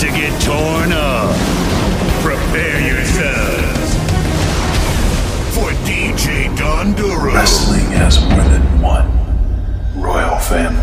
to get torn up. Prepare yourselves for DJ Don Doru. Wrestling has more than one royal family.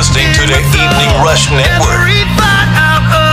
Listening to the Evening Rush Network.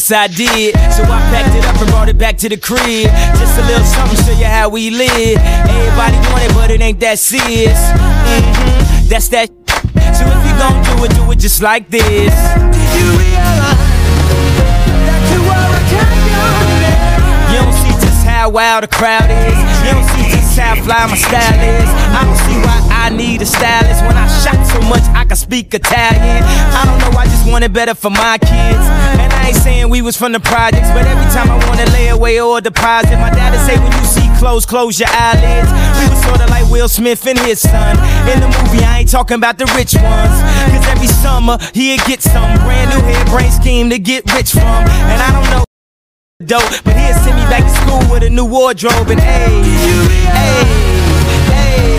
Yes, I did. So I packed it up and brought it back to the crib. Just a little something, show you how we live. Everybody want it, but it ain't that serious. hmm That's that. So if you gon' do it, do it just like this. Did you realize that you were a champion in their eyes? You don't see just how wild the crowd is. You don't see how fly my style is. I don't see why I need a stylist when I shot so much I can speak Italian. I don't know, I just want it better for my kids. And I ain't saying we was from the projects, but every time I wanna lay away or deposit, my dad'd say when you see clothes, close your eyelids. We was sorta like Will Smith and his son. In the movie, I ain't talking about the rich ones. Cause every summer, he'd get some brand new hair brain scheme to get rich from. And I don't know dope, but he'll send me back to school with a new wardrobe and hey, hey, hey.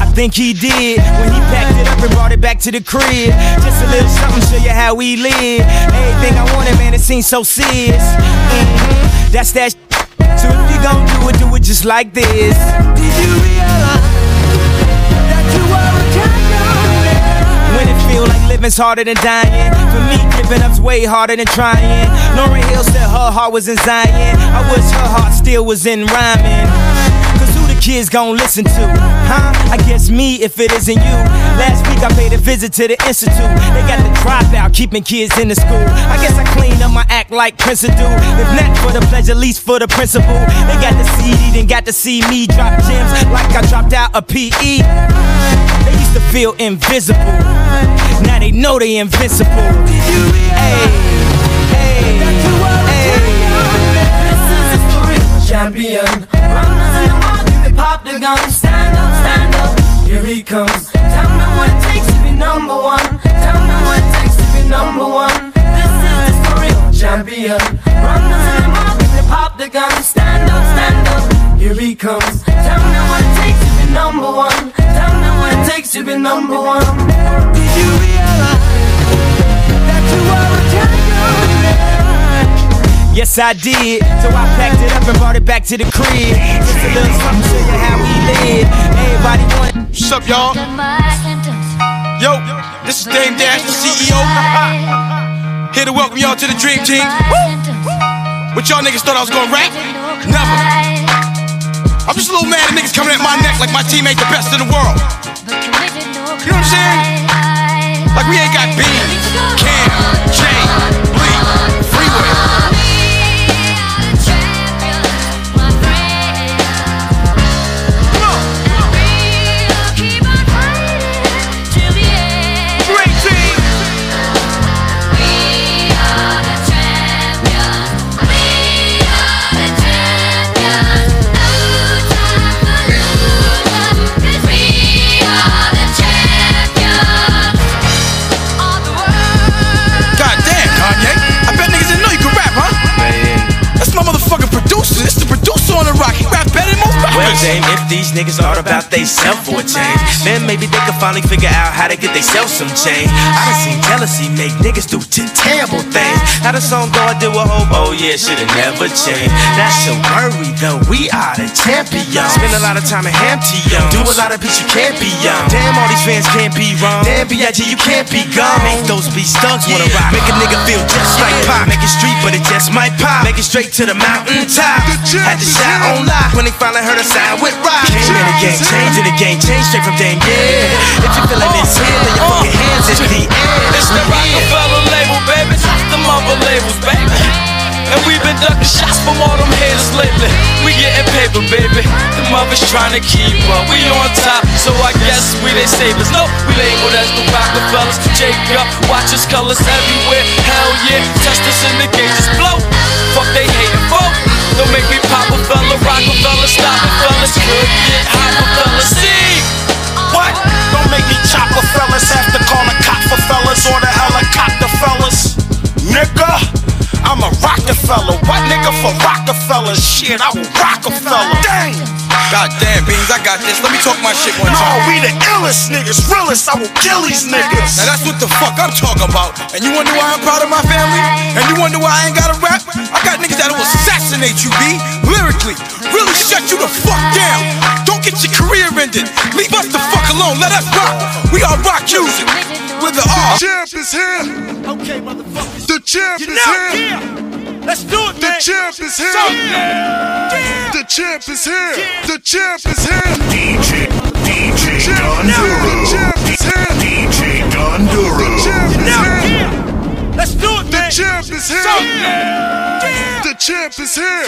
I think he did when he packed it up and brought it back to the crib. Just a little something, show you how we live. Everything I wanted, man, it seems so serious. Mhm, That's that. So if you gon' do it, do it just like this. Did you realize feel like living's harder than dying. For me, giving up's way harder than trying. Lauryn Hill said her heart was in Zion. I wish her heart still was in rhyming. Cause who the kids gon' listen to? Huh? I guess me if it isn't you. Last week I paid a visit to the institute. They got the dropout, keeping kids in the school. I guess I cleaned up my act like Prince do. If not for the pleasure, least for the principal. They got the CD, then got to see me drop gems like I dropped out a PE. They used to feel invisible. Now they know they invincible. Hey, champion. The mud, they pop the gun. Stand up, stand up. Here he comes. Tell me what it takes to be number one. Tell me what it takes to be number one. This is the story of a champion. Runners in the mud, they pop the gun. Stand up, stand up. Here he comes. Tell me what it takes to be number one. Tell me what it takes to be number one. Did you realize that you were a champion? Yes, I did. So I packed it up and brought it back to the crib. Just a little something, show you how we live. Everybody want. What's up, y'all? Yo, this is Dame Dash, the CEO. Here to welcome y'all to the Dream Team. What y'all niggas thought I was gonna rap? Never. I'm just a little mad at niggas coming at my neck like my team ain't the best in the world. You know what I'm saying? Like we ain't got beans, Cam, Jay, way these niggas thought about they self for a change. Then maybe they could finally figure out how to get themselves some change. I done seen jealousy make niggas do terrible things. How the song go, I do a hope, oh yeah, should've never changed. That should worry though, we are the champions. Spend a lot of time in Hampton, do a lot of beats you can't be young. Damn, all these fans can't be wrong. Damn, B.I.G. you can't be gone. Make those beats thugs wanna rock. Make a nigga feel just like pop. Make it street, but it just might pop. Make it straight to the mountain top. Had to shout on live when they finally heard a sound with rock. Came in the game, changing the game, change straight from game, yeah. If you feeling this here, then your uh, fucking hands in the air. It's the Rockefeller label, baby. It's the mother labels, baby. And we've been ducking shots from all them haters lately. We getting paper, baby. The mothers trying to keep up. We on top, so I guess we they savers. No, we labeled as the Rockefellers. Jacob, watch us colors everywhere. Hell yeah, test us in the gauge, just blow. Fuck they hating for. Don't make me pop a fella, rock a fella, stop a fella. Could get hot a fella, see. What? Don't make me chop a fellas. Have to call a cop for fellas or the helicopter fellas. Nigga, I'm a Rockefeller. What nigga for Rockefeller? Shit, I will Rockefeller. Dang. God damn, Beans, I got this. Let me talk my shit one No, time. we the illest niggas, realest. I will kill these niggas. Now that's what the fuck I'm talking about. And you wonder why I'm proud of my family? And you wonder why I ain't got a rap? I got niggas that'll assassinate you, B. Lyrically. Really shut you the fuck down. Don't get your career ended. Leave us the fuck alone. Let us rock. We are rock music. With the R. champ is here. Okay, motherfuckers. The champ You is know, here. yeah. Let's do it, The man. champ is here. So, yeah. The champ is here. The champ is here. DJ, DJ Champ. Don Doru. The champ is here. DJ Don Doru. Champ is here. Let's do it, man. The champ is here. yeah. The champ is here.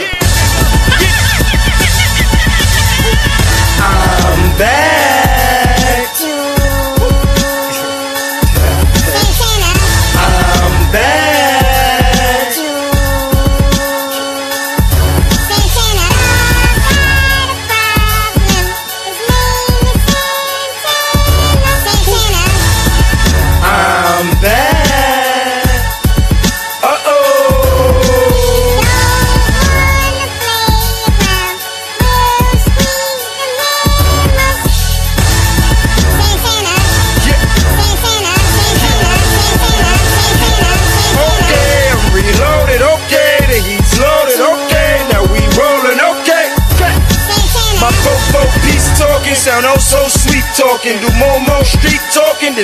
I'm back.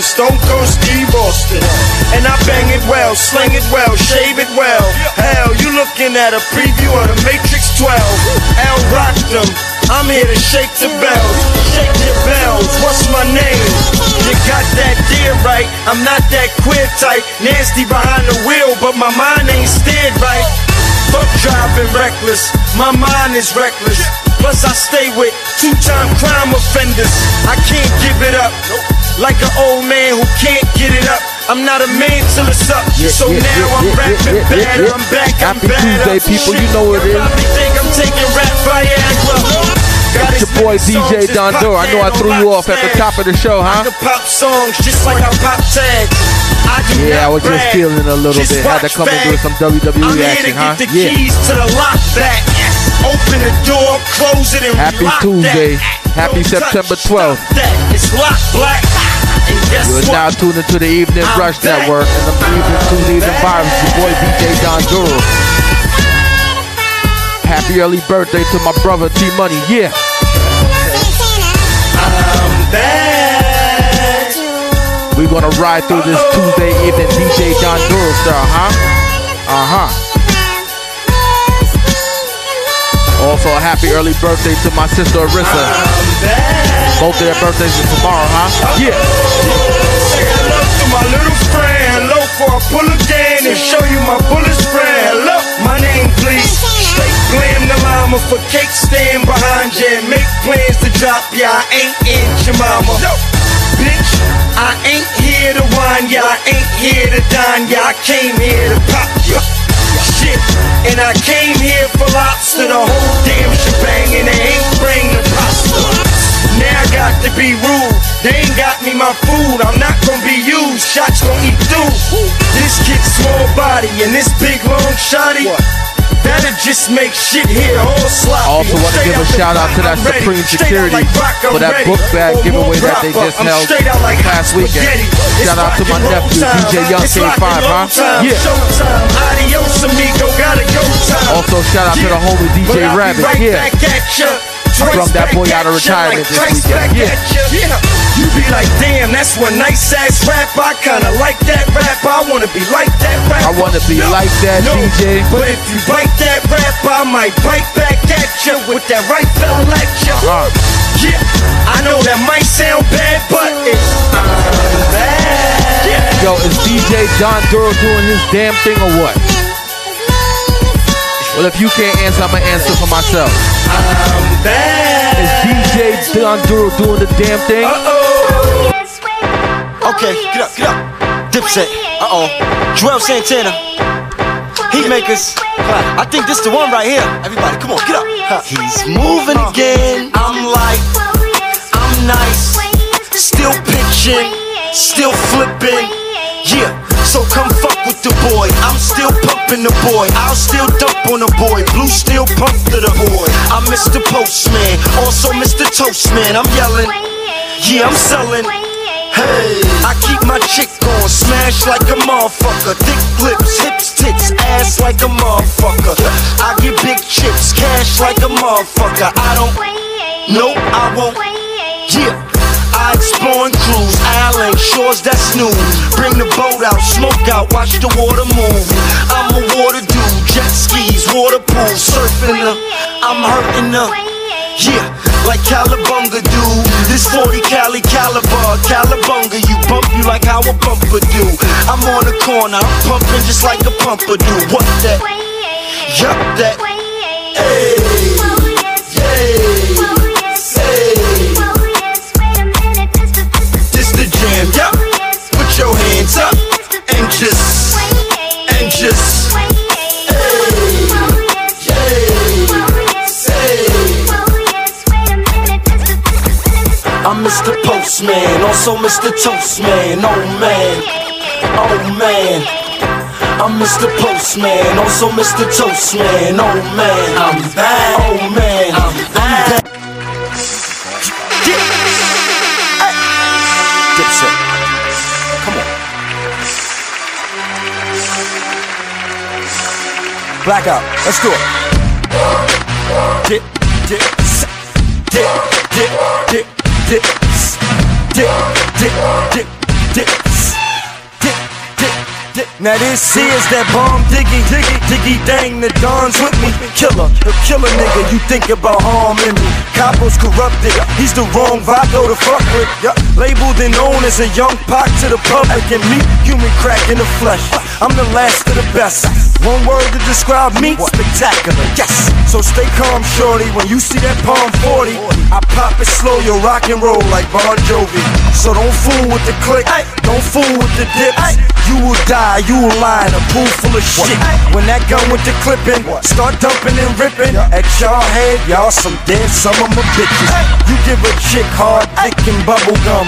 Stone Cold Steve Austin. And I bang it well, slang it well, shave it well. Hell, you looking at a preview of the Matrix 12. L rocked them. I'm here to shake the bells, shake your bells. What's my name? You got that dear right. I'm not that queer type, nasty behind the wheel, but my mind ain't steered right. Fuck driving reckless, my mind is reckless. Plus I stay with two-time crime offenders. I can't give it up. Like an old man who can't get it up. I'm not a man till it's up. so yeah, now yeah, I'm yeah, rapping yeah, yeah, yeah. I'm back. I'm Happy. Tuesday, people. You know what it is. Probably think I'm taking rap Viagra. Got It's your boy DJ just Don pop I know I threw you off at the top of the show, huh? pop songs just like I pop tags. I Yeah, I was just feeling a little Just bit. Had to come back. with some WWE I'm action, huh? Yeah. keys to the lock back. Open the door, close it, and Happy Tuesday. That. Happy Don't September 12th. It's locked black. Guess You are now tuned into the Evening I'm Rush back. Network and the Evening Tuesdays and Vibes. Your boy DJ Don Doru. Happy early birthday to my brother T Money. Yeah. I'm back. We're gonna ride through this Tuesday evening DJ Don Doru style, huh? Uh-huh. Also a happy early birthday to my sister Arissa. Both of their birthdays is tomorrow, huh? Yeah. Say hello to my little friend. Hello for a pull again and show you my bullet spread. Hello, my name please. Straight blam the llama for cake stand behind you and make plans to drop ya. I ain't in your mama. Bitch, I ain't here to whine ya. I ain't here to dine ya. I came here to pop ya. Shit, and I came here for lobster, the whole damn shebang, and they ain't bring the pasta. Now I got to be rude. They ain't got me my food. I'm not gonna be used. Shots gonna eat through. This kid's small body and this big long shotty. That'll just make shit here all sloppy. Also want to give a shout out to that I'm. Supreme Straight Security like rock, for that ready. book bag Or giveaway that they just I'm held straight out like past hot weekend. It's Shout out to my rock nephew, time. DJ Young It's K5, rock huh? time. Yeah. Adios, amigo. Gotta go time. Also, shout out to the homie DJ But I'll be Rabbit. right Yeah. Back at ya. From that boy out of Twice back at retirement this weekend. Yeah. Yeah. You be like, damn, that's one nice ass rap. I kinda like that rap. I wanna be like that rap. I wanna be like that, no, DJ. But if you bite that rap, I might bite back at you with that right fell at you. Uh-huh. Yeah, I know that might sound bad, but it's I'm bad. Yeah. Yo, is DJ Don Doru doing his damn thing or what? Well, if you can't answer, I'm gonna answer for myself. I'm bad. Is DJ Don Doru doing the damn thing? Uh-oh. Okay, get up, get up. Dipset. Uh oh. Juelz Santana. Heat makers. I think this the one right here. Everybody, come on, get up. He's moving again. I'm like, I'm nice. Still pitching, still flipping. Yeah, so come fuck with the boy. I'm still pumping the boy. I'll still dump on the boy. Blue still pump to the boy. I'm Mr. Postman, also Mr. Toastman. I'm yelling. Yeah, I'm selling. Hey, I keep my chick on, smash like a motherfucker. Thick lips, hips, tits, ass like a motherfucker. I get big chips, cash like a motherfucker. I don't, nope, I won't. Yeah, I explore and cruise, island shores that's new. Bring the boat out, smoke out, watch the water move. I'm a water dude, jet skis, water pool, surfing the. I'm hurting the. Yeah, like Calabunga do. This 40 Cali caliber, Calabunga, you bump you like how a bumper do. I'm on the corner, I'm pumping just like a pumper do. What that? Yup, that. Hey, This yup. Put your hands up and just, and just. I'm Mr. Postman, also Mr. Toastman. Oh man, oh man. I'm Mr. Postman, also Mr. Toastman. Oh man, I'm bad. Oh man, I'm Blackout. Let's do it. Dip, dip, dip, dip, dip, dip, dip, dip, dip, dip. Now this here's that bomb diggy, diggy, diggy dang, the Don's with me. Killer, the killer nigga, you think about harming me. Capo's corrupted, he's the wrong Vato to fuck with. Yup. Labeled and known as a young pock to the public and me, human crack in the flesh. I'm the last of the best. One word to describe me, spectacular. Yes. So stay calm, shorty. When you see that palm 40, I pop it slow, you rock and roll like Bon Jovi. So don't fool with the click, don't fool with the dips. You will die, you will lie a pool full of shit. When that gun with the clipping, start dumping and ripping at y'all head, y'all some dead, some of my bitches. You give a chick hard dick and bubble gum.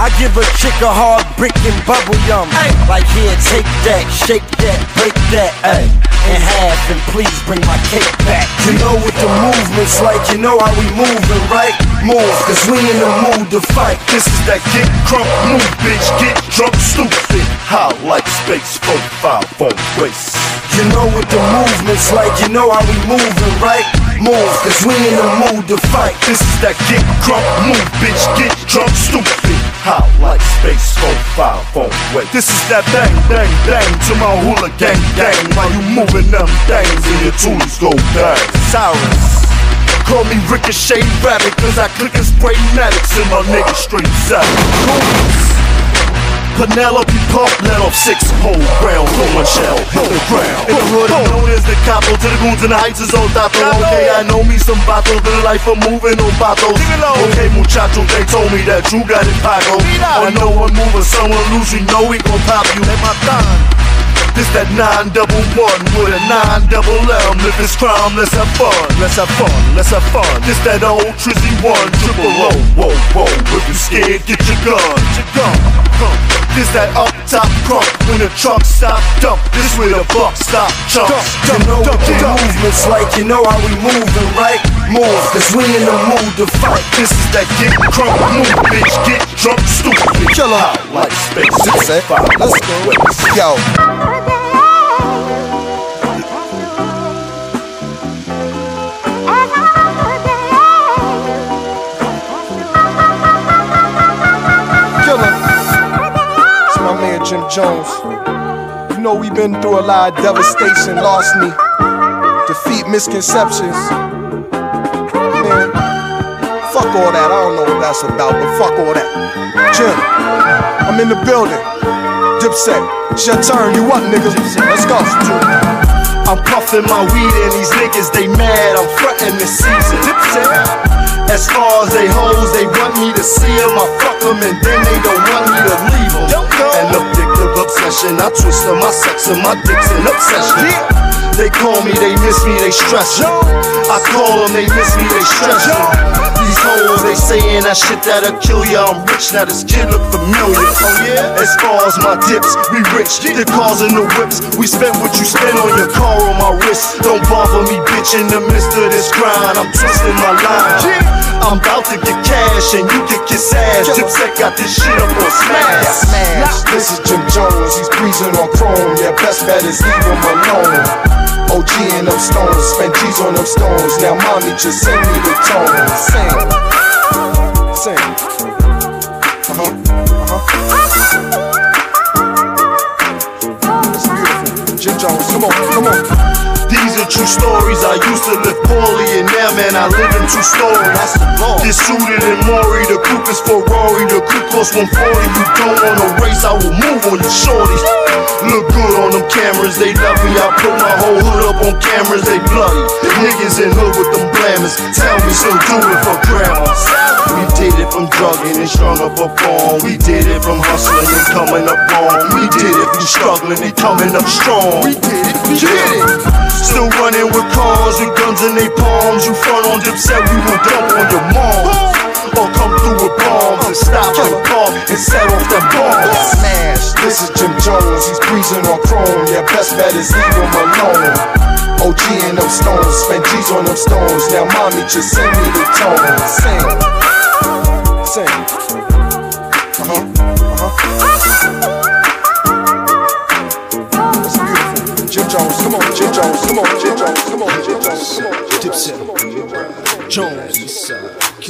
I give a chick a hard brick and bubble yum. Like here, take that, shake that, break that, ay, in half, and please bring my cake back. You know what the movement's like, you know how we moving, right? Move, cause we in the mood to fight. This is that get crunk move, bitch. Get drunk, stupid. How like space, four, five, phone race. You know what the movement's like, you know how we moving, right? Move, cause we in the mood to fight. This is that get crunk move, bitch. Get drunk, stupid. How like space, four, five, phone. This is that bang, bang, bang to my hula gang, gang. While you moving them things and your tools go bang. Cyrus. Call me Ricochet Rabbit, cause I click and spray Maddox in my nigga straight south. Penelope Pump let off six whole round from one shell hit the ground. In the hood, I'm known as the capo to the goons in the heights is old dato. Okay, I know me some vatos, the life of moving on vatos. Okay, muchacho, they told me that you got it pago. On no one move or someone lose, you know we gon' pop you. Let my time. This that nine double one with a nine double M. If it's crime, let's have fun. Let's have fun. Let's have fun. This that old Trizzy one triple O. Whoa, whoa. If you scared, get your gun. Get your gun. Huh. This that up top crump when the truck stop dump. This where the buck stop jump. You know what the movement's like, you know how we moving, right? Move, cause we in the mood to fight. This is that get crunk move, bitch. Get drunk, stupid. Killer. Hot like space. Six, eh? Let's go. Yo. Jim Jones. You know we've been through a lot of devastation, lost me, defeat misconceptions. Man, fuck all that. I don't know what that's about, but fuck all that. Jim, I'm in the building. Dipset, it's your turn. You up, nigga? Let's go. I'm puffing my weed and these niggas they mad. I'm frontin' the season. Dipset. As far as they hoes, they want me to see them. I fuck them and then they don't want me to leave them. An obsession. I twist them, I sex them, my dick's an obsession. They call me, they miss me, they stress I call them, they miss me, they stress These hoes, they saying that shit that'll kill ya. I'm rich, now this kid look familiar. As far as my dips, we rich. The cars and the whips, we spend what you spend on your car on my wrist. Don't bother me, bitch, in the midst of this grind. I'm twisting my line. I'm about to get cash and you can kiss ass. Dipset got this shit up on smash. This is Jim Jones, he's breezing on chrome. Yeah, best bet is leave him alone. OG and them stones, spend G's on them stones. Now mommy just send me the tone. Sing, sing. True stories. I used to live poorly, and now, man, I live in two stories. This suited and Maury, the coupe is Ferrari, the coupe costs 140. You don't wanna race, I will move on you, shorty. Look good on them cameras, they love me. I put my whole hood up on cameras, they bloody. Niggas in hood with them blamers. Tell me, still do it for grandma. We did it from drugging and strung up a phone. We did it from hustling and coming up wrong. We did it from struggling and coming up strong. We did it, we did it. Still running with cars with guns in their palms. You front on Dipset, we will dump on your mom. Or come through with bombs and stop and pump and set off them bombs. Smash. This is Jim Jones, he's breezing on chrome. Yeah, best bet is leave him alone. OG and them stones, spend G's on them stones. Now mommy just send me the tone. Sing, sing. Uh huh, uh huh. Jim Jones, come on, Jim Jones, come on, Jim on, Jim Jones,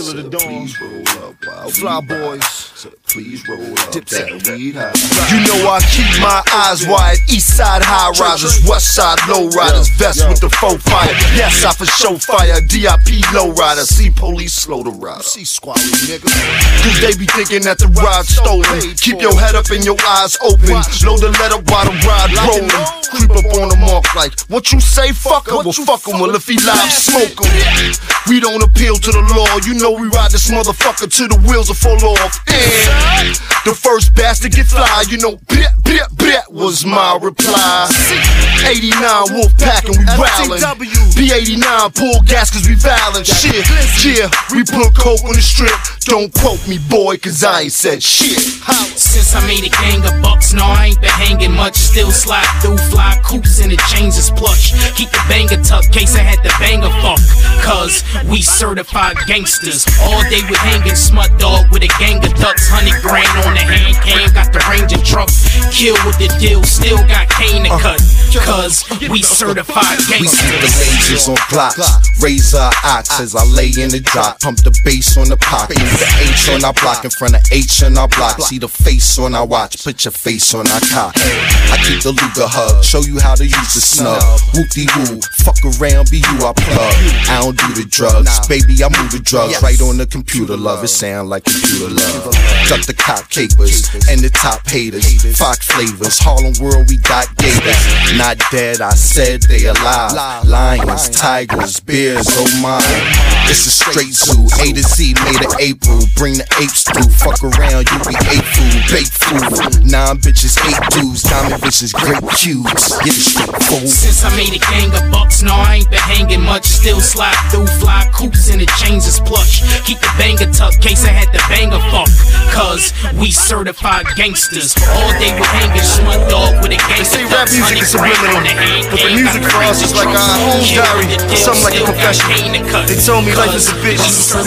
come on. Dipset, Jones, Killer the Dawn, Fly Boys. Please roll up Dipset. that weed high. You know I keep my eyes wide. East side high risers, west side low riders, vest with the faux fire. Yes, I for show fire. DIP low rider. See police slow to ride. See squally niggas. Cause they be thinking that the ride's stolen. Keep your head up and your eyes open. Load the letter while the ride rolling. Creep up on the mark like, what you say, fuck him? Well, fuck him. Well, if he live, smoke him. We don't appeal to the law. You know we ride this motherfucker till the wheels are fall off. And the first bastard get fly. You know, bleh, bleh, bleh was my reply. 89 Wolf Pack and we rowlin'. B89 pull gas cause we violent. Shit, yeah, we put coke on the strip. Don't quote me, boy, cause I ain't said shit. Since I made a gang of bucks, no, I ain't been hanging much. Still slide through fly coops and the chains is plush. Keep the banger tucked, case I had the banger fuck. Cause we certified gangsters. All day we hanging smut dog with a gang of ducks. Hundred grand on the hand cam, got the ranger truck. Kill with the deal, still got cane to cut. Cause we certified gangsters. We see the gangsters. lasers on blocks, razor as I lay in the drop, pump the bass on the pocket. The H on our block in front of H on our block. See the face on our watch, put your face on our cock. I keep the Luger hug, show you how to use the snub. Whoop de woo, fuck around, be you I plug. I don't do the drugs, baby. I move the drugs right on the computer. Love it sound like computer love. Duck the cop capers and the top haters. Fox flavors, Harlem World, we got gators. Not dead, I said they alive. Lions, tigers, bears, oh my. It's a straight zoo, A to Z made of April. Bring the apes through, fuck around, you be ape food, baked food. Nine bitches, eight dudes, diamond bitches, great cubes. Get it straight, fool. Since I made a gang of bucks, no, I ain't been hanging much. Still slide through, fly coops, and the chains is plush. Keep the banger tucked, case I had the banger fuck. Cause we certified gangsters. All day we hanging, Snoop Dogg with a gangster. See, rap music is subliminal, but the music for us is like our own diary, something like a confession. They told me life is a bitch, she sound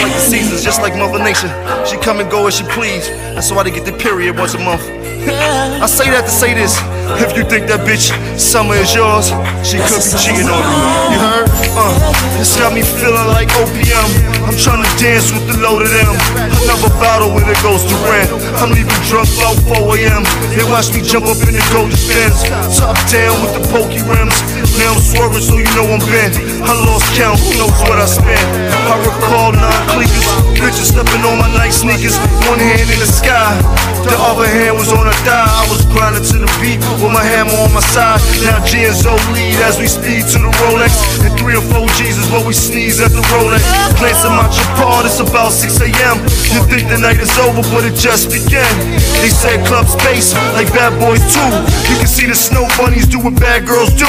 like the seasons, just like Mother Nature. She come and go as she please, that's why they get the period once a month. I say that to say this, if you think that bitch summer is yours, she could be cheating on you. You heard? Uh, this got me feeling like opium. I'm trying to dance with the load of them. Another bottle when it goes to rent. I'm leaving drunk about 4 a.m. They watch me jump up in the golden fence, top down with the pokey rims. Now I'm swerving so you know I'm bent. I lost count, who knows what I spent. I recall nine clickers, bitches stepping on my nice sneakers. One hand in the sky, the other hand was on her thigh. I was grinding to the beat with my hammer on my side. Now G and lead as we speed to the Rolex. And three or four G's is what we sneeze at the Rolex. Glancing my part, it's about 6 a.m. You think the night is over, but it just began. They said club space, like bad boys too. You can see the snow bunnies do what bad girls do.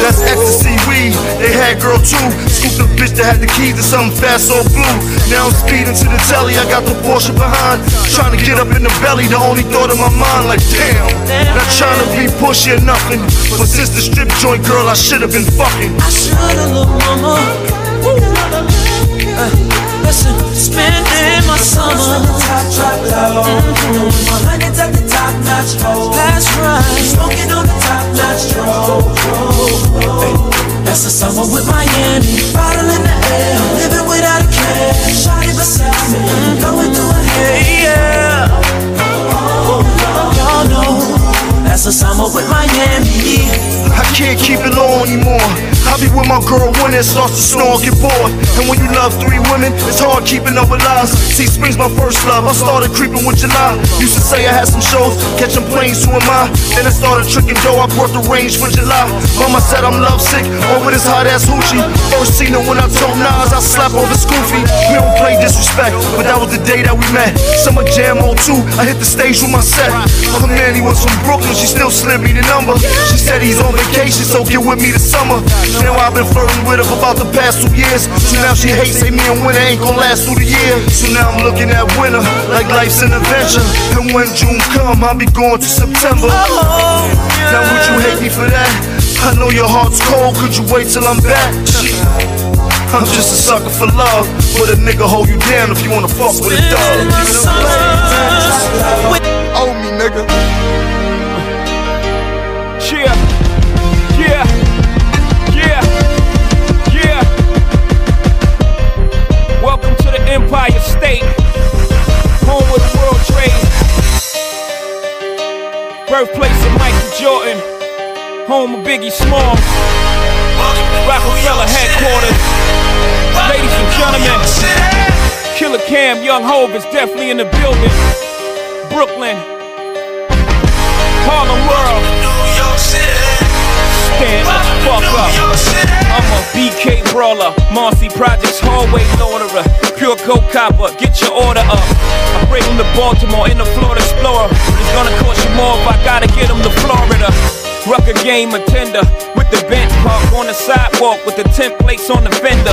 That's ecstasy weed, they had girl too. Scooped a bitch that had the keys to something fast or blue. Now I'm speeding to the telly, I got the Porsche behind. Trying to get up in the belly, the only thought in my mind, like damn. Not trying to be pushy or nothing. But since the strip joint girl, I should have been fucking. I shoulda, little mama. Uh, listen, spending my summer. Top drop low. Mm-hmm. My hundreds at the top notch. Oh. That's right. Smoking on the top notch. Dro, hey. That's the summer with Miami. Bottle in the air. Living without a care. Shotty beside me. Going through a hey, yeah. That's the summer with Miami. I can't keep it low anymore. I be with my girl when it starts to snow, get bored. And when you love three women, it's hard keeping up with lies. See, spring's my first love. I started creeping with July. Used to say I had some shows, catching planes, who am I? Then I started tricking Joe, I brought the range for July. Mama said I'm lovesick over this hot ass hoochie. First seen her when I told Nas I slap over Scoofy. We don't play disrespect, but that was the day that we met. Summer Jam 02, I hit the stage with my set. Her man, he was from Brooklyn, she still slid me the number. She said he's on vacation, so get with me this summer. Now I've been flirting with her for about the past two years. So now she hates, me and winter ain't gonna last through the year. So now I'm looking at winter like life's an adventure. And when June come, I'll be going to September. Now would you hate me for that? I know your heart's cold, could you wait till I'm back? I'm just a sucker for love, but a nigga hold you down if you wanna fuck with a dog. Oh me, nigga. Yeah, yeah, yeah, yeah. Welcome to the Empire State, home of the World Trade, birthplace of Michael Jordan, home of Biggie Smalls, Rockefeller headquarters. Ladies and gentlemen, Killer Cam, Young Hove is definitely in the building. Brooklyn, Harlem World. Stand the fuck up. I'm a BK brawler, Marcy Projects hallway loaderer, pure go copper. Get your order up. I bring them to Baltimore in the Florida Explorer. It's gonna cost you more if I gotta get them to Florida. Rucker game attender with the bench park on the sidewalk with the tent plates on the fender.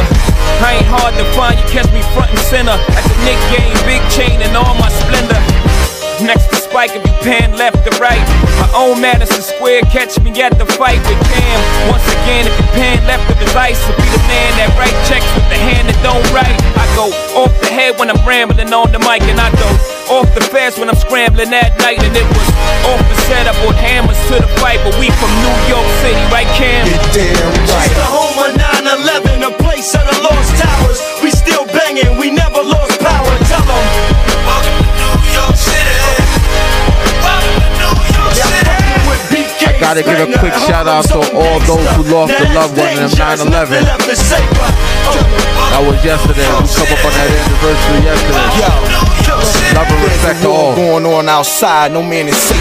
I ain't hard to find, you catch me front and center at the Knick game, big chain and all my splendor. Next to Spike, if you pan left to right. My own Madison Square, catch me at the fight with Cam. Once again, if you pan left of his ice, to be the man that write checks with the hand that don't write. I go off the head when I'm rambling on the mic, and I go off the fast when I'm scrambling at night. And it was off the set, I brought hammers to the fight, but we from New York City, right, Cam? Damn right. Just the home of 9-11, a place of the lost towers. We still banging, we never lost power. Tell them. Welcome to New York City. Gotta give a quick shout out to all those who lost a loved one in 9-11. That was yesterday. We come up on that anniversary yesterday. Love and respect to all. Going on outside, no man is safe.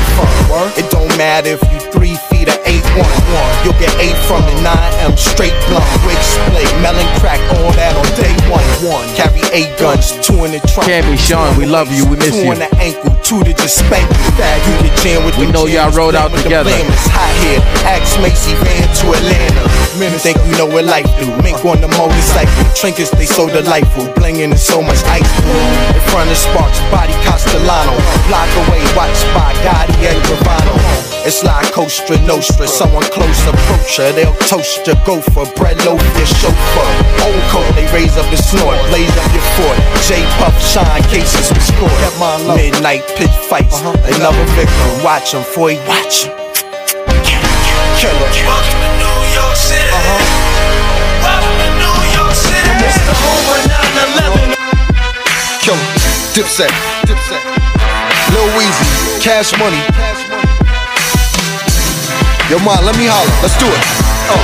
It don't matter if you three need an 811. You'll get 8 from the 9M straight blunt. Wig split, melon crack, all that on day one. One. Carry 8 guns, 2 in the trunk. Cammy, Sean, we love you, we miss two you. on the ankle, 2 to just spank you. Fag, you get jammed with We know y'all rode out the together. Hot here. Axe Macy ran to Atlanta. Men think we know what life do. Mink on the motorcycle. Trinkets, they so delightful. Blinging in so much ice. In front of Sparks, body Castellano. Block away, watch by Gotti and Gravano. It's like Costa Nostra. Someone close approach her. They'll toast your gopher. Bread loaf your chauffeur. Old coat, they raise up the snort. Blaze up your fort. J Puff, shine cases we score. Midnight pitch fights. Another victim. Watch him, for he watch him. Killer. Welcome to New York City. Uh-huh. Welcome to New York City. It's the home of 9/11. Killer. Dipset. Dipset. Lil Weezy. Cash money. Yo, ma, let me holler. Let's do it. Oh.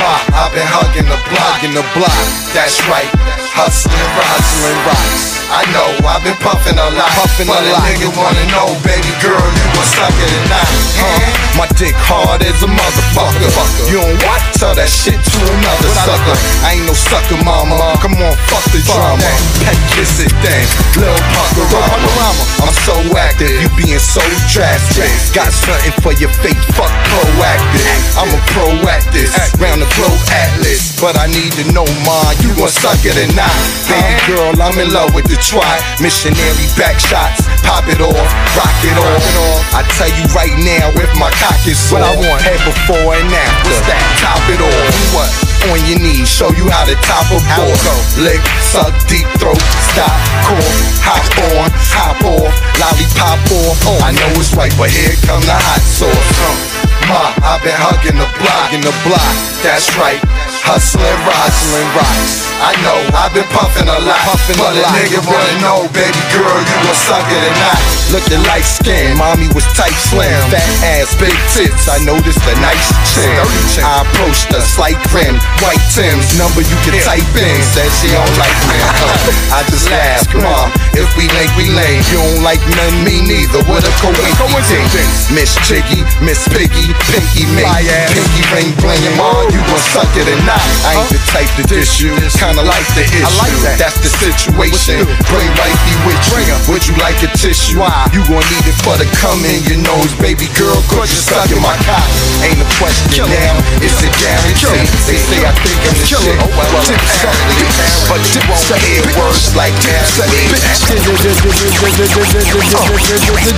Ma, I've been hugging the block in the block. That's right. Hustling, hustling rocks. I know, I've been puffing a lot. Puffing But a lot. nigga wanna know, baby girl, you gon' suck it or not? Huh? My dick hard as a motherfucker. You don't what? Tell that shit to another sucker. I ain't no sucker, mama. Come on, fuck the drama. Pet kiss it then. Lil Puckerama. I'm so active, you being so drastic. Got something for your fake, fuck proactive. I'm a proactive, round the globe atlas. But I need to know, ma, you gon' suck it or not? Baby girl, I'm in love with the twat. Missionary back shots, pop it off, rock it off. I tell you right now, if my cock is sore, What I want? head before and after. What's that? Top it off. What? On your knees, show you how to top a board. Lick, suck, deep throat, stop, core, hop on, hop off, lollipop off. Oh, I know it's right, but here come the hot sauce. Uh, Ma, I've been hugging the block, in the block. That's right. Hustling, hustling rocks. I know, I've been puffing a lot, puffing but a, a lot. nigga wanna know, baby girl, you gon' suck it or not? Looking light skin, mommy was tight slim, fat ass, big tits. I noticed a nice chin. I approached her, slight grin, white Tim's number you can type in. Said she don't like me. Uh, I just laughed, mom. If we link, we lame. You don't like none, me neither. What a coincidence. Miss Chiggy, Miss Piggy, Pinky me, Pinky ring blingin', mom. You gon' suck it or not? I ain't the type to dish you. Kinda like the issue. I like that. That's the situation. Bring wifey with you. Would you like a tissue? Why? You gon' need it for the coming. in your nose, baby girl. Cause you stuck in my cock. Ain't a question now. It's a guarantee. They say I think I'm the shit. Well, something. But you won't hear words like that.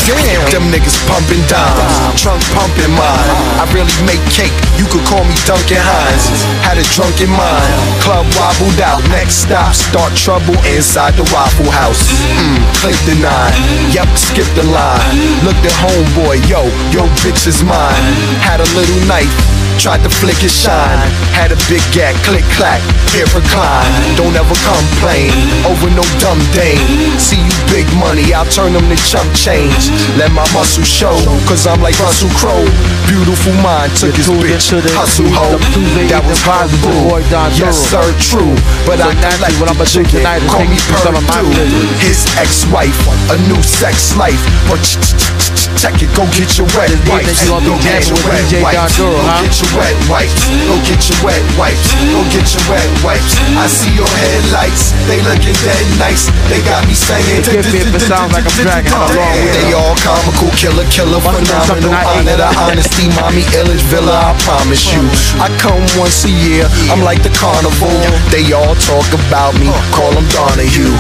Damn. Them niggas pumping dimes. Trunk pumping mine. I really make cake. You could call me Duncan Hines. Had a drunken mind. Club wobbled out. Next stop, start trouble inside the Waffle House. Mm, click the nine. Yep, skip the line. Looked at homeboy, yo, yo, bitch is mine. Had a little knife. Tried to flick his shine. Had a big gag, click clack, here recline. Don't ever complain over no dumb dame. See you big money, I'll turn them to chump change. Let my muscle show, cause I'm like Russell Crowe. Beautiful mind took his bitch, to the hustle hoe. That was horrible. Yes, sir, true. But I not like what I'm do tonight. Call me Perdue. His ex-wife, a new sex life. But ch- ch- ch- check it, go get your wet wipes. you gonna be Go get your wet wipes. Go get your wet wipes. Go get your wet wipes. Go get your wet wipes. I see your headlights. They looking dead nice. They got me saying. Me if it sounds like I'm dragging on long with They all comical, killer, killer, phenomenal. Honor the honesty, mommy, illage villa. I promise you. I come once a year. I'm like the carnival. They all talk about me. Call them Donahue.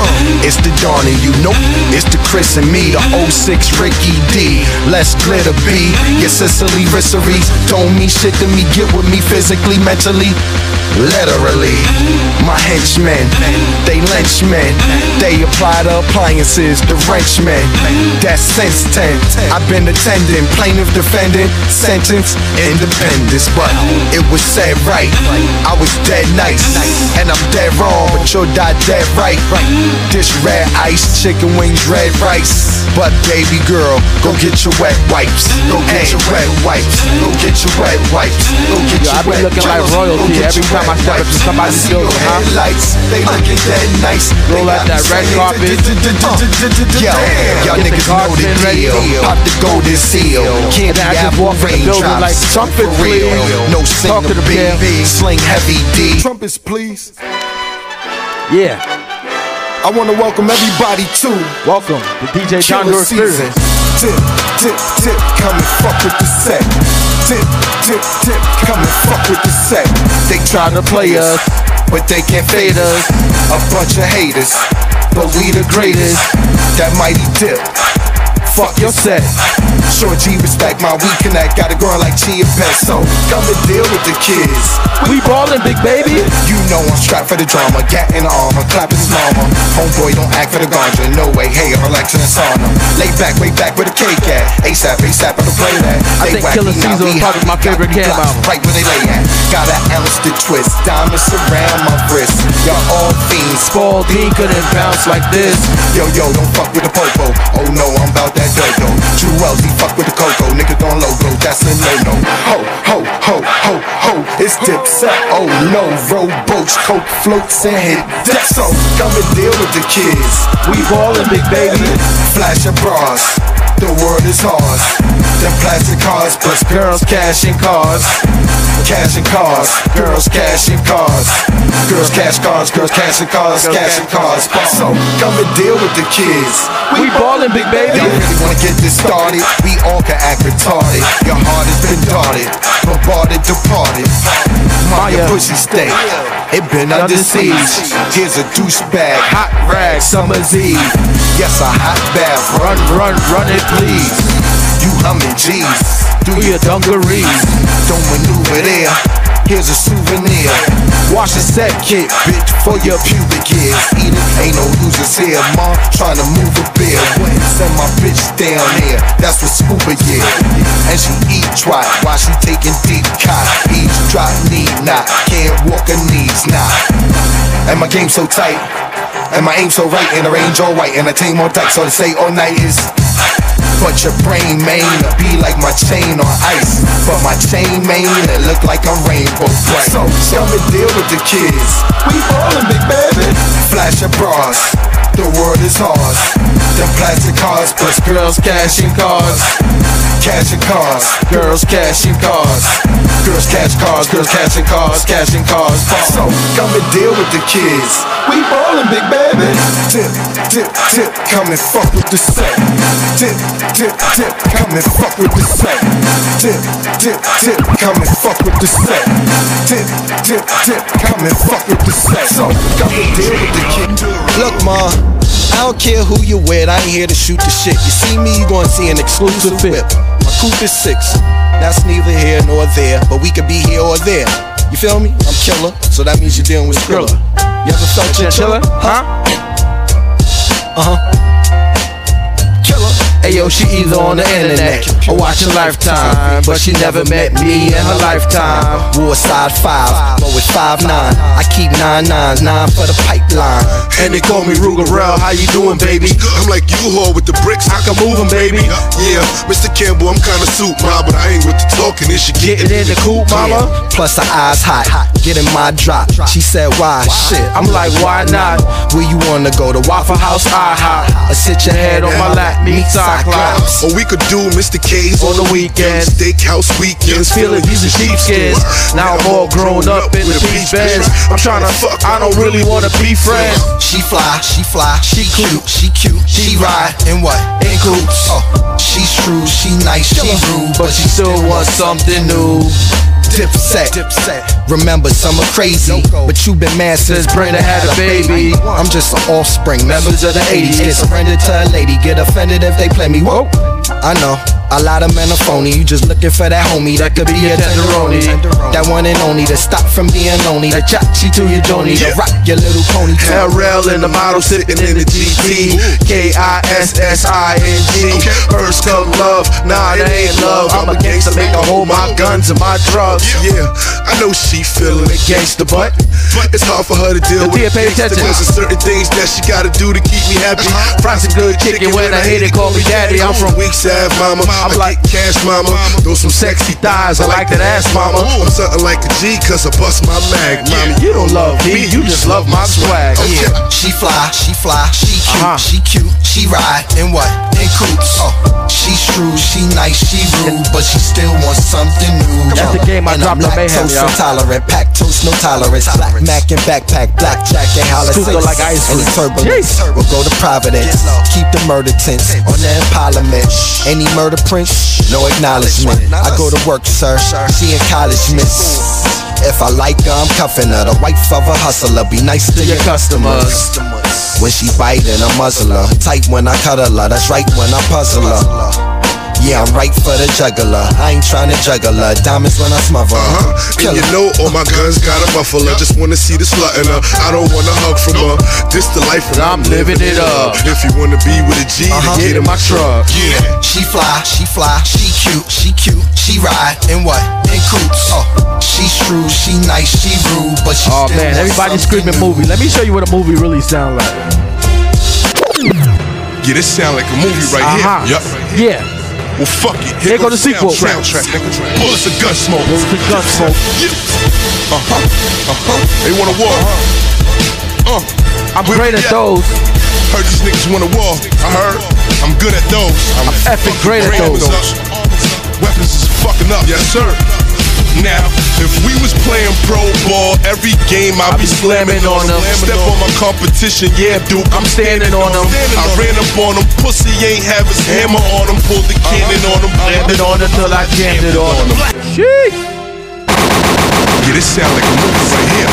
It's the Donahue. Nope. It's the Chris and me. The 06 Ricky D. Let's glitter B. Your Sicily Risseries. Don't mean shit to me. Get with me physically, mentally. Literally, my henchmen, they lynchmen, they apply the appliances, the wrenchmen. That's sense 10. I've been attending, plaintiff defendant, sentence, independence. But it was said right, I was dead nice, and I'm dead wrong, but you'll die dead right. Dish red ice, chicken wings, red rice. But baby girl, go get your wet wipes. Go get your wet wipes. Go get your wet wipes. Go get your wet Yo, I be looking like wipes. royalty get every time I step into wipes. somebody's building, huh? Headlights, they uh. looking dead nice. Roll out that red carpet. Yo, y'all Get the niggas know the deal. Pop the golden seal. Candy And I just apple walk in the building raindrops. like, for real. No singer the pimp. sling heavy D. Trumpets, please. Yeah. I want to welcome everybody to Welcome to DJ John Killer Doe season. Experience. Tip, tip, tip, come and fuck with the set. Tip, tip, tip, come and fuck with the set. They try to play us, but they can't fade us. A bunch of haters, but we the greatest. That mighty dip. Fuck your set. Short G respect my we connect. Got a girl like Chia Pet, so come and deal with the kids. We ballin', big baby. You know I'm strapped for the drama. Gat in the armor, clapping his mama. Homeboy don't act for the ganja. No way, hey, relax and sauna. Lay back, way back with a cake at. ASAP, ASAP, I'll play that. I They think wacky, Killa Season is probably my favorite Cam album. Right where they lay at. Got an ounce to twist. Diamonds around my wrist. Y'all all fiends. Spalding couldn't bounce like this. Yo, yo, don't fuck with the popo. Oh no, I'm about that dodo. True fuck with the cocoa. Nigga don't logo, that's a no-no. Ho, ho, ho, ho, ho. It's dipset. Oh no, rowboats, coke floats and hit death. So come and deal with the kids. We ballin', big baby. Flash your bras. The world is ours. Them plastic cars, plus girls cashing cars. Cashing cars, girls cashing cars. Girls cash cars, girls cashing cars, cashing cars. So come and deal with the kids. We ballin', big baby. Y'all really wanna get this started? We all can act retarded. Your heart has been darted, bombarded, departed. Mind your pussy stay. It been under siege. Here's a douchebag, hot rag, summer's eve. Yes, a hot bath. Run, run, run it, please. You humming G's. Do your dungarees. Don't maneuver there. Here's a souvenir. Wash a set kit, bitch, for your pubic hairs. Eat it, ain't no losers here. Mom trying to move a. When send my bitch down here. That's what scuba yeah. And she eat twat while she taking deep cot. Each drop need not. Can't walk her knees not. And my game so tight. And my aim so right. And the range all white. And the team on tight. So to say all night is. But your brain main be like my chain on ice. But my chain main look like I'm rainbow bright. So come and deal with the kids. We ballin', big baby. Flash your bras. The world is ours. Them plastic cars plus girls cashing cars. Cashing cars, girls cashing cars. Girls cash cars, girls cashing cars, cashing cars. So come and deal with the kids. We ballin', big baby. Tip, tip, tip, come and fuck with the set. Tip, tip, tip, come and fuck with the set. Tip, tip, tip, come and fuck with the set. Tip, tip, tip, come and fuck with the set. So come and deal with the kid. Look, ma. I don't care who you with, I ain't here to shoot the shit. You see me, you gonna see an exclusive whip. Coupe is six. That's neither here nor there, but we could be here or there. You feel me? I'm killer, so that means you're dealing with Skrilla. You ever felt chinchilla? Huh? Uh huh. Ayo, she either on the internet or watching Lifetime, but she never met me in her lifetime. Warside 5, but with 5 9. I keep 9 nines, 9 for the pipeline. And they call me Rugerel, how you doing, baby? I'm like you haul with the bricks, I can move 'em, baby. Yeah, Mr. Campbell, I'm kinda soup, ma, but I ain't with the talking, this shit getting in the coop, mama. Plus her eyes hot, getting my drop. She said, why? Shit. I'm like, why not? Where you wanna go? To Waffle House, IHOP. Or sit your head on my lap, me meet Cyclops. Or we could do Mr. K's on the weekend. Steakhouse weekends. Feeling these are sheepskins. Now I'm all grown up in the beach bands. I'm trying to fuck, I don't really wanna be friends. She fly, she fly, she cute, she cute, she ride in what? In coops. Oh, she's true, she nice, she rude, but she still wants something new. Dipset, dipset. Remember, some are crazy, but you been mad since Brenda had a baby. I'm just an offspring, members of the 80s. Get surrendered to a lady, get offended if they play me. Whoa, I know, A lot of men are phony, you just looking for that homie that could be a tenderoni. That one and only to stop from being lonely. The chachi to your joni, to rock your little pony. LRL in the model, sitting in the GT. K I S S I N G. First come love, nah, that ain't love. I'm a gangster, make a hold my guns and my drugs. Yeah, I know she feeling a gangster, but it's hard for her to deal with. pay attention. There's certain things that she gotta do to keep me happy. Uh-huh. Fries some good chicken when I hate it, call me daddy. I'm from Weeks Ave, mama. I'm like cash, mama. Those some sexy thighs. I like that ass, mama. I'm something like a G, cause I bust my mag, mama. You don't love me, you just love my swag. Yeah, she fly, she fly, she cute, uh-huh. she cute, she ride in what? In coops. Oh, she shrewd, she nice, she rude, but she still wants something new. That's the game I and dropped I'm on Mayhem, intolerant, pack toast, no tolerance. Black Mac and backpack, black jack and holler Scooter like ice Any cream. turbulence will go to Providence. Keep the murder tense on the Parliament. Any murder prints, no acknowledgement. I go to work, sir. She in college, miss. If I like her, I'm cuffing her. The wife of a hustler. Be nice to your customers. When she biting, I muzzle her. Tight when I cuddle her. That's right when I puzzle her. Yeah, I'm right for the juggler. I ain't trying to juggle her. Diamonds when I smother her. Uh-huh. And you know all my guns got a muffler. Just wanna see the slut in her. I don't wanna hug from her. This the life and I'm living it up. If you wanna be with a G, Uh-huh. get in my truck. Yeah, she fly, she fly, she cute, she cute, she ride in what? In coops. Oh, she shrewd, she nice, she rude, but she Oh still man, wants everybody's something screaming movie. Let me show you what a movie really sound like. Yeah, this sound like a movie right Uh-huh. here. Yup. Yeah. Well, fuck it. Here go the sequel. Soundtrack, nigga. Bullets of gun smoke. Bullets of gun smoke. Uh huh. Uh huh. They want a war. Uh. I'm Where great at those. Heard these niggas want a war. I heard. I'm good at those. I'm, effing great at fucking those. Weapons up. Weapons is fucking up. Yes, sir. Now, if we was playing pro ball, every game I'd be slamming on them. Step on my competition, yeah, dude. I'm standing on them. I ran up on them, pussy ain't have his hammer on him, pulled the cannon on Jammed it on until I jammed it on them. Sheesh. Yeah, this sound like a movie right here.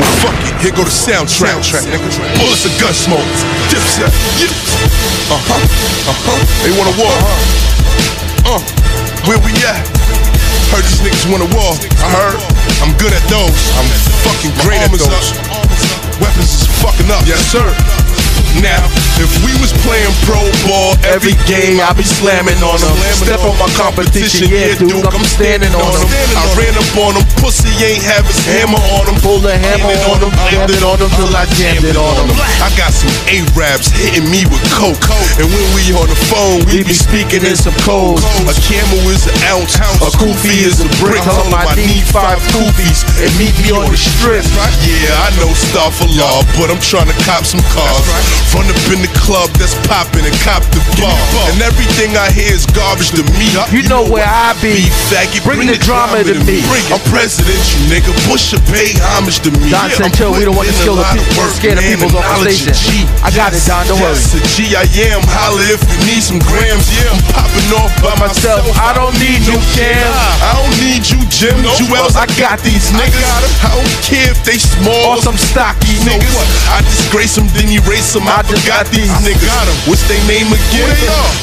Well, fuck it. Here go the soundtrack. nigga. Bullets of gun smoke. Dipset. Yeah. Uh huh. Uh huh. They wanna war. Uh. Where we at? Heard these niggas want a war. I heard. I'm good at those. I'm fucking great at those. Weapons is fucking up. Yes, sir. Now, if we was playing pro ball, every game I'd be slamming on them. Step on my competition, yeah, Duke, I'm standing on them. I ran up on them, pussy ain't have his hammer on them. Pull the hammer on them, it on them till I jammed it on them. I got some A-raps hitting me with coke. And when we on the phone, we be speaking in some codes. A camel is an ounce, a kufi is a brick. Tell 'em I need five kufis and meet me on the strip. Yeah, I know stuff a law, but I'm trying to cop some cars. Run up in the club that's popping and cop the bar. And everything I hear is garbage to me. You know where I be. Faggot, Bring the drama to me. I'm president, you nigga. Bush should pay homage to me. Don Yeah, Sancho, we don't want to kill the a of people, work, scare the man, peoples off the station. G. I got it, Don, don't worry. Yes, a G I am. Holla if you need some grams. Yeah, I'm popping off by myself. I don't need you, Jim. I don't need you, Jim. Juelz, I got these niggas. I don't care if they small Or some stocky niggas. I disgrace them, then erase them. I just got these niggas. What's their name again?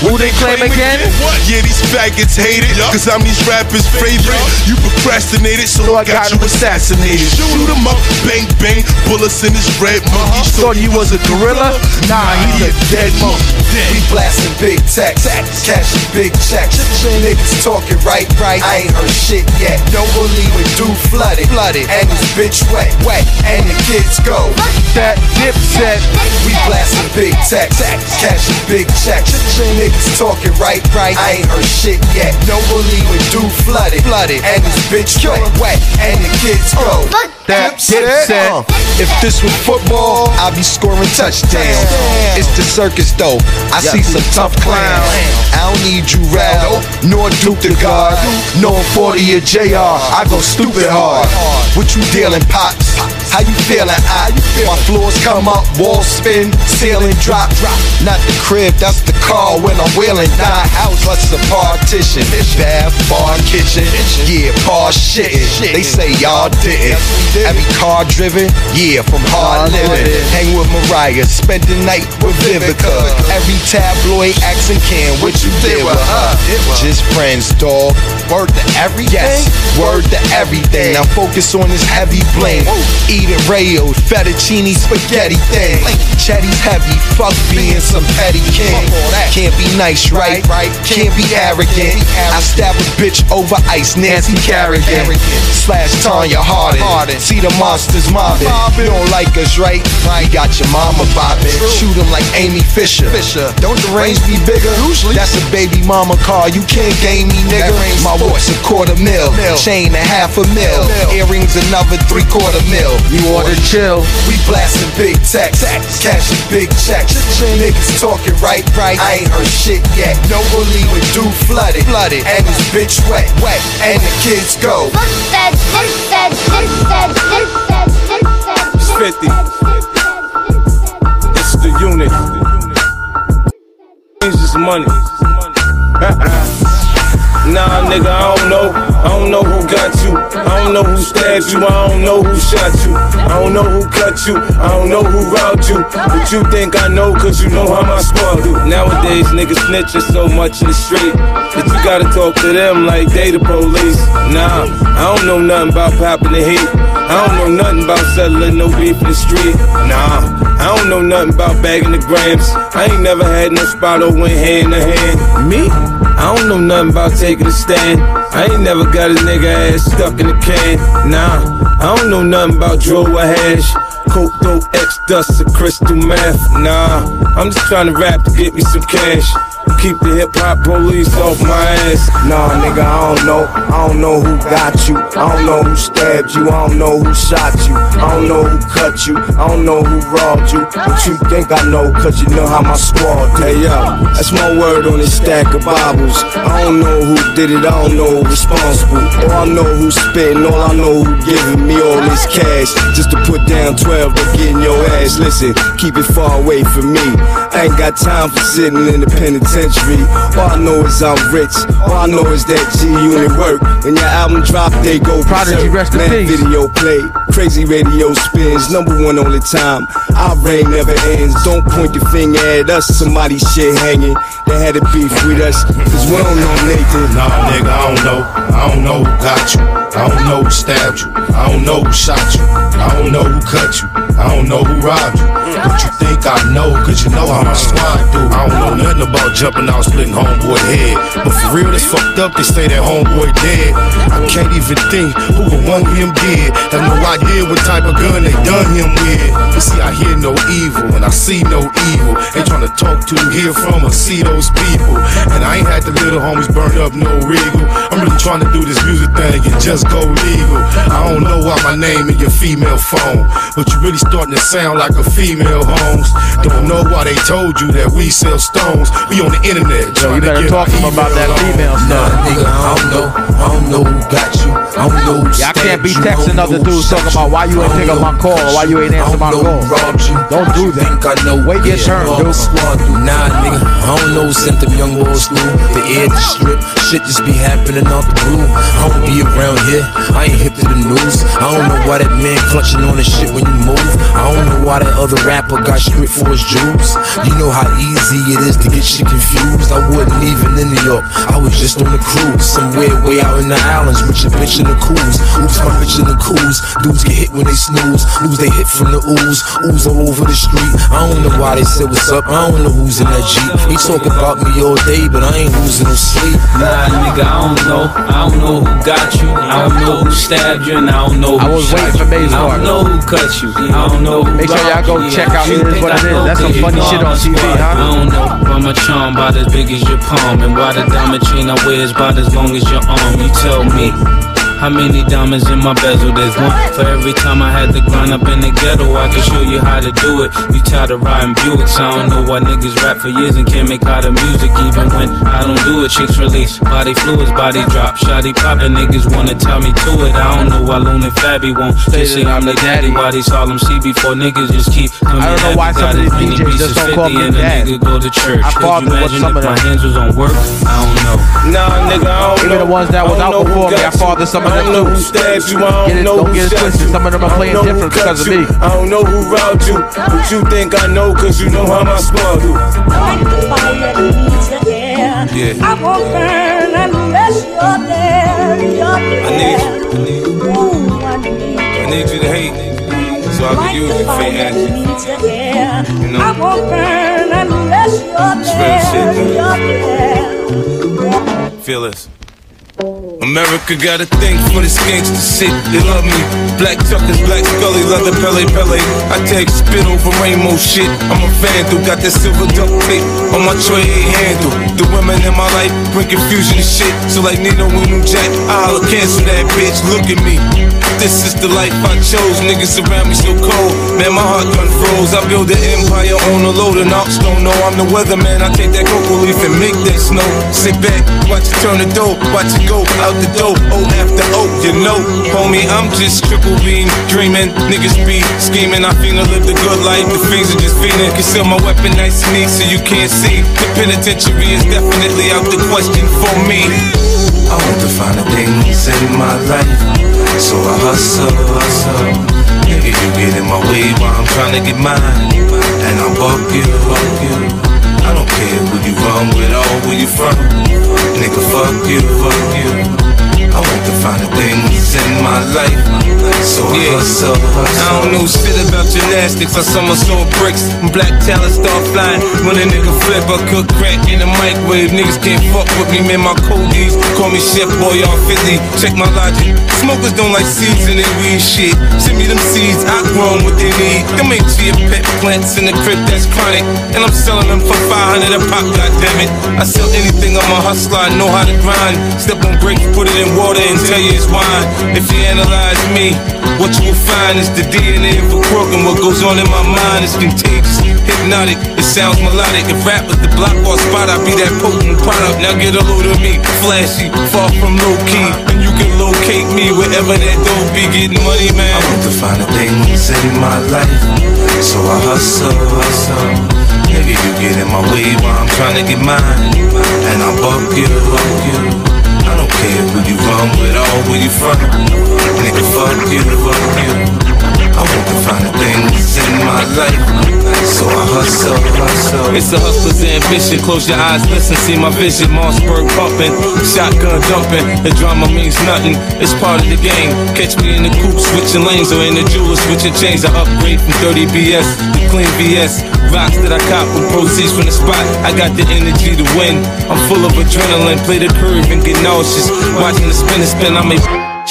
Who they claim again? What? Yeah, these faggots hate it. Cause I'm these rappers' favorite. You procrastinated, so I got you assassinated. Shoot 'em up, bang, bang. Bullets in his red monkey. Uh-huh. Thought he was a gorilla? Nah, he's a dead monkey. We blasting big text, cashing big checks. Niggas talking right, right. I ain't heard shit yet. Don't believe it, do flooded, flooded, and this bitch wet, wet, and the kids go. That dipset. We blasting big text, cashing big checks. Niggas talking right, right. I ain't heard shit yet. Don't believe it, do flooded, flooded, and this bitch wet, wet, and the kids go. That dipset. Uh, If this was football, I'd be scoring touchdowns. It's the circus though. I see some tough clowns. I don't need you, Raldo, nor Duke the God, nor 40 or JR. I go stupid hard. What you dealing, pops? How you feeling? I, my floors come up, walls spin, ceiling drop. drop. Not the crib, that's the car when I'm wheeling down house. Plus the partition, bath, bar, kitchen. Yeah, par shit. They say y'all didn't. Every car driven, yeah, from hard living. Hang with Mariah, spend the night with Vivica. Every tabloid asking Ken what you did with her. Just friends, dog. Word to everything. Yes, word to everything. Now focus on this heavy bling. Eating Rayo, fettuccine spaghetti thing. Chetty's heavy, fuck being some petty king. Can't be nice, right? Can't be arrogant. I stab a bitch over ice, Nancy Kerrigan. Slash Tonya Harding. See the monsters mobbing. You don't like us, right? We got your mama bobbing. Shoot 'em like Amy Fisher. Don't the range be bigger? Usually. That's a baby mama car. You can't game me, nigga. My a quarter mil. Chain a half a mil. Earrings another three quarter mil. You order chill. We blasting big text. Cashing big checks. Niggas talking right, right. I ain't heard shit yet. No bully do flooded. Flooded. And this bitch wet, wet. And the kids go. It's 50. It's the unit. It's just money. Uh-uh. Nah, nigga, I don't know. I don't know who got you. I don't know who stabbed you. I don't know who shot you. I don't know who cut you. I don't know who robbed you. But you think I know, cause you know how my squad do. Nowadays, niggas snitching so much in the street that you gotta talk to them like they the police. Nah, I don't know nothing about popping the heat. I don't know nothing about settling no beef in the street. Nah, I don't know nothing about bagging the grams. I ain't never had no spot or went hand to hand. Me? I don't know nothing about taking stand. I ain't never got a nigga ass stuck in a can. Nah, I don't know nothing about draw or hash. Dope, X, dust, and crystal meth. Nah, I'm just trying to rap to get me some cash. Keep the hip hop police off my ass. Nah, nigga, I don't know. I don't know who got you. I don't know who stabbed you. I don't know who shot you. I don't know who cut you. I don't know who robbed you. But you think I know, cause you know how my squad do. Hey, yo, that's my word on this stack of Bibles. I don't know who did it. I don't know who responsible. All I know who spitting. All I know who giving me all this cash. Just to put down 12 to get in your ass. Listen, keep it far away from me. I ain't got time for sitting in the penitentiary. All I know is I'm rich. All I know is that G Unit work. When your album drop, they go Prodigy, rest in Man, peace. video play, crazy radio spins, number one all the time. Our reign never ends. Don't point the finger at us. Somebody shit hanging. They had a beef with us, cause we don't know Nathan. Nah, nigga, I don't know. I don't know who got you. I don't know who stabbed you. I don't know who shot you. I don't know who cut you. I don't know who robbed you. But you think I know, cause you know how my squad do. I jumping out, splitting homeboy head. But for real, it's fucked up. They say that homeboy dead. I can't even think who would want him dead. Have no idea what type of gun they done him with. You see, I hear no evil and I see no evil. Ain't trying to talk to, hear from, or see those people. And I ain't had the little homies burn up no regal. I'm really trying to do this music thing and just go legal. I don't know why my name in your female phone, but you really starting to sound like a female homes. Don't know why they told you that we sell stones. We on the internet. Yo, you better talk to him about that female stuff. Nigga, I don't know. I don't know who got you. I don't know who Y'all can't be texting other dudes talking about why you ain't I pick up my call or why you ain't answer my I call. who robbed you. Don't do that. Think I know. Wait your turn, dude. the squad. Nah, nigga, I don't know who sent them young boys through the air to strip. Shit just be happening out the blue. I don't be around here. I ain't hip to the news. I don't know why that man clutching on his shit when you move. I don't know why that other rapper got stripped for his jewels. You know how easy it is to get shit confused. I wasn't even in New York. I was just on the cruise. Somewhere way out in the islands with your bitch in the cruise. Oops, my bitch in the cruise. Dudes get hit when they snooze. Lose they hit from the ooze. Ooze all over the street. I don't know why they said what's up. I don't know who's in that Jeep. They talk about me all day, but I ain't losing no sleep. Nah, nigga, I don't know. I don't know who got you. I don't know who stabbed you, and I don't know who I was shot waiting for you. Maze I don't know who cut you. I don't know who Make sure y'all go check out You It Is What I It Is. That's some funny shit on TV, huh? I don't know why my charm about as big as your palm, and why the diamond chain I wear is about as long as your arm. You tell me. How many diamonds in my bezel? There's one for every time I had to grind up in the ghetto. I can show you how to do it. You tired of riding Buicks? I don't know why niggas rap for years and can't make out of music. Even when I don't do it, chicks release body fluids, body drop, shoddy poppin'. Niggas wanna tell me to it. I don't know why Loon and Fabby won't say say I'm the daddy. Why these Harlem see before niggas just keep coming I don't know why some of these DJs just don't call me and dad. nigga go to church. I Could fathered you what imagine some if of my them- hands was on work? I don't know. Nah, nigga, I don't Even know. the ones that was out before me, I got fathered some of I them don't know who stabbed you. I don't Get it- know don't who get shot you. Some of them are I don't playing know who different cut because of you. me. I don't know who robbed you, but you think I know cause you know how my squad do. Yeah. I won't burn unless you're there. You're there. I need you. I need you to hate so I can use you for action. You know? I won't burn unless you're It's real there. shit, You're there. Feel this. America got a thing for this gangster shit. They love me. Black Tuckers, Black Scully, leather Pelle Pelle. I take spit over rainbow shit. I'm a vandal, got that silver duct tape on my tray handle. The women in my life bring confusion and shit. So like Nino and New Jack, I'll cancel that bitch. Look at me. This is the life I chose. Niggas around me so cold. Man, my heart gun froze. I build an empire on a load and ox don't know I'm the weatherman. I take that cocoa leaf and make that snow. Sit back, watch it turn the dough, watch it go out the door. Oh after oh, you know, homie, I'm just triple beam dreaming. Niggas be scheming. I finna live the good life. The fiends are just feeling. Conceal my weapon nice and neat so you can't see. The penitentiary is definitely out the question for me. I want to find the things in my life, so I hustle, hustle. Nigga, you get in my way while I'm trying to get mine, and I'll buck you, buck you. I don't care who you run with or where you from, nigga. Fuck you, fuck you. I want to find the things in my life, so I hustle, hustle. I don't know shit about gymnastics. I somersault bricks, and black talent start flying. When a nigga flip, I cook crack in the microwave. Niggas can't fuck with me, man. My codies call me Chef Boy all 50. Check my logic. Smokers don't like seeds in their weed shit. Send me them seeds, I grow 'em what they need. Them ain't chia pet plants in the crib that's chronic. And I'm selling them for 500 a pop, goddammit. I sell anything, I'm a hustler, I know how to grind. Step on grapes, put it in water and tell you it's wine. If you analyze me, what you will find is the DNA of a crook what goes on in my mind is contagious, hypnotic. It sounds melodic. If rap was the block or spot, I'd be that potent product. Now get a load of me, flashy, far from low key, and you can locate me wherever that dope be getting money, man. I want to find the things in my life, so I hustle, hustle. Nigga, you get in my way while I'm trying to get mine, and I'll buck you, buck you. I don't care who you run with or where you from. Nigga, fuck you, fuck you. I want to find things in my life, so I hustle, hustle. It's a hustler's ambition. Close your eyes, listen, see my vision. Mossberg pumping, shotgun dumping. The drama means nothing. It's part of the game. Catch me in the coupe switching lanes or in the jeweler switching chains. I upgrade from 30 BS to clean BS. Rocks that I cop from proceeds from the spot. I got the energy to win. I'm full of adrenaline. Play the curve and get nauseous. Watching the spin and spin, I'm.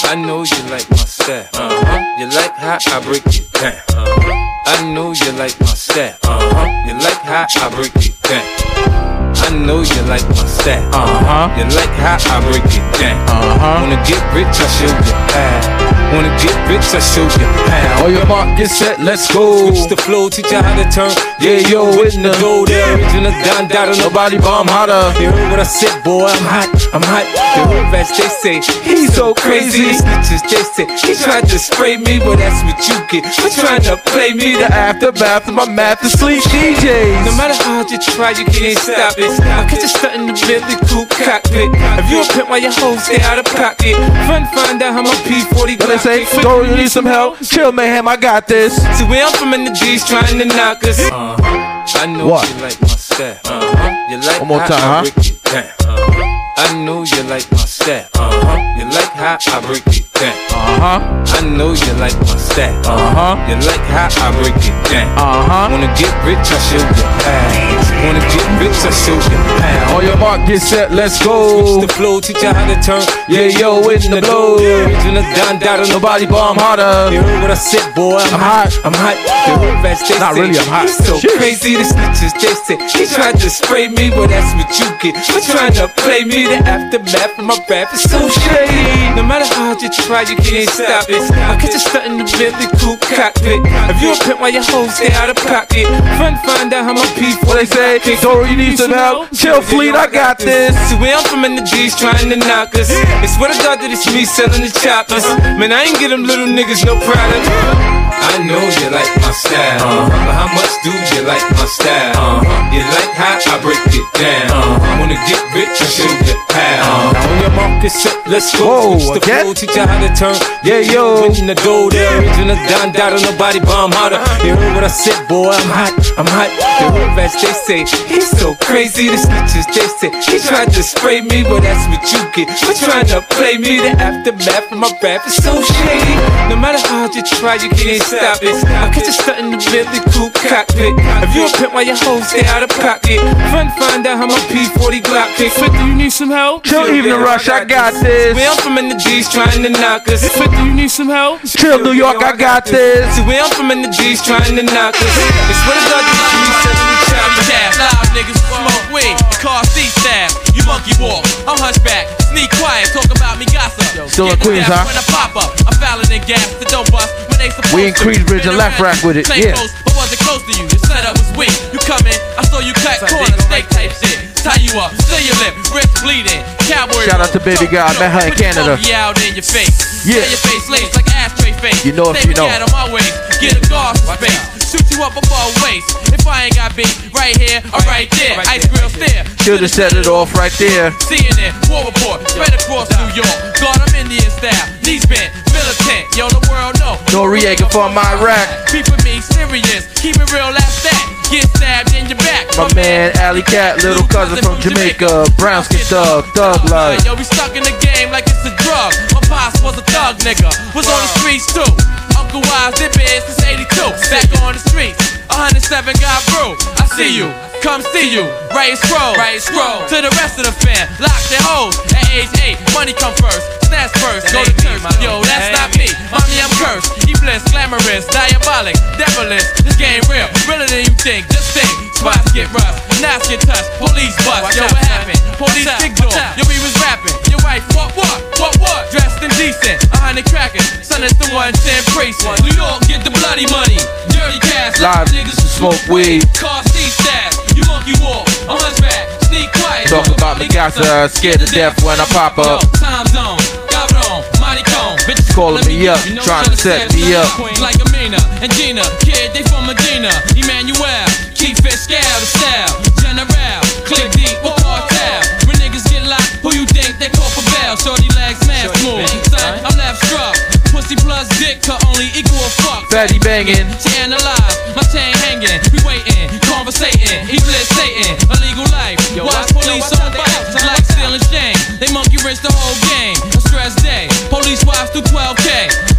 I know you like my Uh-huh. You like how I break it down. Uh-huh. I know you like my style. Uh-huh. You like how I break it down. I know you like my style. Uh-huh. You like how I break it down. Uh-huh. Wanna get rich, I show you how. Wanna get rich, I show you how. All your mark, get set, let's go. Switch the flow, teach you how to turn. Yeah, yo, in the Go there, original Don Dada, Nobody bomb hotter. You heard what I said, boy, I'm hot, I'm hot. The hood rats, they say, he's so crazy. Snitches, they say, he tried to spray me, but that's what you get. For trying to play me, The aftermath of my math to sleep DJs. no matter how hard you try, you can't stop it. I catch you stuck in the Bentley coupe cockpit. If you a pimp, why your hoes stay out of pocket? Run, find out how my P40 When they say, go, you need some help, chill, mayhem, I got this. See where I'm from in the D's trying to knock us. Uh-huh. I know What? you like my style. Uh-huh. You like One more time, huh? Break it down. I know you like my style. Uh-huh. You like how I break it down. Uh-huh. I know you like my style. Uh-huh. You like how I break it down. Uh-huh. Wanna get rich, I show you how. Wanna get rich, I show you how. All your mark, get set, let's go. Switch the flow, teach you how to turn. Yeah, yo, in the blow. Original Don Dada, Nobody bomb hotter. You heard what I said, boy. I'm, I'm hot. I'm hot. The they Not say, really, I'm hot. So Shit. crazy. The snitches, they say he tried to spray me, but that's what you get for trying to play me. The aftermath of my rap is so shady. No matter how hard you try, you can't stop it. I catch you stunting the Bentley coupe cockpit. If you a pimp while your hoes stay out of pocket, run find out how my people. What they say? Doru, you need some help? Chill, fleet, I got this. See where I'm from in the G's trying to knock us. It's what I thought that it's me selling the choppers. Man, I ain't get them little niggas no product. I know you like my style, uh-huh. but how much do you like my style? Uh-huh. You like how I break it down. Uh-huh. Wanna get rich, I show you how. Now on your mark, get set, let's go. Whoa, Switch the again? flow, teach you how to turn. Yeah, yo. When the dough there, original Don Dada, nobody bomb harder. You heard what I said, boy? I'm hot, I'm hot. The real vets, they say he's so crazy. The snitches, they say he tried to spray me, but that's what you get for trying to play me. The aftermath of my rap is so shady. No matter how hard you try, you can't stop it. I catch you stunting the Bentley coupe cockpit. If you a pimp while your hoes stay out of pocket, run find out how my P40 Glock kick. 50, you need some help? Chill, Evening Rush, I got this. Where I'm from in the G's trying to knock us. 50, you need some help? Chill, New York, I got this. See where I'm from in the G's trying to knock us. It's what I thought the G's selling the choppers. Tab, live niggas smoke weed, car C stab, you monkey walk, I'm hunchback, sneak quiet, talk about me gossip. Still in Queens, huh? When I pop up, I'm fouling in gas that don't bust when they supposed We to. in Queensbridge and left rack with it, yeah. close, but wasn't close to you. Your setup was weak. You come in, I saw you cut corners, snake type shit. Tie you up, seal your lip, wrist bleeding. Cowboy Shout out to Baby God, met her in Canada. funky out in your face. Yeah. Your face lace like ashtray face. You know if Stay you know. out of my waist. Get a guard for space. Shoot you up above waist. If I ain't got beat, right here or right there. Ice grill stare. She'll just set it off right there. Seeing it, war report, spread across New York. God, I'm Indian style, knees bent, militant. Yo, the world know. Noreaga from Iraq. Keep with me serious, keep it real, that's that. Get stabbed in your back. My man, Alley Cat, little cousin from Jamaica. Brown skin thug, thug life. Yo, we stuck in the game like it's a drug. My pops was a thug nigga, was on the streets too. Uncle Wise did biz since 82. Back on the streets, 107 got brew. I see you, come see you. Right scroll, right scroll. To the rest of the fam, lock their hoes. At age 8, money come first. Snatch first, go to church. Yo, that's not me. Mommy, I'm cursed. Iblis, glamorous, diabolic, devilish. This game real, realer than you think. Just think. Spots get rough, knives get touched, police bust. Yo, what happened? Police big door. Yo, we was rapping. Your wife, what, what, what, what? Dressed in decent, a hundred crackers. Son is the one, ten precinct. New York, get the bloody money. Dirty cash, Live niggas to smoke weed. Car C stash, you monkey walk, a hunchback, sneak quiet. Talk about me, got uh, scared to death when I pop up. Time zone, Gabron, Mighty Cone, bitches Calling me up, trying to set me up. Like Amina and Gina, kid, they from Medina. Emmanuel, keep it scale to style. General, click deep with cartel. When niggas get locked, who you think they call for bail? Shorty legs, man, smooth. Son, I'm left struck. Pussy plus dick could only equal a fuck. Fatty banging. To analyze, my chain hanging. We waiting, conversating. Iblis Satan, illegal life. Watch police on bikes, like stealing shame. They monkey wrench the whole game. A stress day. Police wives through 12K.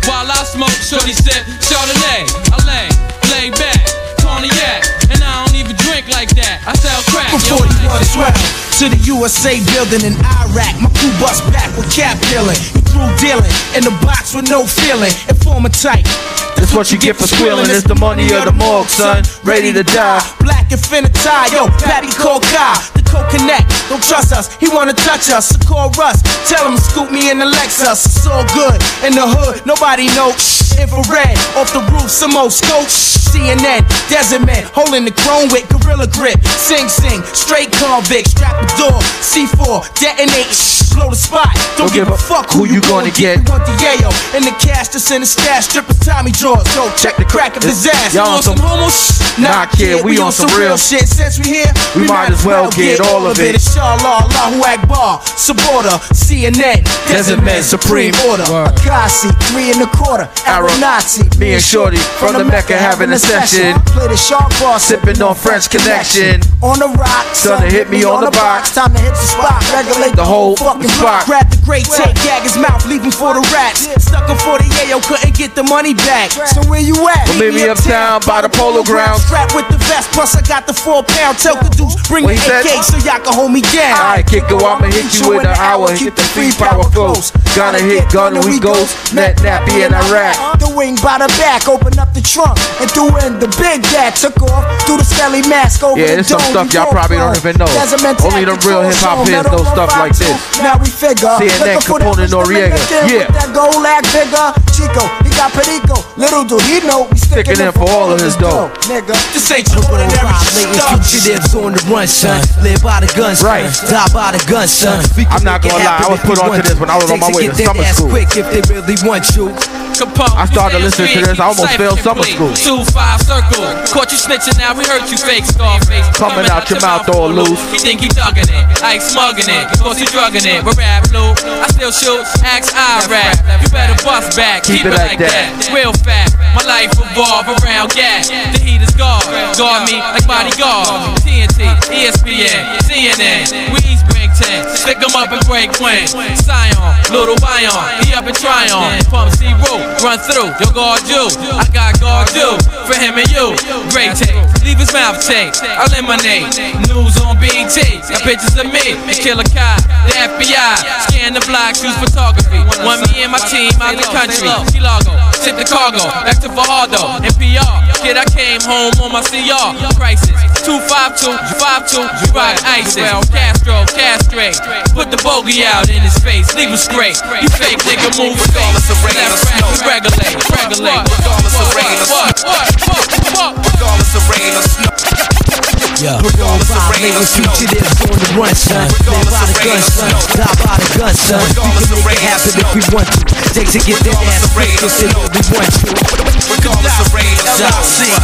While I smoke, shorty sip Chardonnay. I lay, lay back, cognac. And I don't even drink like that. I sell crack. From Yo, 41 12 to the USA building in Iraq. My crew bust back with cap dealing. He through dealing in the box with no feeling. Informer type. That's what you get for squealing. It's the money of the morgue, son. Ready to die. Black infinity, yo, Patty call Kai. The co-connect, don't trust us, he wanna touch us. So call Russ, tell him scoop me in the Lexus. It's all good in the hood, nobody know. Infrared, off the roof, some more scope. CNN, desert man, holding the chrome with gorilla grip. Sing sing, straight convict, strap the door. C4, detonate, blow the spot. Don't, give a fuck who, you gonna get. We want the yayo and the cash that's in the stash. Strippers Tommy drawers, go check the crack of his ass. You Y'all on some some- homo? Nah, kid, we on some real shit. Since we here, We might as well get all of it. Inshallah, Allahu Akbar, Sabota, CNN, Man, Supreme Order, Akasi, three and a quarter, Aeronazi, Me and Shorty from the Mecca having a session. Play the sharp bar, Sipping on French Connection. On the rock, Son, to hit me on the box. Time to hit the spot, regulate The whole fucking spot. Grab the great tape, gag his mouth, leave him for the rats. Stuck him for the yayo, couldn't get the money back. So where you at? Well, meet me uptown by the Polo Grounds. Strap with the vest, plus I got the four pound. Tell the dudes, bring the he? AK so y'all can hold me down. Alright, kick it, I'ma hit you in the hour. Hit the free power close. Gonna hit gun and we ghost. Net nappy in Iraq. The wing by the back, open up the trunk and threw in the big dad. Took off through the skelly mask over Yeah, the there's some stuff y'all probably don't even know. There's a mentality Only the real hip hop heads know stuff like this. Now we figure. CNN, Looking for the Capone, to Noreaga. Yeah. That gold lag figure. Chico, got Perico. Little do he know we sticking Sticking in for all of his dough. Nigga, This ain't your ordinary stuff. Fugitives on the run, son. Live by the gun, son. Right. Die by the gun, son. We I'm can not gonna lie, I was put we onto this when I was on my way get to their summer ass school. quick if they really want you. Capone, I started listening to this, I almost cipher failed summer school. Two five circle, caught you snitching now. We hurt you, fake Scarface. Coming out your mouth all loose. He think he thugging it, I smugging it. Of course he drugging it. But rap blue, I still shoot. Axe I rap. You better bust back, keep, it like that. Real fat, my life revolve around gas. The heat is guard, guard me like bodyguard. TNT, ESPN, CNN, we East 10. Stick up and break Quinn. Scion, little Bion, he up and try on. Pump C rope, run through, yo guard you. I got guard you for him and you. Great tape, leave his mouth tape. I eliminate news on BT. Got pictures of me, the killer Kai, the FBI. Scan the block, choose photography. Want me and my team out the country. Chilago, tip the cargo, back to Fajardo, NPR. Kid, I came home on my CR. Crisis, 252, 52, you rock ISIS. Well, Castro, Castro, castrate. Put the bogey out in his face, leave him straight. You fake nigga, move regardless of rain or snow. Regulate, regulate, regardless of rain or snow. Regardless of rain or snow. Yeah. Regardless of rain or Violating snow. fugitives on the run, son. Live by the gun, son. Die by the gun, son. We can make it happen if we want to. Take to get their ass quick if they know we want to. Regardless of rain or snow.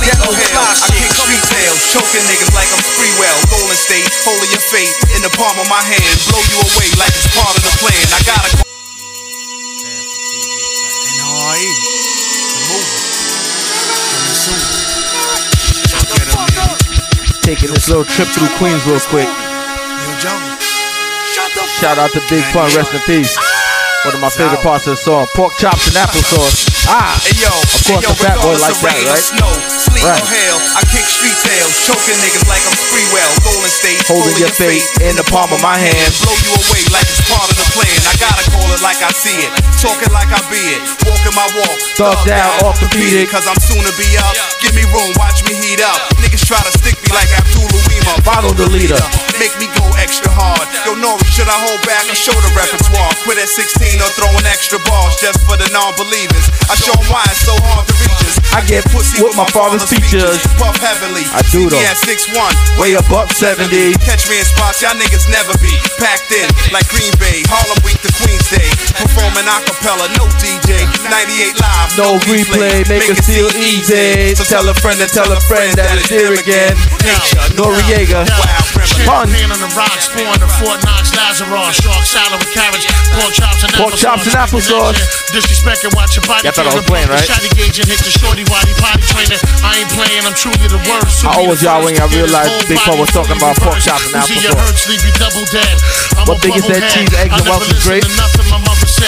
Yellow hair, I kick street tails, choking niggas like I'm Sprewell. Golden State, holding your fate in the palm of my hand. Blow you away like it's part of the plan. I gotta go. NRE, the movie. Coming soon. Taking this little trip through Queens real quick. Shout out to Big Pun, rest in peace. One of my favorite parts of the song, pork chops and applesauce. Ah, Hey yo, of course hey, yo, the fat boy regardless like that, right? Snow, sleet Right. or hail, I kick street tails, choking niggas like I'm Sprewell. Golden State, Holding your fate in the palm of my hand. blow you away like it's part of the plan. I gotta call it like I see it, talking like I be it, walking my walk. Thug down, orthopedic. Cause I'm soon to be up. Give me room, watch me heat up. Niggas try to stick me like Abdul Uwima. Follow the leader. Make me go extra hard. Yo, Nori, should I hold back or show the repertoire? Quit at 16 or throwing extra balls just for the non-believers. I show 'em why it's so hard to reach us. I get pussy with my father's features. Puff heavily. I do though. Yeah, 6'1. Way up up 70. Catch me in spots y'all niggas never be. Packed in like Green Bay. Harlem Week to Queens Day. Performing acapella, no DJ. 98 live, No replay, make it feel easy. So tell a friend and tell a friend that it's here again. Nature, Noreaga, Pun. Champagne on the rock, spawn the Fort Knox, Lazarus, shark salad with carrots, pork chops and Pork chops and applesauce. Disrespect and watch your body. Yeah, I thought I was playing, right? Shotty gauge and hit the shorty while he potty training. I ain't playing, I'm truly the worst. I always y'all when y'all realized Big Pun was talking about pork chops and applesauce. hurt, sleepy double dead. I'm What biggest bubble said, cheese, eggs, I and listen grapes?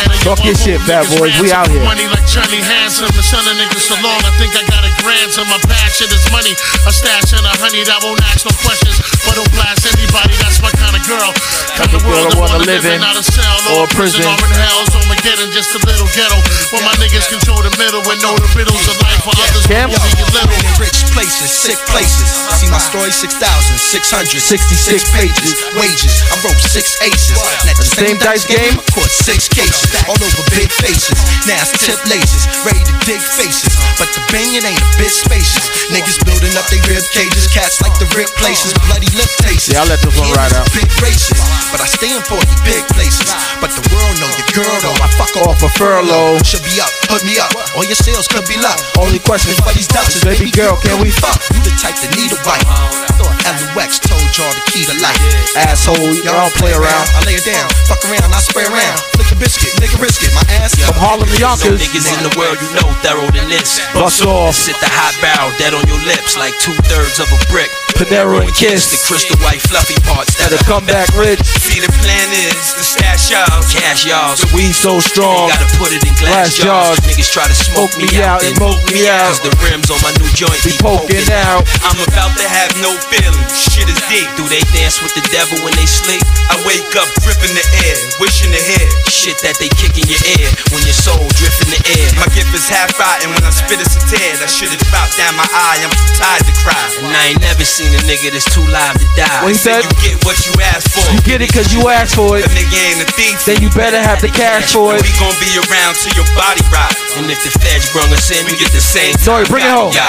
To nothing my mother said. And Talk your shit, bad boys. We out here. Money like Johnny Handsome. The son of niggas so long, I think I got a grandson. My passion is money. A stash and a honey that won't ask no questions. But don't blast anybody, that's my kind of girl. Kind of world I I wanna wanna live live in, in. Not a cell or or a prison. prison. Or in hell's Armageddon, just a little ghetto. Where my niggas control the middle and know the riddles of life while others Camp? see it little. Rich places, sick places. See my story 6,666 pages. Wages, I wrote six aces. And at the same dice game, I caught six cases. All over big faces. Now it's tip laces, ready to dig faces. But the banging ain't a bit spacious. Niggas building up they rib cages. Cats like the rip places, bloody lip tastes. Yeah, I'll let this one ride out. Big races, but I stand for the big places. But the world know your girl though. I fuck Off a furlough. Should be up, put me up. All your sales could be luck. Only question for these ducks baby girl, can we fuck? You the type that need a wife. Thought LUX told y'all the key to life. Asshole, y'all don't play around. I lay it down, fuck around, I spray around. Flick a biscuit, nigga risk it. My ass From Harlem to Yonkers. niggas in the world you know thorough than this. Bust off. Sit the hot barrel dead on your lips like two thirds of a brick. Panera and Kiss the crystal white fluffy parts That'll come back rich. See, the plan is to stash y'all, cash y'all. The weed so strong. Gotta put it in glass, Glass jars. Niggas try to smoke, Smoke me out and smoke me out. Cause the rims on my new joint Be poking out. I'm about to have no feelings. Shit is deep. Do they dance with the devil when they sleep? I wake up dripping the air, wishing to hear shit that they kick in your ear when your soul drift in the air. My gift is half rotten when I spit it's a tear. That shit is dropped down my eye. I'm too tired to cry. And I ain't never seen a nigga that's too live to die. What he said? You get what you ask for. You get it cause you asked for it. A nigga ain't a thief. Then you better have the cash for it. We gon' be around till your body rot. And if the feds brung us in, we get the same. Sorry, bring it home. Yeah,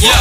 Yo,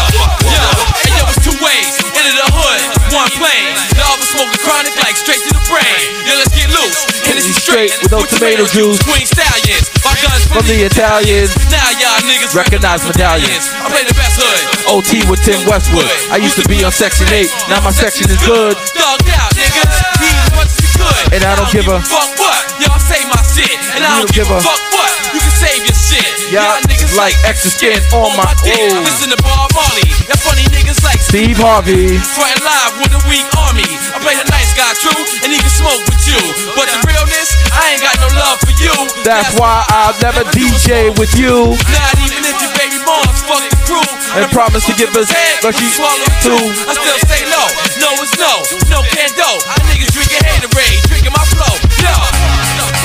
yo, hey yo, it's two ways. Into the hood, one plane. The other smoking chronic like straight to the brain. Yo, let's get loose. Hennessy straight with no tomato juice. Queen stallions. My guns From the Italians. Now y'all niggas Recognize medallions. I play the best hood. OT with Tim Westwood. I used to be on Section 8. Now my section is good. Thugged out, niggas. Be as much as you could. And I don't give a- fuck what. Y'all say my shit. And I don't give a fuck what. You can save your shit. Y'all niggas like extra skin on my dick. Listen to Bob Marley. That funny niggas like Steve Harvey. Frontin' live with a weak army. I play the nice guy true, and he can smoke with you. But the realness, I ain't got no love for you. That's why I'll never DJ with you. Not even if your baby mom's fuck the crew. And promise to give us Head, but she swallow too. I still say no. No is no. No can do. I niggas drinking Haterade, drinking my flow. Yo. Hello?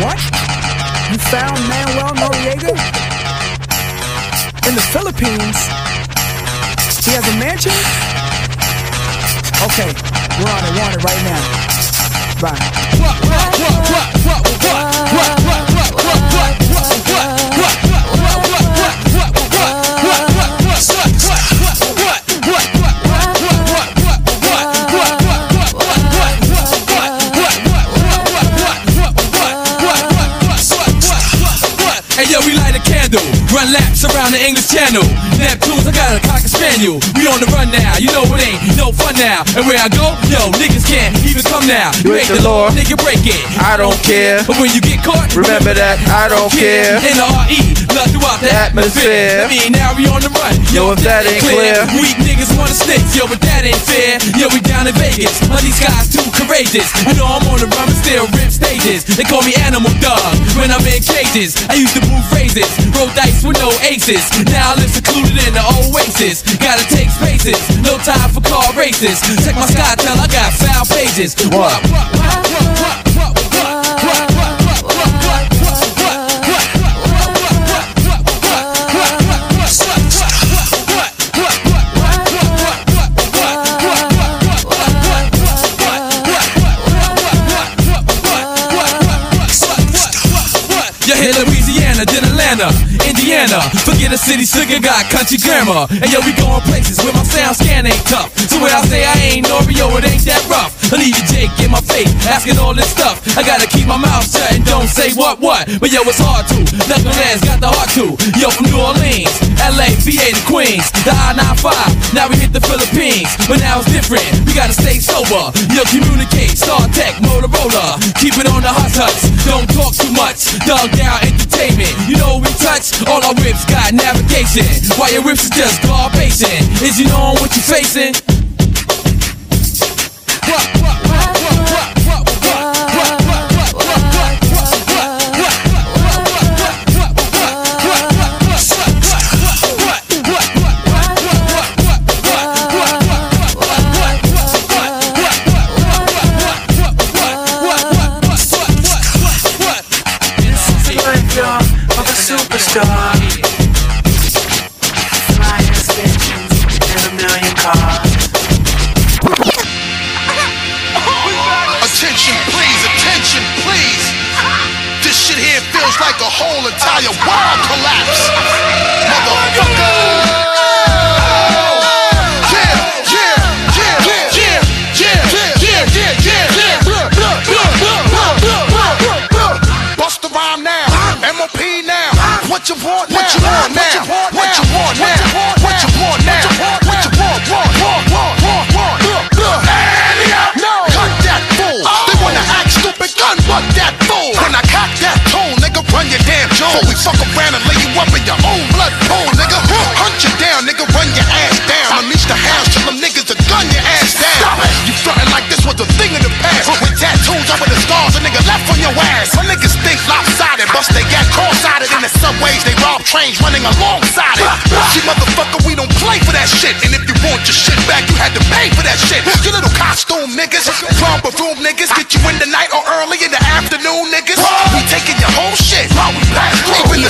What? You found Manuel Noriega? In the Philippines? He has a mansion? Okay, we're on it, it right now. Bye. Hey yo, we run laps around the English Channel. Neptunes, I got a cocker spaniel. We on the run now, you know it ain't no fun now. And where I go, yo, niggas can't even come now. You ain't the law. nigga break it. I don't care. But when you get caught, Remember that I don't care. In the RE, love throughout the atmosphere. I mean, now we on the run. Yo, if that ain't clear. Weak niggas wanna snitch, yo, but that ain't fair. Yo, we down in Vegas, but these guys too courageous. You know I'm on the run, but still rip stages. They call me Animal Dog when I'm in cages. I used to move phrases, roll dice with no aces. Now I live secluded in the oasis. Gotta take spaces, no time for car races. Check my sky, tell I got foul pages. What? You Forget a city sugar, got country grammar. And yo, we going places where my sound scan ain't tough. So when I say I ain't Oreo, it ain't that rough. I need you, Jake, in my face, asking all this stuff. I gotta keep my mouth shut and don't say what, what. But yo, it's hard to. Knuckleheads got the heart to. Yo, from New Orleans, LA, VA to Queens, the I-95. Now we hit the Philippines, but now it's different. We gotta stay sober. Yo, communicate, StarTAC, Motorola. Keep it on the hot touch. Don't talk too much. Dog down entertainment. You know we touch. All our whips got navigation. While your whips is just garbation. Is you knowing what you're facing? of a superstar. Flyest bitches in a million cars. Before we fuck around and lay you up in your own blood pool, nigga. Hunt you down, nigga. Run your ass down. Unleash the hounds, tell them niggas to gun your ass down. Stop it. You frontin' like this was a thing in the past. With tattoos with the scars, a nigga left on your ass. Some niggas think lopsided, bust they got cross-sided in the subways. They rob trains running alongside it. You motherfucker, we don't play for that shit. And if you want your shit back, you had to pay for that shit. You little costume niggas, prom perfume, niggas, get you in the night or early in the afternoon niggas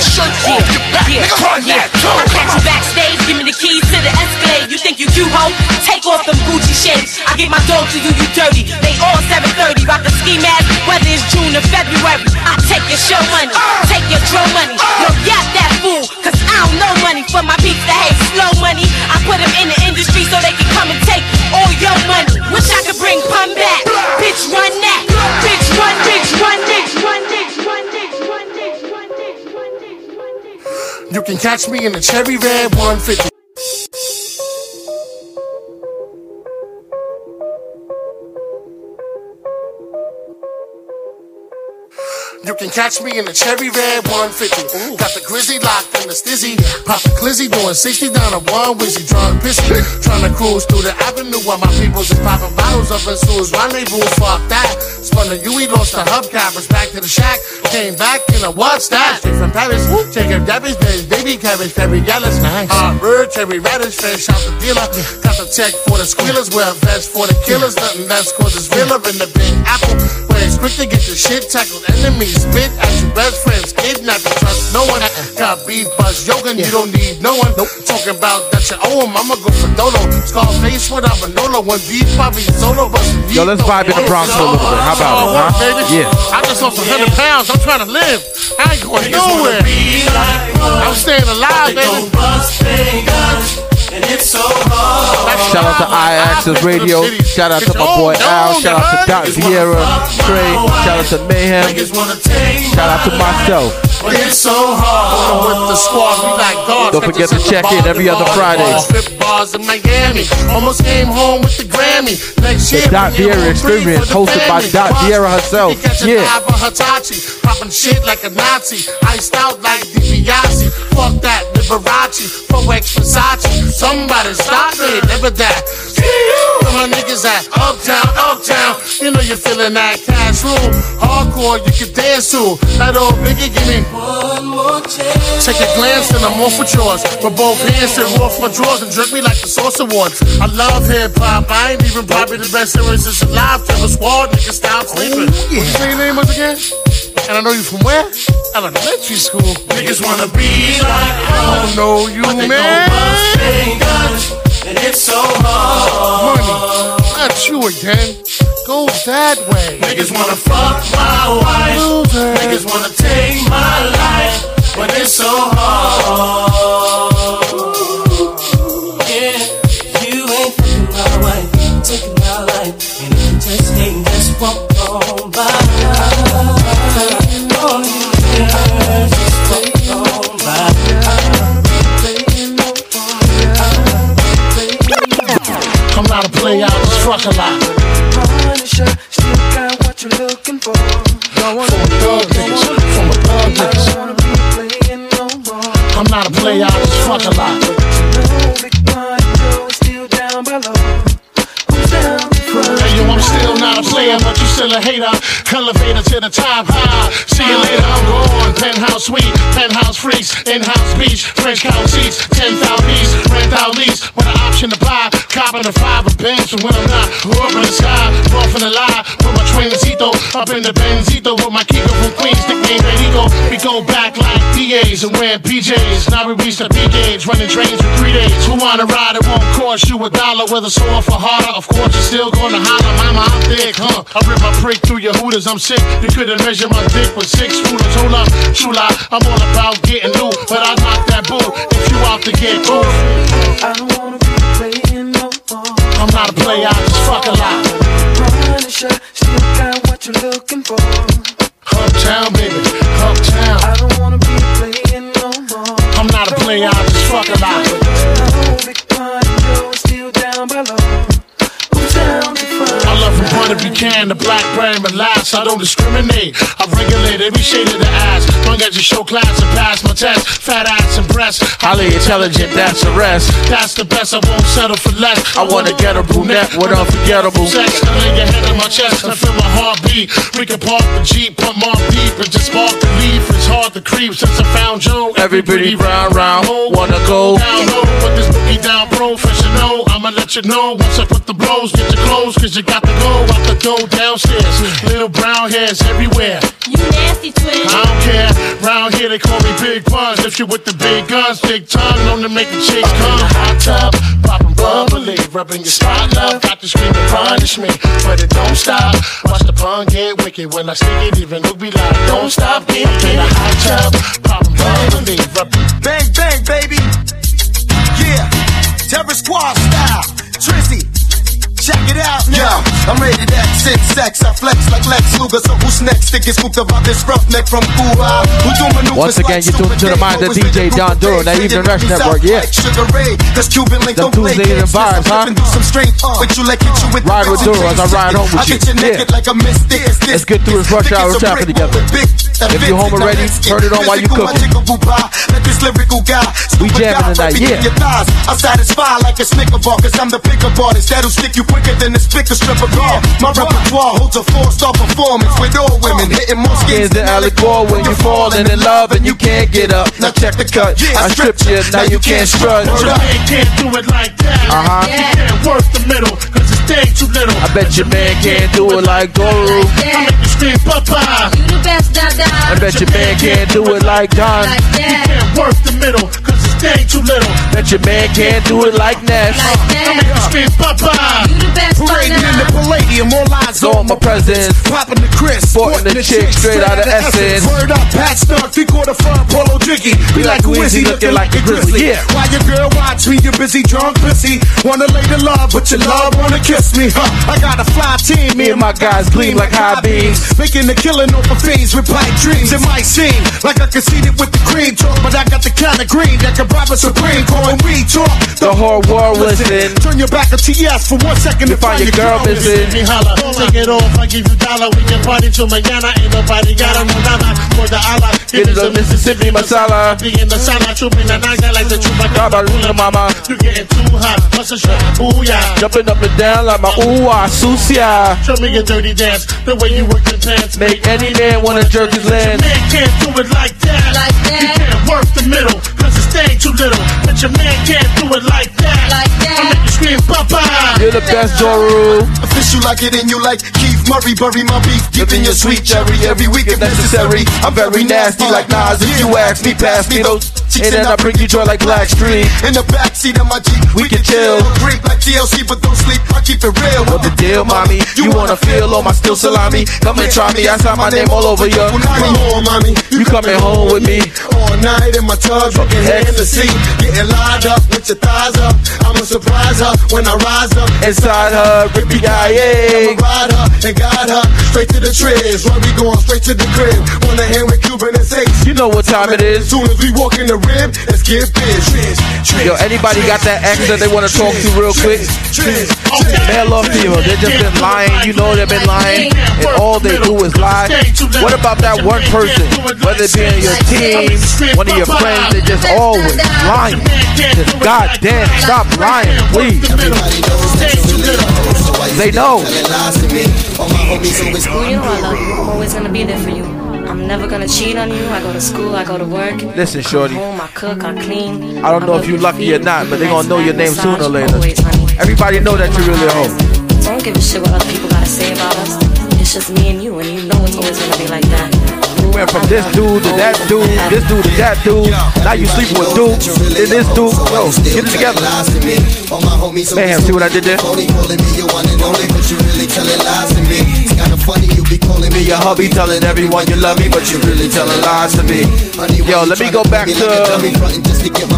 shirt off your back, nigga, run that too. I catch you backstage, give me the keys to the Escalade. You think you cute, ho? Take off them Gucci shades. I get my dog to you, you dirty. They all 730, rock a ski mask, whether it's June or February. I take your show money, take your drum money. Yo, yap that fool, cause I don't know money for my beats that hate slow money. I put them in You can catch me in the cherry red 150. You can catch me in the cherry red 150. Got the grizzly locked in the stizzy. Pop the glizzy doing 60 down a one wizzy. Drunk pissy. Trying to cruise through the avenue while my peoples is popping bottles up in Sue's rendezvous. Fuck that. Spun the UE, lost the hubcappers. Back to the shack. Came back in a what's that? Straight from Paris. Chicken Debbie's baby, baby cabbage, Perry Yellis. Nice. Hot bird, cherry radish, fish out the dealer. Got the check for the squealers. Wear a vest for the killers. Nothing less cause it's realer in the big apple. Where it's quick to get your shit tackled. Enemies spit at your best friends. Kidnap you, trust no one. Got beef, buzz, yoga, you don't need no one. Talking about that you owe oh, him. I'ma go for Dolo. Scarface without Manolo. One beef, Bobby solo, but Yo, let's vibe in the Bronx for a little bit. How about it, oh, huh? Baby. Yeah. I just lost 100 pounds. I'm trying to live. I ain't going nowhere. I'm staying alive, baby. Shout out to iAccess Radio. Shout out to my boy Al. Shout out to Doc Vieira, Trey. Shout out to Mayhem. Shout out to myself. It's so hard. With the squad, we like God. Don't forget to check in every other Friday. Strip bars in Miami. Almost came home with the Grammy. Next The year, Dot we get Vieira Experience, hosted by. Dot Vieira herself. We catch a Yeah. Hitachi. Popping shit like a Nazi. Iced out like DiBiase. Fuck that, Liberace. 4X Versace. Somebody stop me. Never that. Where my niggas at? Uptown, uptown. You know you're feeling that cash room. Hardcore, you can dance to. That old biggie, give me one more chance. Take a glance and I'm off with yours. With both hands and off my drawers and jerk me like the Source Awards. I love hip hop. I ain't even probably the best lyricist alive. Tell a squad, niggas stop sleeping. What you say your name was again? And I know you from where? Elementary school. Niggas wanna be like I don't know you, man. And it's so hard. Money, not you again. Go that way. Niggas wanna fuck my wife. Niggas wanna take my life. But it's so hard. Fuck a lot. Punisher, still got what you're looking for. From a thug niggas, from a thug niggas. I'm not a player, I just fuck a lot. A player, but you still a hater. Elevator to the top high. See you later, I'm gone. Penthouse suite, penthouse freaks, in-house beach, French couch seats, 10,000 piece, rent out lease, with an option to buy. Copping a five of bands from when I'm not. Up in the sky, off in the lie. Put my twincito up in the Benzito with my Kiko from Queens, nickname Benito. We go back like DAs and wear PJs. Now we reach the P gauge, running trains for three days. Who wanna ride? It won't cost you a dollar, whether sore for harder. Of course, you're still gonna holler, mama, I'm thick, huh? I rip my prick through your hooters, I'm sick. You couldn't measure my dick with six rulers. Hold up, true lie, I'm all about getting loot, but I knock that bull if you out to get cool. I don't wanna be playing no more. I'm not a player, I just fuck a lot. Punisher, still got what you're looking for. Uptown, baby, uptown. I don't wanna be playing no more. I'm not a player, I just fuck a lot. Point of view can, the black brand, relax. I don't discriminate. I regulate every shade of the ass. Long as you show class and pass my test. Fat ass and breasts. Highly intelligent, that's a rest. That's the best, I won't settle for less. I wanna get a brunette with unforgettable sex. I lay your head on my chest and feel my heartbeat. We can park the Jeep, pump more deep, and just spark the leaf. It's hard to creep since I found Joe. Everybody round round wanna go down low, put this boogie down professional. I'ma let you know once I put the blows, get your clothes, cause you got to go out the door downstairs. Little brown hairs everywhere. You nasty twin. I don't care. Round here they call me Big Buns. If you with the big guns, big tongue, known to make the chicks come. Hot tub, popping bubbly, rubbing your spot love. Got to scream and punish me, but it don't stop. Watch the pun get wicked when I stick it. Even look be like, don't stop, get in a hot tub, popping bubbly, rubbing. Bang bang baby, yeah, Terror Squad style, Trizzy. Check it out now. Yeah, I'm rated X, six sex. I flex like Lex Luger. So who's next to get scooped about this roughneck from Cuba? Who do maneuvers Once again, like you're tuned to the mind of DJ Don Doru, that Evening Rush Network, yeah. Sugar Ray, that's Cuban link. Don't play games. vibes, huh? Do some straight, but you like hit you with Ride with Doru as I ride home with I you. naked like a. It's this. Let's get through this rush hour traffic together. If you're home already, turn it on while you cooking. Let this lyrical guy We jamming tonight, yeah. I satisfy like a snicker bar, cause I'm the pickup artist that'll stick you quicker than the spicker stripper car. My repertoire holds a four-star performance with all women hitting more skins Skins in Alicore when you falling in love and you can't get up. Now check the cut. I stripped you, now you can't strut. Word up, man can't do it like that. Uh-huh. You can't work the middle, cause it's day too little. I bet your man can't do it like Doru. I make you scream, Papa. You the best, Dada. I bet your man can't do it like Don. You can't work the middle, cause it's day too little. Bet your man can't do it like Nash. Like I make you that. scream, Papa. You the best, Parading in the Palladium, all eyes on my presidents Popping the Chris, Sporting the chick straight out of Essence. Word up, Pat Stark, three quarter front, Polo Jiggy. Be like who is he looking like a grizzly? Yeah. Why your girl watch me? You're busy, drunk, busy. Wanna lay the love, but your love wanna kiss me. Huh? I got a fly team, Me and my guys gleam like high beams. Making the killing off of fiends with pipe dreams. It might seem like I conceded with the cream talk, but I got the kind of green that can bribe a supreme court. When we talk, The whole world listen. Turn your back to TS for one second You to find your girl missing. Let me holla, take it off, I give you dollar. We can party till mañana. Ain't nobody got no nada. For the Allah, Get it on Mississippi masala. Be in the sana, chupin the naga like the Baba chupacabra. Luna mama. You're getting too hot, what's a shot? Booyah. Jumping up and down like my ooh ah sucia. Show me your dirty dance, the way you work your pants. Make any man wanna jerk his land. Man can't do it like that. Like that. You can't work the middle, cause it's staying too little. But your man can't do it like that. Like that. I make you scream, Papa. You're the best Doru. you like it and you like Keith Murray. Bury my beef deep in your sweet cherry. Every week if necessary. I'm very nasty like Nas. If you ask me, pass me those. And then I bring you joy like Blackstreet. In the backseat of my Jeep, We can chill. Creep like TLC, but don't sleep. I keep it real. What the deal, mommy? You wanna feel all my still salami? Come and try me. I sign my name all over your. Come on, mommy. You coming home with me? All night in my tub, drinking Hennessy. Getting lined up with your thighs up. I'ma surprise her when I rise up. Inside her, rippy I'ma yeah. ride her and guide her straight to the tribs. Where we going straight to the crib. Wanna hang with Cuban and Ace. You know what time it is. Soon as we walk in the rib, let's get biz. Yo, anybody got that ex that they wanna talk to real quick? Male or female, they just been lying. You know they've been lying, and all they do is lie. What about that one person, whether it be in your team, one of your friends, they just always lying? Just goddamn, stop lying, please. They know. School you know I love you. I'm always gonna be there for you. I'm never gonna cheat on you. I go to school, I go to work. Listen, shorty. Home, I cook, I clean. I don't know if you're lucky or not, but they gonna know your name sooner or later. Always. Everybody know that you're really a hoe. Don't give a shit what other people gotta say about us. It's just me and you, and you know it's always gonna be like that. We went from this dude to that dude, this dude to that dude. Now you sleeping with dude, then this dude. Yo, get it together. Man, see what I did there? Me your hubby telling everyone you love me, but you really telling lies to me. Yo, let me go back to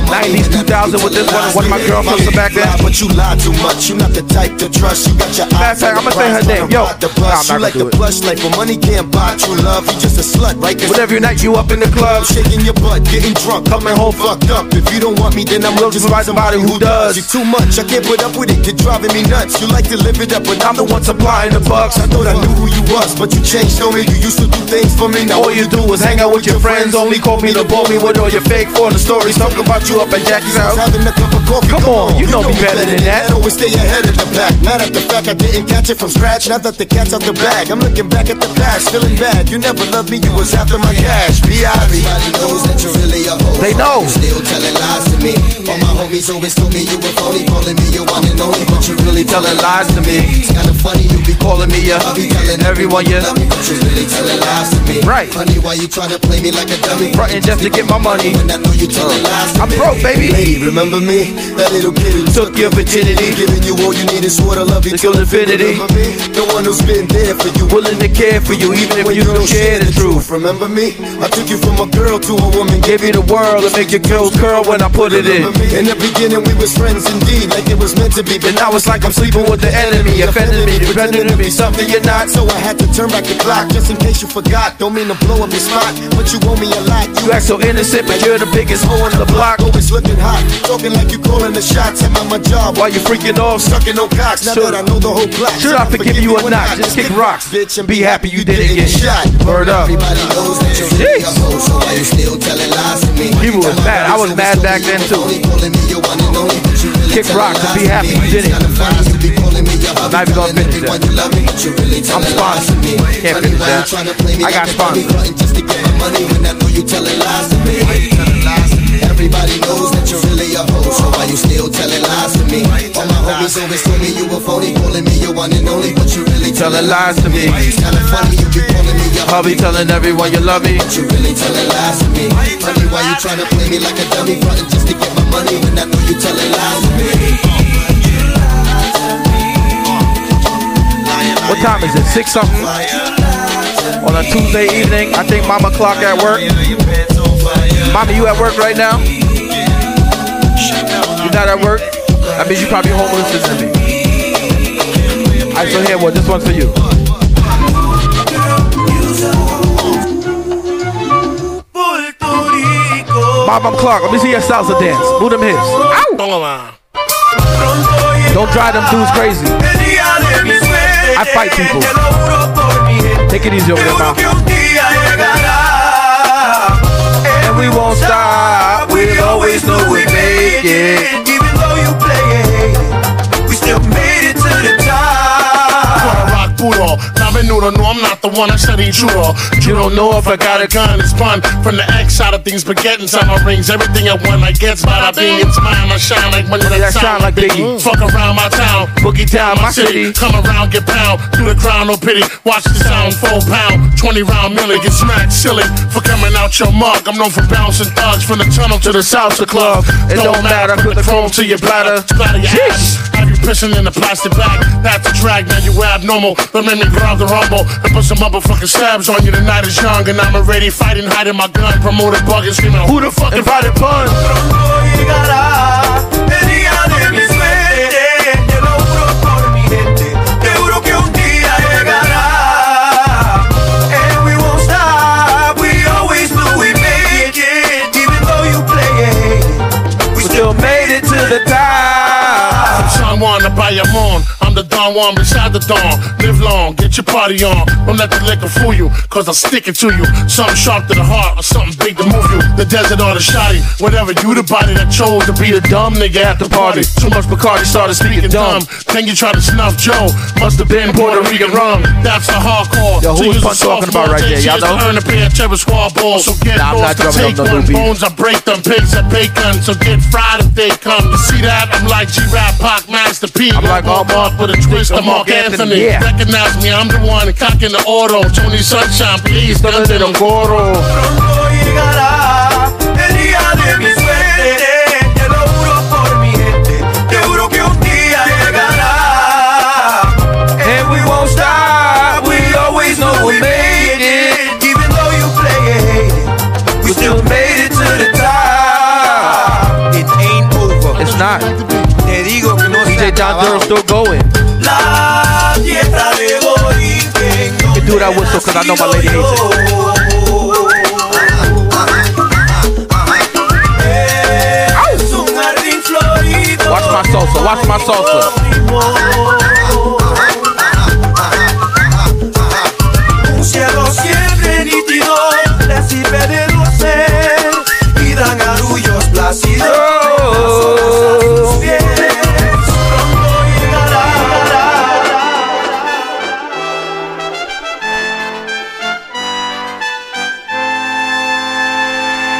90s, 2000 with this one. One of my girlfriends from back then. But you lie too much. You not the type to trust. You got your eyes. Matter of fact, I'ma say her name. Yo, Nah. I'm You not like gonna the plush life, but money can't buy true love. You just a slut, right? But every night you up in the club, shaking your butt, getting drunk, coming home fucked up. If you don't want me, then I'm just find somebody who does. You too much. I can't put up with it. You're driving me nuts. You like to live it up, but I'm the one supplying the bucks. I thought I knew who you was, but you changed on me. You used to do things for me. Now all you do is hang out with your friends. Only call me to bore me with all your fake for the stories. Talk about you up at Jackie's house. Having a cup of coffee. Come on, you know me better than that. Always stay ahead of the pack. Not at the fact I didn't catch it from scratch. Now that the cat's out the bag, I'm looking back at the past, feeling bad. You never loved me, you was after my cash. B.I.B. Everybody knows that you're really. They know. You still telling lies to me. All my homies always told me you were phony, calling me your one and only, but you really Telling lies to me. It's kinda funny you be Calling me ya. I be telling Everyone ya. love me, but you really telling lies to me. Right. Honey, why you trying to play me like a dummy? Frontin' just to get my money. When I know you telling uh, lies to I'm me. Broke, baby. Hey, remember me? That little kid who Took your virginity. Giving you all you need and swore to love you Till infinity. Remember me? The one who's been there for you. Willing to care for you, even if you don't share the truth. Remember me? I took you from a girl to a woman. Gave you the world and make your girls curl when I put it in. In the beginning, we was friends indeed, like it was meant to be. But now it's like I'm sleeping with the enemy, offending me, pretending to be something you're not. So I had to turn back the clock just in case you forgot. Don't mean to blow up your spot, but you owe me a lot. You act so innocent, but you're the biggest hoe on the block. Always looking hot, talking like you calling the shots. I'm at my job While you freaking off, sucking on cocks. Now Should- that I know the whole plot, should I forgive you or not? Just kick rocks, bitch, and be happy you didn't get shot. Word up. Everybody knows that you're really a hoe, so why you still telling lies to me? People was mad. I was mad back then too. Calling me your one and only, but you really Kick rocks and be happy you did it. It's kinda funny you be calling me your hubby, Not even gonna finish that. you love me, but you really I'm telling lies to sponsored. Can't finish that. trying to play me I got sponsors. just to get my money when I know you telling lies to me. Everybody knows that you're really a hoe, so why you still telling lies to me? All my homies always told me you were phony, calling me your one and only, but you really Telling lies to me. It's kinda funny you be calling me your Hubby telling everyone you love me. but you really telling lies to me. Honey, why you trying to play me like a dummy, frontin' just to get my money when I know you telling lies to me? What time is it? Six something? On a Tuesday evening. I think Mama clock at work. Mama, you at work right now? You not at work? That means you probably homeless as me. Alright, so here, well, this one's for you. Mama Clark, let me see your salsa dance. Move them hips. Ow! Don't drive them dudes crazy. I fight people. Take it easy over there, mom. And we won't stop. We'll always know we make it. Even though you play it, we still made it to the top. Wanna rock Navenuto, no, I'm not the one I studied judo. You all you don't know if I got a gun. It's fun from the X side of things, but getting some my rings. Everything I want, I get. Bada bing, it's mine. I shine like money. Yeah, shine like Biggie. Fuck around my town, boogie down my city. Come around, get pound. Through the crown, no pity. Watch the sound, full pound. 20 round millie, get smacked silly for coming out your mug. I'm known for bouncing thugs from the tunnel to the salsa club. It don't matter, put the chrome to your bladder. Splatter your ass. Pissing in a plastic bag? That's a drag, now you abnormal. Don't make me grab the rumble and put some motherfucking stabs on you. The night is young and I'm already fighting, hiding my gun. Promoter bugging, screaming, Who the fuck invited pun? Son Juan to buy your moon. I'm the Don Juan beside the dawn. Live long, get your party on. Don't let the liquor fool you, cause I'll stick it to you. Something sharp to the heart or something big to move you. The desert or the shoddy, whatever you the body that chose to be the dumb nigga at the party. Too much Bacardi started speaking dumb. Then you try to snuff Joe. Must have been Puerto Rican rum. That's the hardcore. Yo, who is Pun talking about right there? Y'all know? Earn a pair of Trevor squad balls. So get Nah, not to take up no one. new beat. Bones I break them, pigs I bacon. So get fried if they come. You see that? I'm like G-Rap, Pac, Master P. I'm like all Mark with a twist of Mark Anthony. Yeah. Recognize me, I'm the one cocking the auto. Tony Sunshine, please, Esto no es de los gorros. Pronto llegará el día de mi suerte. Te lo juro por mi gente. Te juro que un día llegará. And we won't stop. We always know we made it. Even though you play it, we still made it to the top. It not. DJ Don Doru still going. La tierra de You can do that whistle because I know my lady hates it. Watch my salsa, watch my salsa. Un cielo siempre nítido, recibe de y dan arrullos plácidos.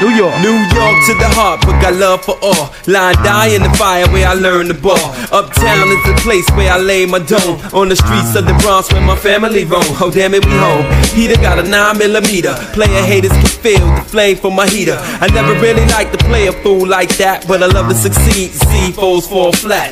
New York. New York to the heart, but got love for all. Line die in the fire where I learned the ball. Uptown is the place where I lay my dome. On the streets of the Bronx where my family roam. Oh damn it, we home. Peter got a 9 millimeter. Player haters can feel the flame from my heater. I never really liked to play a fool like that, but I love to succeed. See foes fall flat,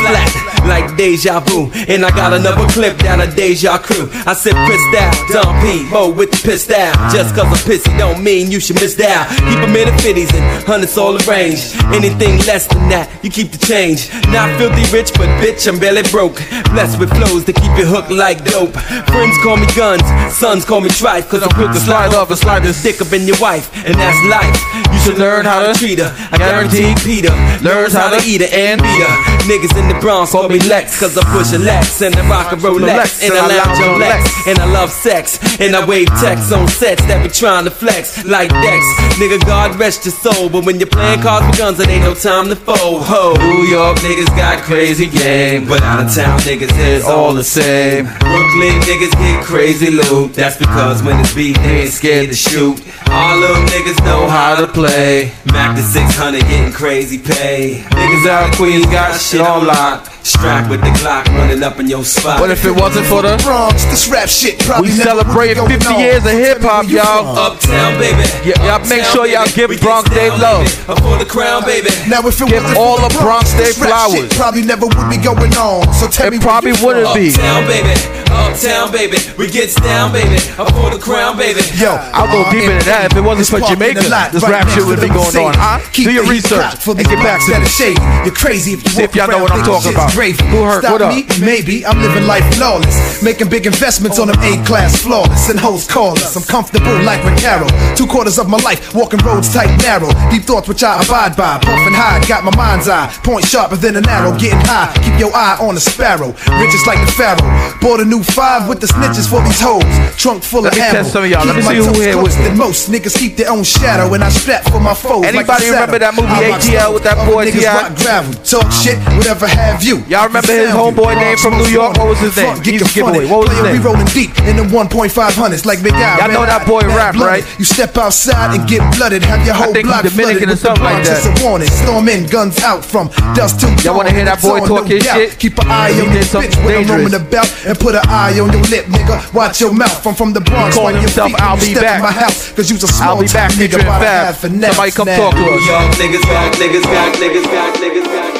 flat like deja vu. And I got another clip down a deja crew. I said pissed out, Don P, Mo with the pissed out. Just cause I'm pissy don't mean you should miss out. Keep 'em in the 50s and hundreds all arranged. Anything less than that, you keep the change. Not filthy rich, but bitch, I'm barely broke. Blessed with flows that keep you hooked like dope. Friends call me guns, sons call me trife. Cause I'm quick to slide off and slide this dick up in your wife. And that's life. You should learn how to treat her. I guarantee Peter learns how to eat her and beat her. Niggas in the Bronx call me Lex, cause I push a Lex and I rock a Rolex and I lounge on Lex and I love sex and I wave text on sets that be trying to flex like Dex. Nigga, God rest your soul, but when you're playing cards with guns, it ain't no time to fold. Ho, New York niggas got crazy game, but out of town niggas is all the same. Brooklyn niggas get crazy loot. That's because when it's beat, they ain't scared to shoot. All little niggas know how to play. Mac to 600 getting crazy pay. Niggas out of Queens got shit on lock. Strapped with the Glock running up in your spot. What if it wasn't for the Bronx? This rap shit We probably never celebrating 50 going years of hip hop, you y'all. Uptown, baby. Yeah, y'all make sure y'all give Bronx Day love. For the crown, baby. Now if it Give wasn't all for the Bronx Day this flowers. shit probably never would be going on. So tell It where probably wouldn't be. Uptown, baby. Uptown, baby. We gets down, baby. Up for the crown, baby. Yo, I'll go uh, deeper than that. If it wasn't for Jamaica, this rap shit would be going on, huh? Do your research and get back to that me. You're crazy if you see if y'all know what I'm talking about. Who hurt? Stop What up? me? Maybe. I'm living life flawless. Making big investments on them A-class flawless. And hoes callers. I'm comfortable like Recaro. Two quarters of my life, walking roads tight narrow. Deep thoughts which I abide by. Puffing high, got my mind's eye. Point sharper than an arrow. Getting high, keep your eye on the sparrow. Riches like the pharaoh. Bought a new five with the snitches for these hoes. Trunk full Let of me ammo. test some of y'all. Let me see who here with me. most niggas keep their own shadow. And I strap for my foes. Anybody a remember that movie ATL with that boy niggas rock gravel. Talk shit, whatever have you. Y'all remember his homeboy name from New York? What was his name? Front, get He's a giveaway. What was his name? We rolling deep in the 1.5 hundreds like Big Eye. Y'all know that boy rap, right? You step outside and get blooded. Have your whole think block he's Dominican flooded or with the something like Bronx. that. A warning. Storm in, guns out from dusk till Y'all wanna hear that It's boy on, talk no his doubt. shit? Keep an eye on did your bitch when I'm roaming the about and put an eye on your lip, nigga. Watch your mouth. I'm from the Bronx. He called your himself, feet when "I'll be back." my house, cause you's a small I'll be back nigga featuring by the Fab. half finesse, Somebody come talk to us. Young niggas got, niggas got, niggas got, niggas got, niggas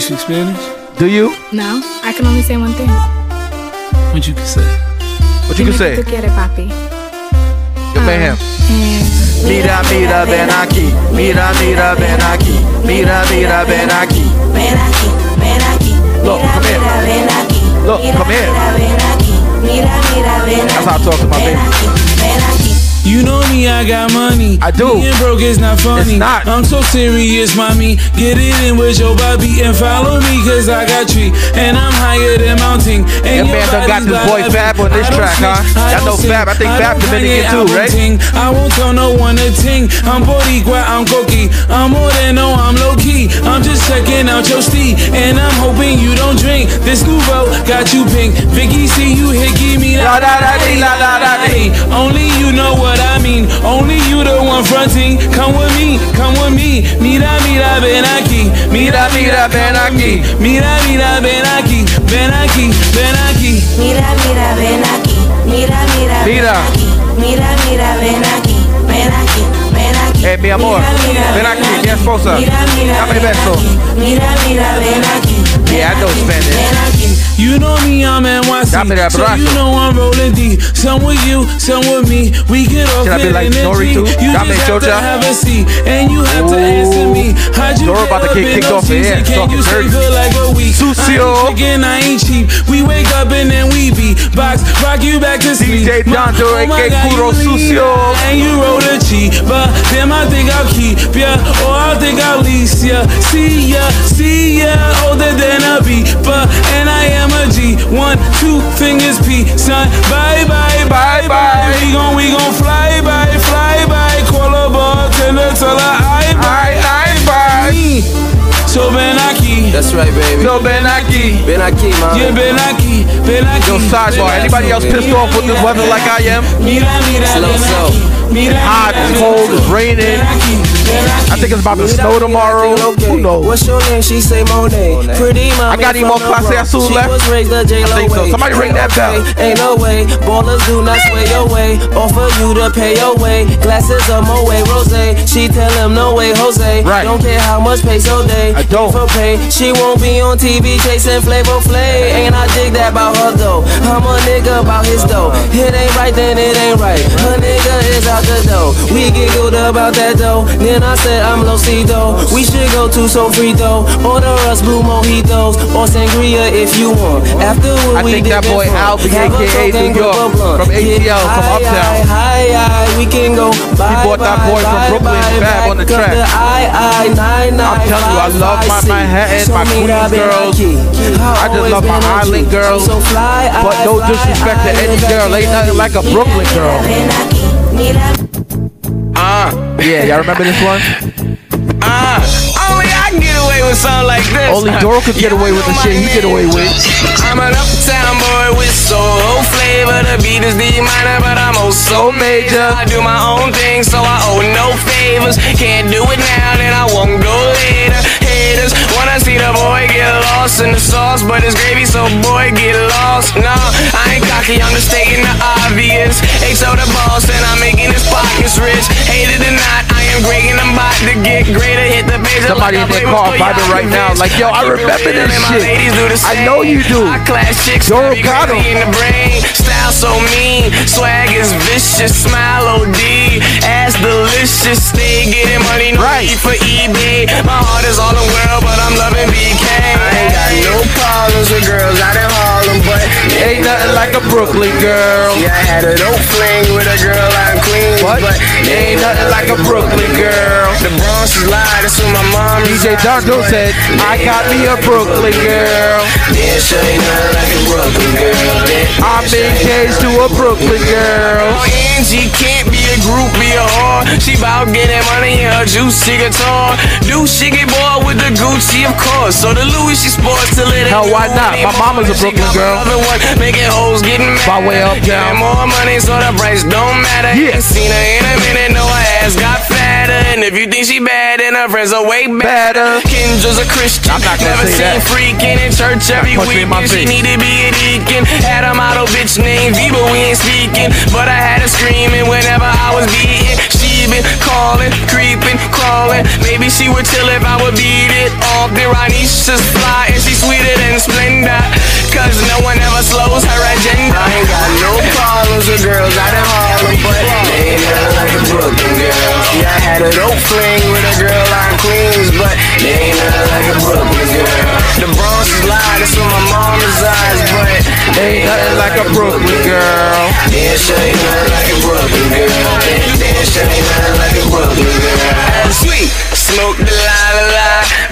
You speak Spanish? Do you? No, I can only say one thing. What you can say? What you can say? que tú quieres, papi. Good man. Ah, eh. Mira, mira, ven aquí. Mira, mira, ven aquí. Mira, mira, ven aquí. Ven aquí, ven aquí. Look, come here. ven aquí. Look, come here. ven aquí. Mira, mira, ven That's how I talk to my baby. You know me, I got money. I do. Being broke is not funny. It's not. I'm so serious, mommy. Get it in with your Bobby and follow me, cause I got tree. And I'm higher than mountain. And That man done got this boy Fab on this track, huh? Y'all know Fab. I think Fab Dominican too, right? I won't tell no one a ting. I'm Boricua, I'm cocky. I'm more than no, I'm low key. I'm just checking out your steed. And I'm hoping you don't drink. This nouveau got you pink. Vicky, see you hit, give me la da da dee, la da da dee. Only you know what I mean. Only you the one fronting. Come with me, come with me. Mira, mira, ven aquí. Mira, mira, ven aquí. Mira, mira, ven aquí. Ven aquí, ven aquí. Mira, mira, ven aquí. Mira, mira, ven aquí. Mira, mira, ven aquí. Eh, mi amor, Mira, mira, ven aquí, mi esposa. Mira, mira, Dame ven beso. Mira, mira, ven aquí. Yeah, I know Spanish. Ven aquí. You know me, I'm NYC. Dame that so you know I'm rolling deep. Some with you, some with me. We get off Can I be like a Nori too? You Dame just have to have a seat, and you have to Got you Doru about to get kicked off the air. Can Talking dirty. for like a week? Sucio. I ain't I ain't cheap. We wake up and then we be box, rock you back to sleep. DJ Don Doru, oh my aka Kuro Sucio. And you roll the cheap, but damn, I think I'll keep ya, or I think I'll lease ya. See ya, see ya, older than a B, but and I am a G. One, two fingers P, son. Bye bye, bye bye. We gon' we gon' fly by, fly by. Call a bartender, tell her I bye, I bye. So Ben That's right, baby. So Ben Aki. Ben Aki, man. Yeah, Ben Aki. Ben Aki. Yo, sidebar. Anybody else pissed off with this weather like I am? Slow, slow. Hot, it's cold, it's raining. I think it's about to snow tomorrow. Who knows? What's your name? She say Monet. Pretty mama. I got any more Class Azul She left? was raised a J-Lo I think so. Somebody ring that bell. Ain't no way. Ballers do not sway your way. Offer you to pay your way. Glasses of Moet Rose. She tell him no way, Jose. Right. Don't care how much peso they. I don't. For pay. She won't be on TV chasing Flavor Flav. Ain't I dig that about her though? I'm a nigga about his dough. It ain't right, then it ain't right. Her nigga is out the door. We good about that though. Then I said I'm Locido. We should go to though. Order us blue mojitos or sangria if you want. Afterward I we think that boy. Albie, a aka New York, from ATL, Yeah, from Uptown. aye, aye, we can go. Bye, bought that boy from Brooklyn, bye, Fab on the track. the I, I, nine, nine, I'm telling you, I love my. Manhattan, my me, Queens I've been girls. I just love my been a G. island girls. So fly, But no disrespect to any girl, ain't nothing like a Brooklyn girl. Uh, Yeah, y'all remember this one? uh, only I can get away with something like this. Only Doru could get away with the shit he get away with. I'm an uptown boy with soul flavor. The beat is D minor, but I'm oh so major. I do my own thing, so I owe no favors. Can't do it now, then I won't go later. See the boy get lost in the sauce, but it's gravy, so boy get lost. No, I ain't cocky, I'm just stating the obvious. XO the boss, and I'm making his pockets rich. Hate it or not, I am great and I'm about to get greater. Hit the page Somebody in like I their play car vibing right now, like, yo, I remember this shit. ladies do the I know you do. I class chicks Doru be got crazy 'em. in the brain. Style so mean, swag is vicious, smile OD, ass delicious. Stay getting money, no Right. need for eBay. My heart is all the world, but I'm loving BK. I ain't got no problems with girls out in Harlem, but Ain't nothing like a Brooklyn girl. yeah, I had a dope fling with a girl out Queens, What? but Ain't nothing like a Brooklyn girl. The Bronx is live, that's what my mom DJ Dondo said, I got me a Brooklyn girl. Yeah, ain't nothing like a Brooklyn girl. I'm engaged to a Brooklyn girl. Oh, Angie can't be a groupie or whore. She bout getting money in her juicy guitar. Do she get bored with the Gucci, of course. So the Louis she sports till it Hell, why not? My mama's a Brooklyn girl. one, making hoes getting mad. By way of Getting uptown. more money, so the price don't matter. Yeah. Ain't seen her in a minute, no her ass got fatter. And if you think she bad, then her friends are way better. Kendra's a Christian. I'm not gonna Never seen that. freaking in church every week. She need to be a deacon. Had a model bitch named V, but we ain't speaking. But I had her screaming whenever I was beating. She been calling, creeping, crawling. Maybe she would chill if I would beat it off. The Ranisha's fly and she's sweeter than Splenda. Cause no one ever slows her agenda. I ain't got no problems with girls out in Harlem, but they ain't nothing like a Brooklyn girl. Yeah, I had a dope fling with a girl out in Queens, but they ain't nothing like a Brooklyn girl. The Bronx is live, that's where my mom resides, but they Ain't nothing like a Brooklyn girl. yeah, sure ain't nothing like a Brooklyn girl. Yeah, sure ain't nothing like a Brooklyn girl. Sweet, smoke the la la la.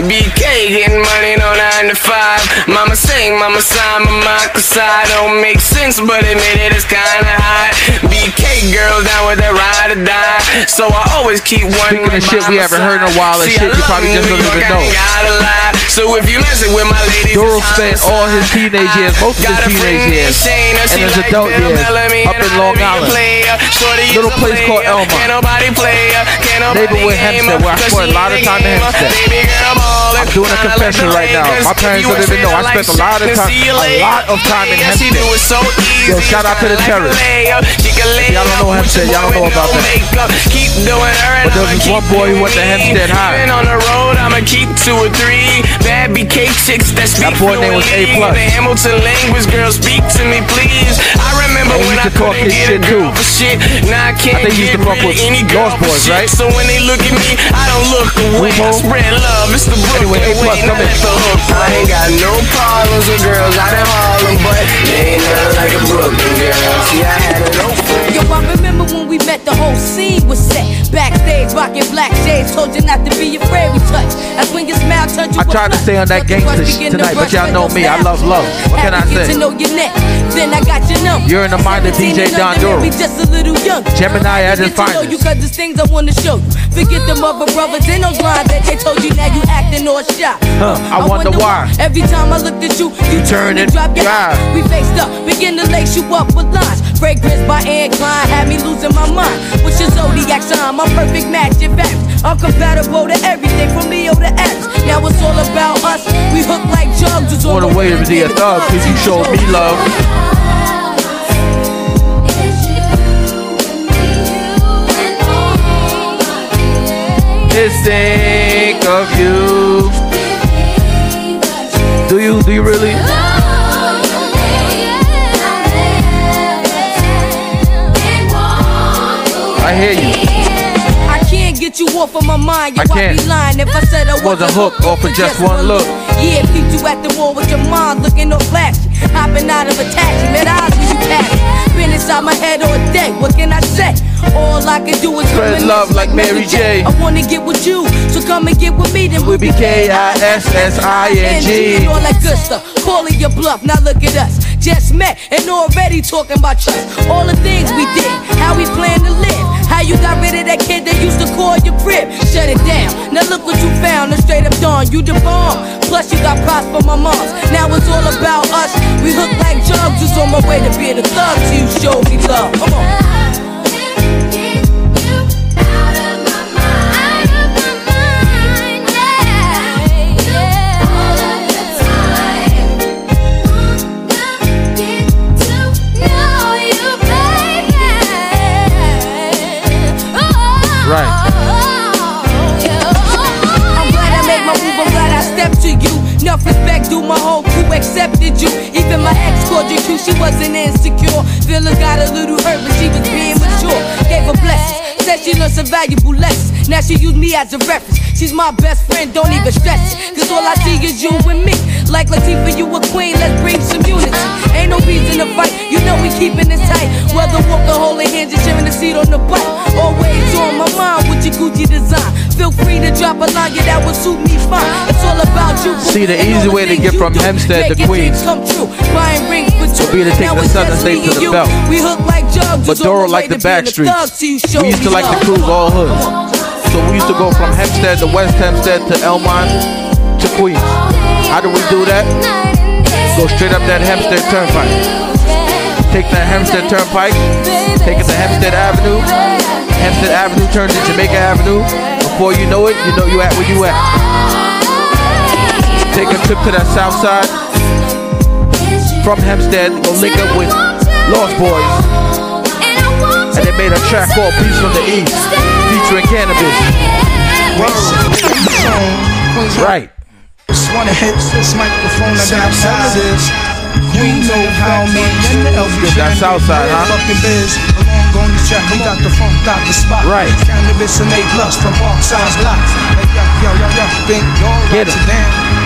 BK getting money no nine to five. Mama sing, mama sign, mama side don't make sense, but admit it, it's kinda hot. BK girls down with that ride or die, so I always keep one. Speaking of shit we haven't heard in a while and See, shit you probably just don't even know. ain't gotta lie. So if you messing with my ladies, Doru spent all his teenage years, most of his teenage years, and his adult years up in Long Island. Little place called player. Elmont. Can't nobody play her. Can't nobody Neighborhood Hempstead, where I 'cause spent a lot of time in. Hempstead. Baby girl ballin', I'm doing a confession right now. My parents don't even know. I spent a lot of time- a lot of time in Hempstead. do it so easy. Yo, shout out to the Terrace. a layup. She can lay Y'all don't know Hempstead, y'all don't know about that. makeup. Keep doing her and But there was one boy who went to. Hempstead High. On the road, I'ma keep two or three. Bad BK chicks that boy name was A+. The Hamilton language, girl, speak to me, please. I remember And when I used to talk couldn't get shit a girl for shit. Now I can't I think he used get rid of any girl for Boys, shit. right? So when they look at me, I don't look away. I spread love. It's the Brooklyn Anyway, A+, way. come Now in. let the hook I ain't got no problems with girls out in Harlem, but they ain't nothing like a Brooklyn girl. See, I had an old. Yo, I remember when we met, the whole scene was set. Backstage, rocking black shades, told you not to be I tried to stay on that gangster shit tonight, but y'all know me. I love love. What can I say? to know your neck, then I got your number. You're in the mind of DJ Don Doru. maybe just a little young. Gemini at his finest. you cause there's things I wanna show you. Forget them other brothers in those lines that they told you now you acting all shy. Huh, I wonder why. Every time I looked at you, you turn and drop your drive. We faced up, begin to lace you up with lines. Fragrance by Anne Klein had me losing my mind. What's your zodiac sign? My perfect match, in fact. I'm compatible to everything from Leo to X. Now it's all about us. We hook like jugs. It's On the way to be a thug, cause you showed me love. Just think of you. Do you? Do you really? I hear you off of my mind. Yo, I I, can't. be lying if I said I Was a wasn't hook off of just one look. Yeah, peeped you at the wall with your mind looking all flashy. Hopping out of a taxi, met eyes when you passed. Been inside my head all day, what can I say? All I can do is Spread love like Mary J. I wanna get with you, so come and get with me. Then We'll be K-I-S-S-I-N-G. and all that good stuff. Calling your bluff, now look at us. Just met and already talking about trust. All the things we did, how we plan to live. How you got rid of that kid that used to call your crib. Shut it down. Now look what you found. A straight up dawn. You the bomb. Plus you got props for my moms. Now it's all about us. We hook like jugs. It's on my way to being a thug. So you show me love. Come on. Accepted you. Even my ex called you cute, she wasn't insecure. Feeling got a little hurt, but she was being mature. Gave her blessings, said she learned some valuable lessons. Now she use me as a reference. She's my best friend, don't even stress it. Cause all I see is you and me. Like Latifah, you a queen, let's bring some unity. Ain't no reason to fight, you know we keeping this tight. Whether walking, holding hands, and sharing the seat on the bike. Always on my mind with your Gucci design. Feel free to drop a line, yeah, that would suit me fine. It's all about you. See, the easy way to get from. Hempstead to Queens dreams come true. Rings for two. would be to take the southern state to the belt. We hook like jugs. But Doru the like the back streets. thug, so you show We used to like to cruise all hoods. So we used to go from Hempstead to West Hempstead to Elmont to Queens. How do we do that? Go straight up that Hempstead Turnpike. Take that Hempstead Turnpike, take it to Hempstead Avenue. Hempstead Avenue turns to Jamaica Avenue. Before you know it, you know you at where you at. Take a trip to that south side. From Hempstead, go link up with Lost Boyz. And they made a track called Beasts from the East, featuring Canibus. Right. Just wanna hit this microphone and got sensitive. You know how me and the elf get That south side, huh? Fucking biz. Along on the track, we got the funk, got the spot. Right. Canibus and A plus from Parkside Block. Hey, yo, yo, yo, yo, think y'all Get to damn.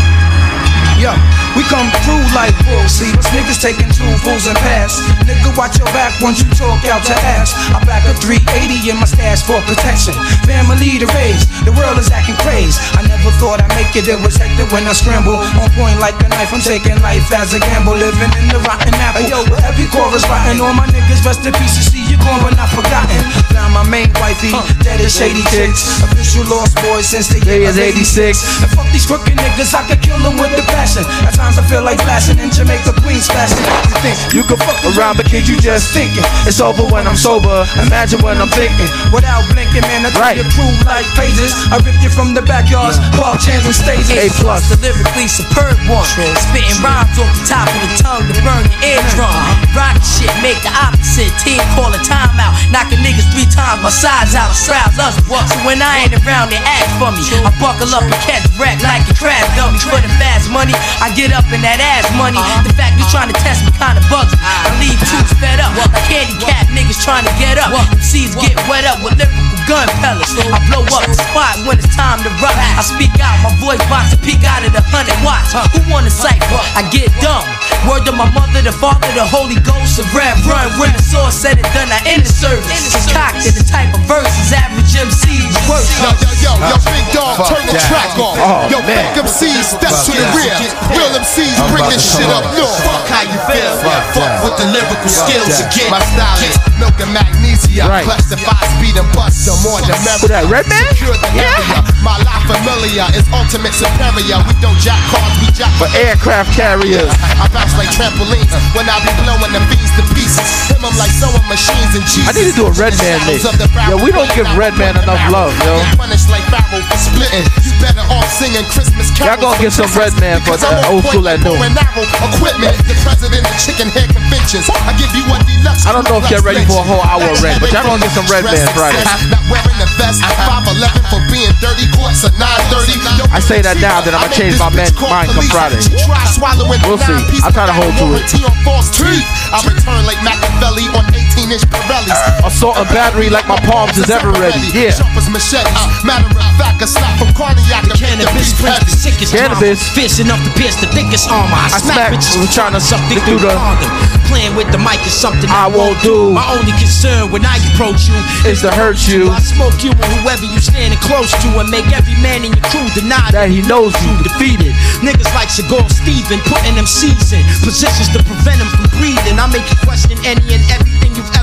Yo, we come through like bulls. See, us niggas taking two fools and pass. Nigga, watch your back once you talk out your ass. I back a 380 in my stash for protection. Family to raise, the world is acting crazy. I never thought I'd make it, it was hectic when I scramble. On point like a knife, I'm taking life as a gamble. Living in the rotten apple. Yo, every chorus rotten. All my niggas rest in peace. You see, you gone, but not forgotten. Found my main wifey, dead as shady chicks. Official lost boy since the year is of 86. And fuck these crooked niggas, I could kill them with the passion. At times I feel like flashing in Jamaica, Queens flashing. You think you can fuck around, but kid, you just thinking. It's over when I'm sober. Imagine when I'm thinking. Without blinking, man, I tell you prove like pages. I rip you from the backyards, park chairs and stages. A plus, the lyrically superb one. Spitting rhymes off the top of the tongue to burn your eardrum. Rock shit, make the opposite. Team call it time out. Knocking niggas three times my size out. Crowds us, what? So when I ain't around, they ask for me. I buckle up and catch wreck like a crab dummy. For the fast money, I get up in that ass money. The fact you trying to test me kinda bugs me. I leave troops fed up. Like handicap niggas trying to get up. MCs get wet up with lyrical gun pellets. I blow up the spot when it's time to rock. I speak out, my voice box to peek out of the hundred watts. Who wanna cipher? I get dumb. Word to my mother, the father, the Holy Ghost of rap run. When the source said it done, I end the service. Cocked in the type of verses, average MCs worse. Yo, yo, yo, yo, big dog, turn the track off. Oh, yo, fake MCs, step to the rear. Real MCs, bring this shit up north. Fuck how you feel. Fuck with the lyrical skills again. My style is milk and magnesia. Right. Plus the five speed and bust them on the. Who that, Redman? Secure the area. My life familiar is ultimate superior. We don't jack cars, we jack For aircraft carriers. I bounce like trampolines when I be blowing the beats to pieces. Him, I'm like sewing machines and cheese. I need to do a Redman mix. Yo, we don't give Redman enough love, yo. Punished like Pharaoh for splitting. You better off singing Christmas Y'all carols. gonna get some Redman for the old school at noon. equipment. The president of chicken head conventions. I give you a deluxe. I don't know if you're ready for a whole hour of Red, but y'all gonna get some Redman Friday. Not wearing the vest. 5'11 for being dirty. Courts at 930. I say that now, then I'm gonna change my man, mind come Friday. We'll see. I'll try to hold to it. warranty false teeth. I return like Machiavelli on 18 inch Pirellis. Assault and battery like my palms is ever ready. Yeah. Sharp as machetes. Uh, matter of fact, a slap from cognac. The Canibus brings the sickest Cannabis. drama. Fierce enough to pierce the thickest armor. I, I smack smack bitches who's trying to suck get through through the the- condom. Playing with the mic is something I won't do. My only concern when I approach you Is to hurt you. I smoke you and whoever you standing close to and make every man in your crew deny That he knows you defeated. Niggas like Seagal Steven putting them seeds in positions to prevent them from breathing. I make you question any and everything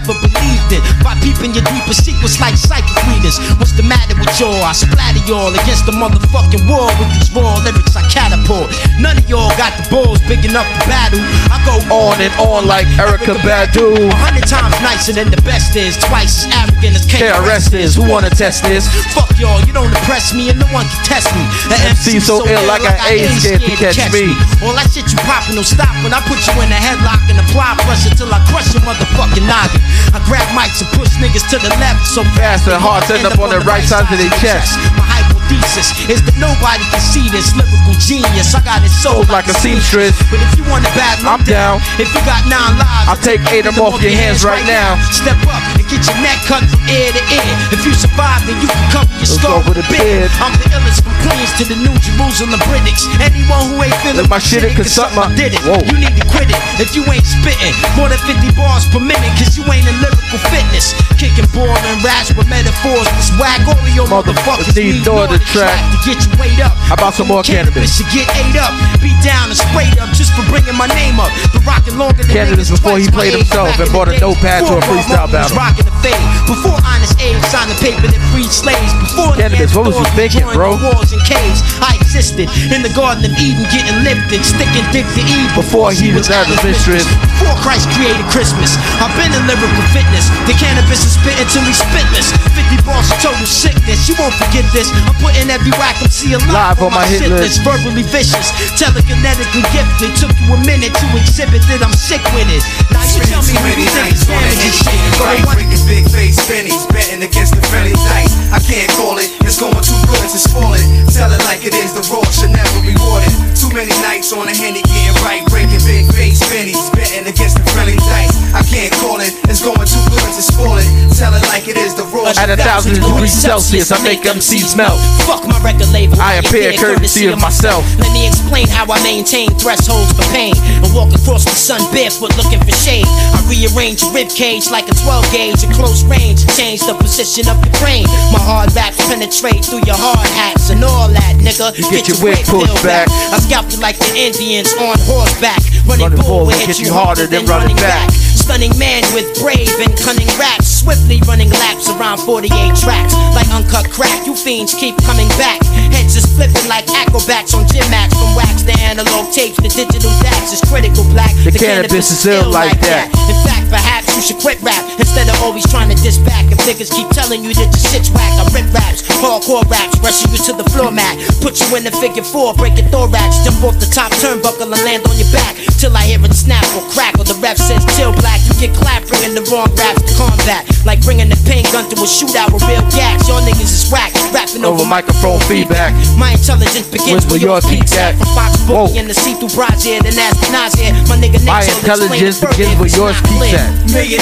you've ever believed in by peeping your deepest secrets like psychic readers. What's the matter with y'all? I splatter y'all against the motherfucking wall with these raw lyrics I catapult. None of y'all got the balls big enough to battle. I go On and on like Erykah Badu. a hundred times nicer than the best is, twice as arrogant as KRS is. Who wanna test this? Fuck y'all, you don't impress me and no one can test me. An MC so ill like I ain't scared to catch me. All that shit you poppin' don't stop when I put you in a headlock and apply pressure till I crush your motherfucking noggin. I grab mics and push niggas to the left so Fast and hearts end up on the right side of their chest. My hypothesis is that nobody can see this lyrical genius. I got it sold Like a seamstress. But if you want a bad I'm down. If you got nine lives, I'll take eight of them off your hands right now. Step up get your neck cut from ear to ear. If you survive, then you can cover your skull with a beard. I'm the illest from Queens to the New Jerusalem British. Anyone who ain't feeling my shit in, cause something I- did it. Whoa. You need to quit it if you ain't spitting more than 50 bars per minute, cause you ain't in lyrical fitness. Kicking ball and rash with metaphors. This whack all of your motherfuckers need door to track. to get you weighed up. How about some more Canibus? You get ate up, beat down and sprayed up just for bringing my name up. Been rocking longer than Cannabis before he played himself and bought a notepad to a freestyle was battle. Rocking the fade. Before Honest Abe signed the paper that freed slaves. Before the Cannabis, what was you thinking, bro? the Wars and caves. I existed in the Garden of Eden, getting lifted, sticking dick to Eve. Before he was out of mistress. Before Christ created Christmas, I've been in lyrical fitness. The Canibus is spitting till we spitless. 50 bars of total sickness. You won't forget this. I'm putting every whack MC alive Live on my hit shit list. Verbally vicious, telekinetically gifted. Took you a minute to exhibit that I'm sick with it. Now you tell me who you think is jamming this shit. Right, bringing big face pennies, betting against the friendly dice. I can't call it, it's going too good to spoil it. Tell it like it is, the raw should never be rewarded. Too many nights on a henny getting right, breaking big face pennies, betting against the friendly dice. I can't call it, it's going too good to spoil it. Tell it like it is, the raw At a thousand degrees Celsius, I make MCs melt. Fuck my record label. I appear courtesy of myself. Let me explain how I maintain thresholds for pain and walk across the sun barefoot looking for shade. I rearrange your rib cage like a 12 gauge at close range and change the position of your brain. My hard backs penetrate through your hard hats and all that, nigga. Get your wig pushed back. I scalp you like the Indians on horseback. Running, Running will hit you harder than running back. Stunning man with brave and cunning raps, swiftly running laps around 48 tracks. Like uncut crack, you fiends keep coming back. Heads is flipping like acrobats on gym mats from wax to analog tapes to digital DAX is critical black. The Canibus is ill like that. In fact, perhaps you should quit rap instead of always trying to diss back. If niggas keep telling you that your shit's whack, I rip raps, hardcore raps, rushing you to the floor mat, put you in the figure four, break your thorax, jump off the top turnbuckle and land on your back till I hear it snap or crack or the ref says chill black. You get clapped bringing the wrong raps to combat, like bringing the pain gun to a shootout with real gas. Your niggas is whack, rapping over, Over microphone feedback. My intelligence begins Where's where where yours yours peaks at. From Fox. Boogie and the see-through bras here, then ask Nas. My nigga My Nate Show'll explain intelligence begins if where it's yours not peaks at.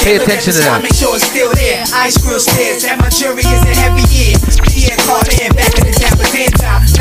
Pay attention to that. Make sure it's still there. Ice grill stairs. And my jury is a heavy year. Pierre Cardin, back in the Dapper Dan time.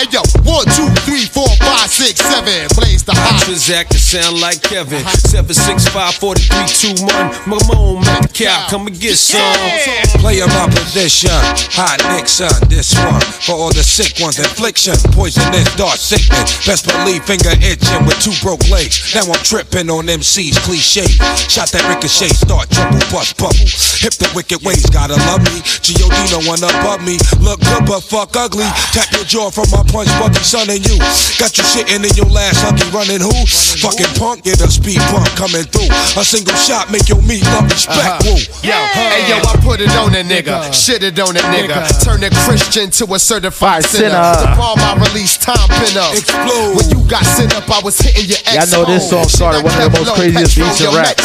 Hey yo, one, two, three, four, five, six, seven. Blaze the hot. Transact to sound like Kevin. Uh-huh. 765 4321. Mamone Metcalf, come and get some. Play of my position, hot Nixon, this one for all the sick ones. Infliction, poisonous, dark sickness. Best believe finger itching with two broke legs. Now I'm tripping on MC's cliche. Shot that ricochet, start trouble, bust bubble. Hip the wicked ways, gotta love me. G.O.D. no one above me. Look good but fuck ugly. Tap your jaw from my punch, Bucky, son, and you. Got you shitting in your last hunky running who? Fucking punk, get a speed bump coming through. A single shot make your meat love respect. Uh-huh. Woo. Yo, hey yo, I put it on a nigga, shit it on a nigga, turn a Christian to a certified sinner. sinner. The bomb I released, time pin up. Explode. When you got sent up, I was hitting your Y'all ex. know this song started one of the most craziest beats in rap.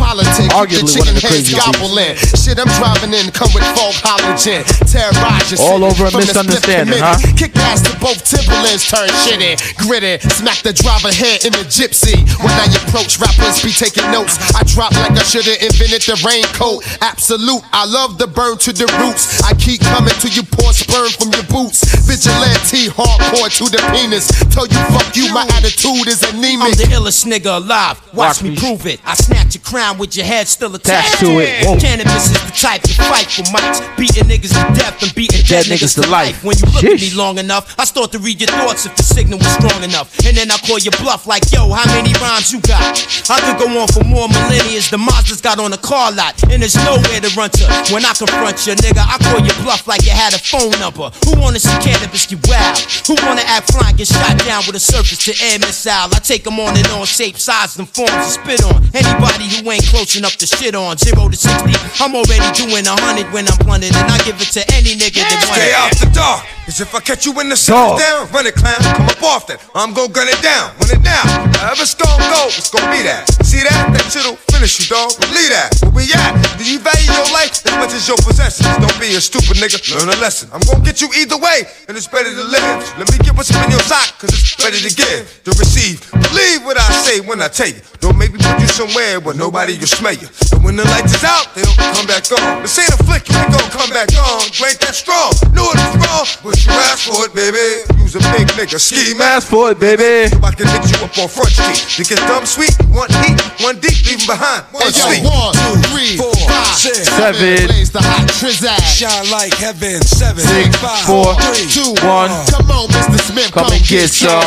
Politics, Arguably the one of the craziest gobbling. Shit, I'm driving in, come with fog halogen. Terrorize your All city over a from the split misunderstanding, huh? Kick ass to both Timberlands, turn shitty, gritty. Smack the driver head in the gypsy. When I approach, rappers be taking notes. I drop like I should've invented the raincoat. Absolute, I love the burn to the roots. I keep coming to you, pour sperm from your boots. Vigilante, hardcore to the penis. Tell you fuck you, my attitude is I'm I'm the illest nigga alive. Watch, Watch me me. prove it. I snatch your crown with your head still attached, Attached to it. Whoa. Cannabis is the type to fight for mics. Beating niggas to death and beating dead, Dead niggas, niggas to to life. life. When you look at me long enough, I start to read your thoughts if the signal was strong enough. And then I call your bluff like, yo, how many rhymes you got? I could go on for more millennia. The Mazda's got on a car lot. And there's nowhere to run to. When I confront you, nigga, I call your bluff like you had a phone number. Who wanna see cannabis get wild? Who wanna act fly and get shot down with a surface to air missile? I take them on and on, shape, size, and forms to spit on. Anybody who ain't close enough to shit on. Zero to 60, I'm already doing a hundred when I'm blunted. And I give it to any nigga that want Stay it. out the dark. as if I catch you in the down, run it, clown. Come up off that. I'm gon' gun it down. Run it down. However it's gon' go, it's gon' be that. See that? That shit'll finish you, dog. Believe that. Where we at? Do you value your life as much as your possessions? Don't be a stupid nigga. Learn a lesson. I'm gon' get you either way, and it's better to live. Let me get what's in your sock, cause it's better to give, to receive. Believe what I say when I tell you. Don't make me put you somewhere where nobody will smell you. And when the lights is out, they don't come back on. This ain't a flick, you ain't gon' come back on. You ain't that strong. Knew it was wrong, but you asked for it, baby. Use a big nigga, ski mask. For it, baby. So I can hit you up on front street. You get dumb sweet, one heat, one deep, leaving behind. One Hey yo, sleep. one, two, three, four, five, six, seven, Blaze the hot trizag. Shine like heaven. Seven, Six, five, four, three, Two, one. Come on, Mr. Smith, Come and get some.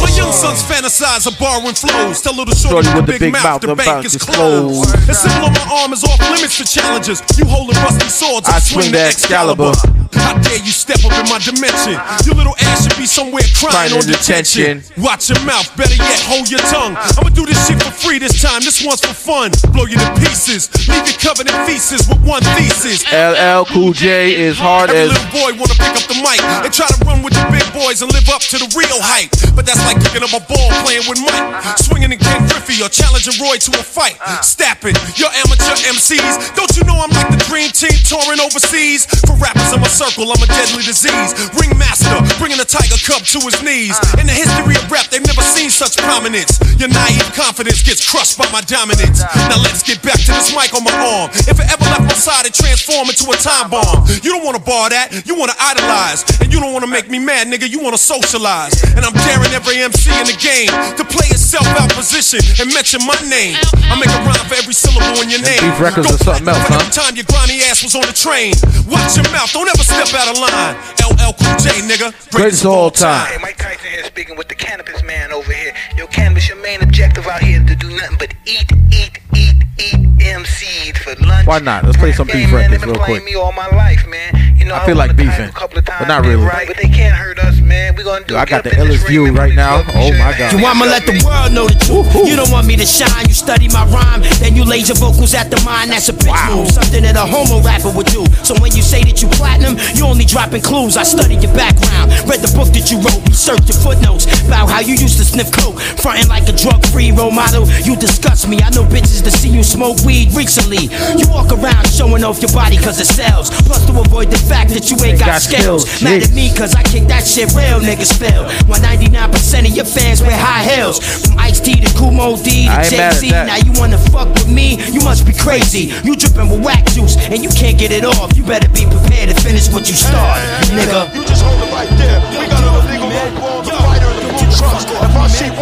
My young sons fantasize of borrowing flows. Tell little shorty, Shorty with the big, mouth, the bank is closed. The symbol on my arm is off limits to challenges. You holding rusty swords, I swing the Excalibur. How dare you step up in my dimension? Your little ass should be somewhere crying Crying on in detention. detention. Watch your mouth, better yet, hold your tongue. I'ma do this shit for free this time. This one's for fun. Blow you to pieces. Leave you covered in feces with one thesis. LL Cool J is hard Every as little boy wanna pick up the mic and try to run with the big boys and live up to the real hype. But that's like picking up a ball playing with Mike, swinging in Ken Griffey or challenging Roy to a fight. Stap it, your amateur MCs. Don't you know I'm like the dream team touring overseas? For rappers in my circle, I'm a deadly disease. Ringmaster, bringing the tiger cub to his knees. In the history of rap, they've never seen such prominence. Your naive confidence gets crushed by my dominance. Now let's get back to this mic on my arm. If it ever left my side, it transform into a time bomb. You don't wanna bar that, you wanna idolize. And you don't wanna make me mad, nigga, you wanna socialize. And I'm daring every MC in the game to play it yourself out position and mention my name. I make a rhyme for every syllable in your name. Beef records Go or something else, every time your grimy ass was on the train. Watch your mouth, don't ever step out of line. LL Cool J, nigga. Greatest of all time. Hey, Mike Tyson here speaking with the Canibus man over here. Yo, Canibus, your main objective out here is to do nothing but eat, eat, eat, eat MCs for lunch. Why not? Let's play some beef man, records real quick. me all my life, man. You know, I feel like beefing, but not really. right, but they can't hurt us, man. We gonna do Dude, I got the get up in this illest view right now. Oh my god. You I'ma let the world know the truth. You don't want me to shine, you study my rhyme, then you laser vocals at the mind. That's a bitch move, something that a homo rapper would do. So when you say that you platinum, you only dropping clues. I studied your background, read the book that you wrote, researched your footnotes about how you used to sniff coke, fronting like a drug-free role model. You disgust me. I know bitches to see you smoke weed recently. You walk around showing off your body cause it sells. Plus to avoid the fact that you ain't got, Got skills. skills, Mad at jeez. me cause I kick that shit real niggas feel. When 99% of your fans wear high heels. From Ice T to Kool Moe Dee to I ain't mad at Jay-Z. Now you wanna fuck with me? You must be crazy. You dripping with whack juice and you can't get it off. You better be prepared to finish what you started, nigga. You just hold it right there. We got an illegal road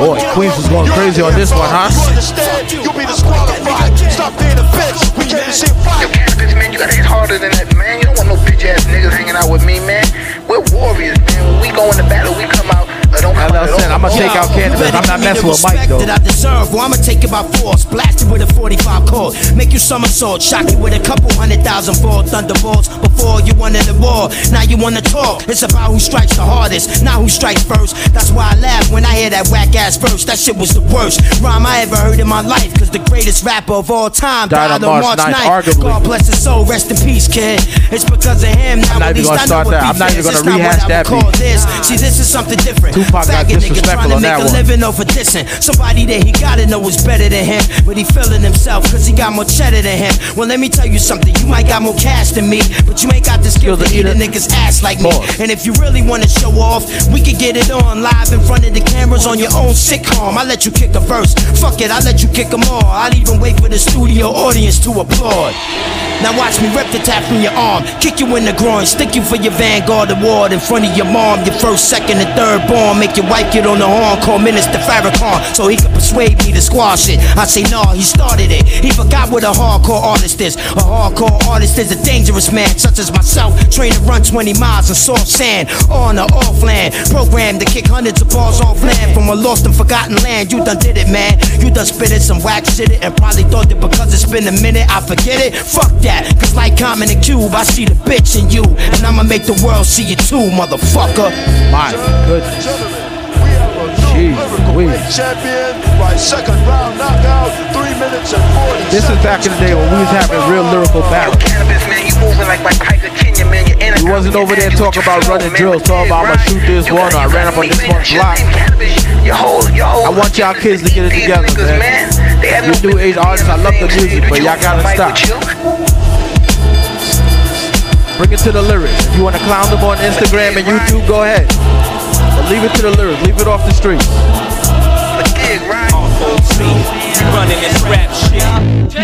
Boy, Queens time, is going crazy on this one, huh? You understand? You'll be disqualified. Stop being a bitch. We came to see a fight. Yo, Canibus, man, you gotta hit harder than that, man. You don't want no bitch ass niggas hanging out with me, man. We're warriors, man. When we go into battle, we come out. Don't come LL out at said. I'ma take out Canibus. I'm not messing with Mike though. that I deserve. Well, I'ma take it by force. Blast it with a 45 cord. Make you somersault. Shock you with a couple hundred thousand ball thunderbolts. Before you wanted the war. Now you wanna talk. It's about who strikes the hardest, not who strikes first. That's why I laugh when I hear that whack ass verse. That shit was the worst rhyme I ever heard in my life. Cause the greatest rapper of all time Died on March 9th, 9th. arguably. God bless his soul. Rest in peace, kid. It's because of him. Now I'm not even gonna start what that. I'm not even gonna rehash that call this. See, this is something different. Tupac got nigga disrespectful trying to on make that a one. living of dissing. Somebody that he gotta know is better than him, but he feeling himself cause he got more cheddar than him. Well, let me tell you something. You might got more cash than me, but you ain't got the skill to eat a nigga's ass like me. Pause. And if you really wanna show off, we could get it on live in front of the cameras on your own sitcom. I let you kick a verse. Fuck it, I let you kick them all. I'd even wait for the studio audience to applaud. Now watch me rip the tap from your arm, kick you in the groin, stick you for your Vanguard award in front of your mom, your first, second, and third born. Make your wife get on the horn, call Minister Farrakhan so he could persuade me to squash it. I say no, he started it. He forgot what a hardcore artist is. A hardcore artist is a dangerous man, such as myself, trained to run 20 miles in soft sand, on or off land, programmed to kick hundreds of balls off land from a lost and forgotten land. You done did it, man. You done spitted some wax shit it, and probably thought that because it's been a minute, I forget it. Fuck that, cause like Common and Cube, I see the bitch in you, and I'ma make the world see you too, motherfucker. My goodness. Champion by second round knockout, three minutes and 40 This is back in the day when we was having real lyrical battles. We wasn't over there talking about running drills, talking about I'm gonna shoot this one or I ran up on this one's block. I want y'all kids to get it together, man. You new age artists, I love the music, but y'all gotta stop. Bring it to the lyrics. If you wanna clown them on Instagram and YouTube, go ahead. But leave it to the lyrics. Leave it off the streets. ROC, we running this rap shit.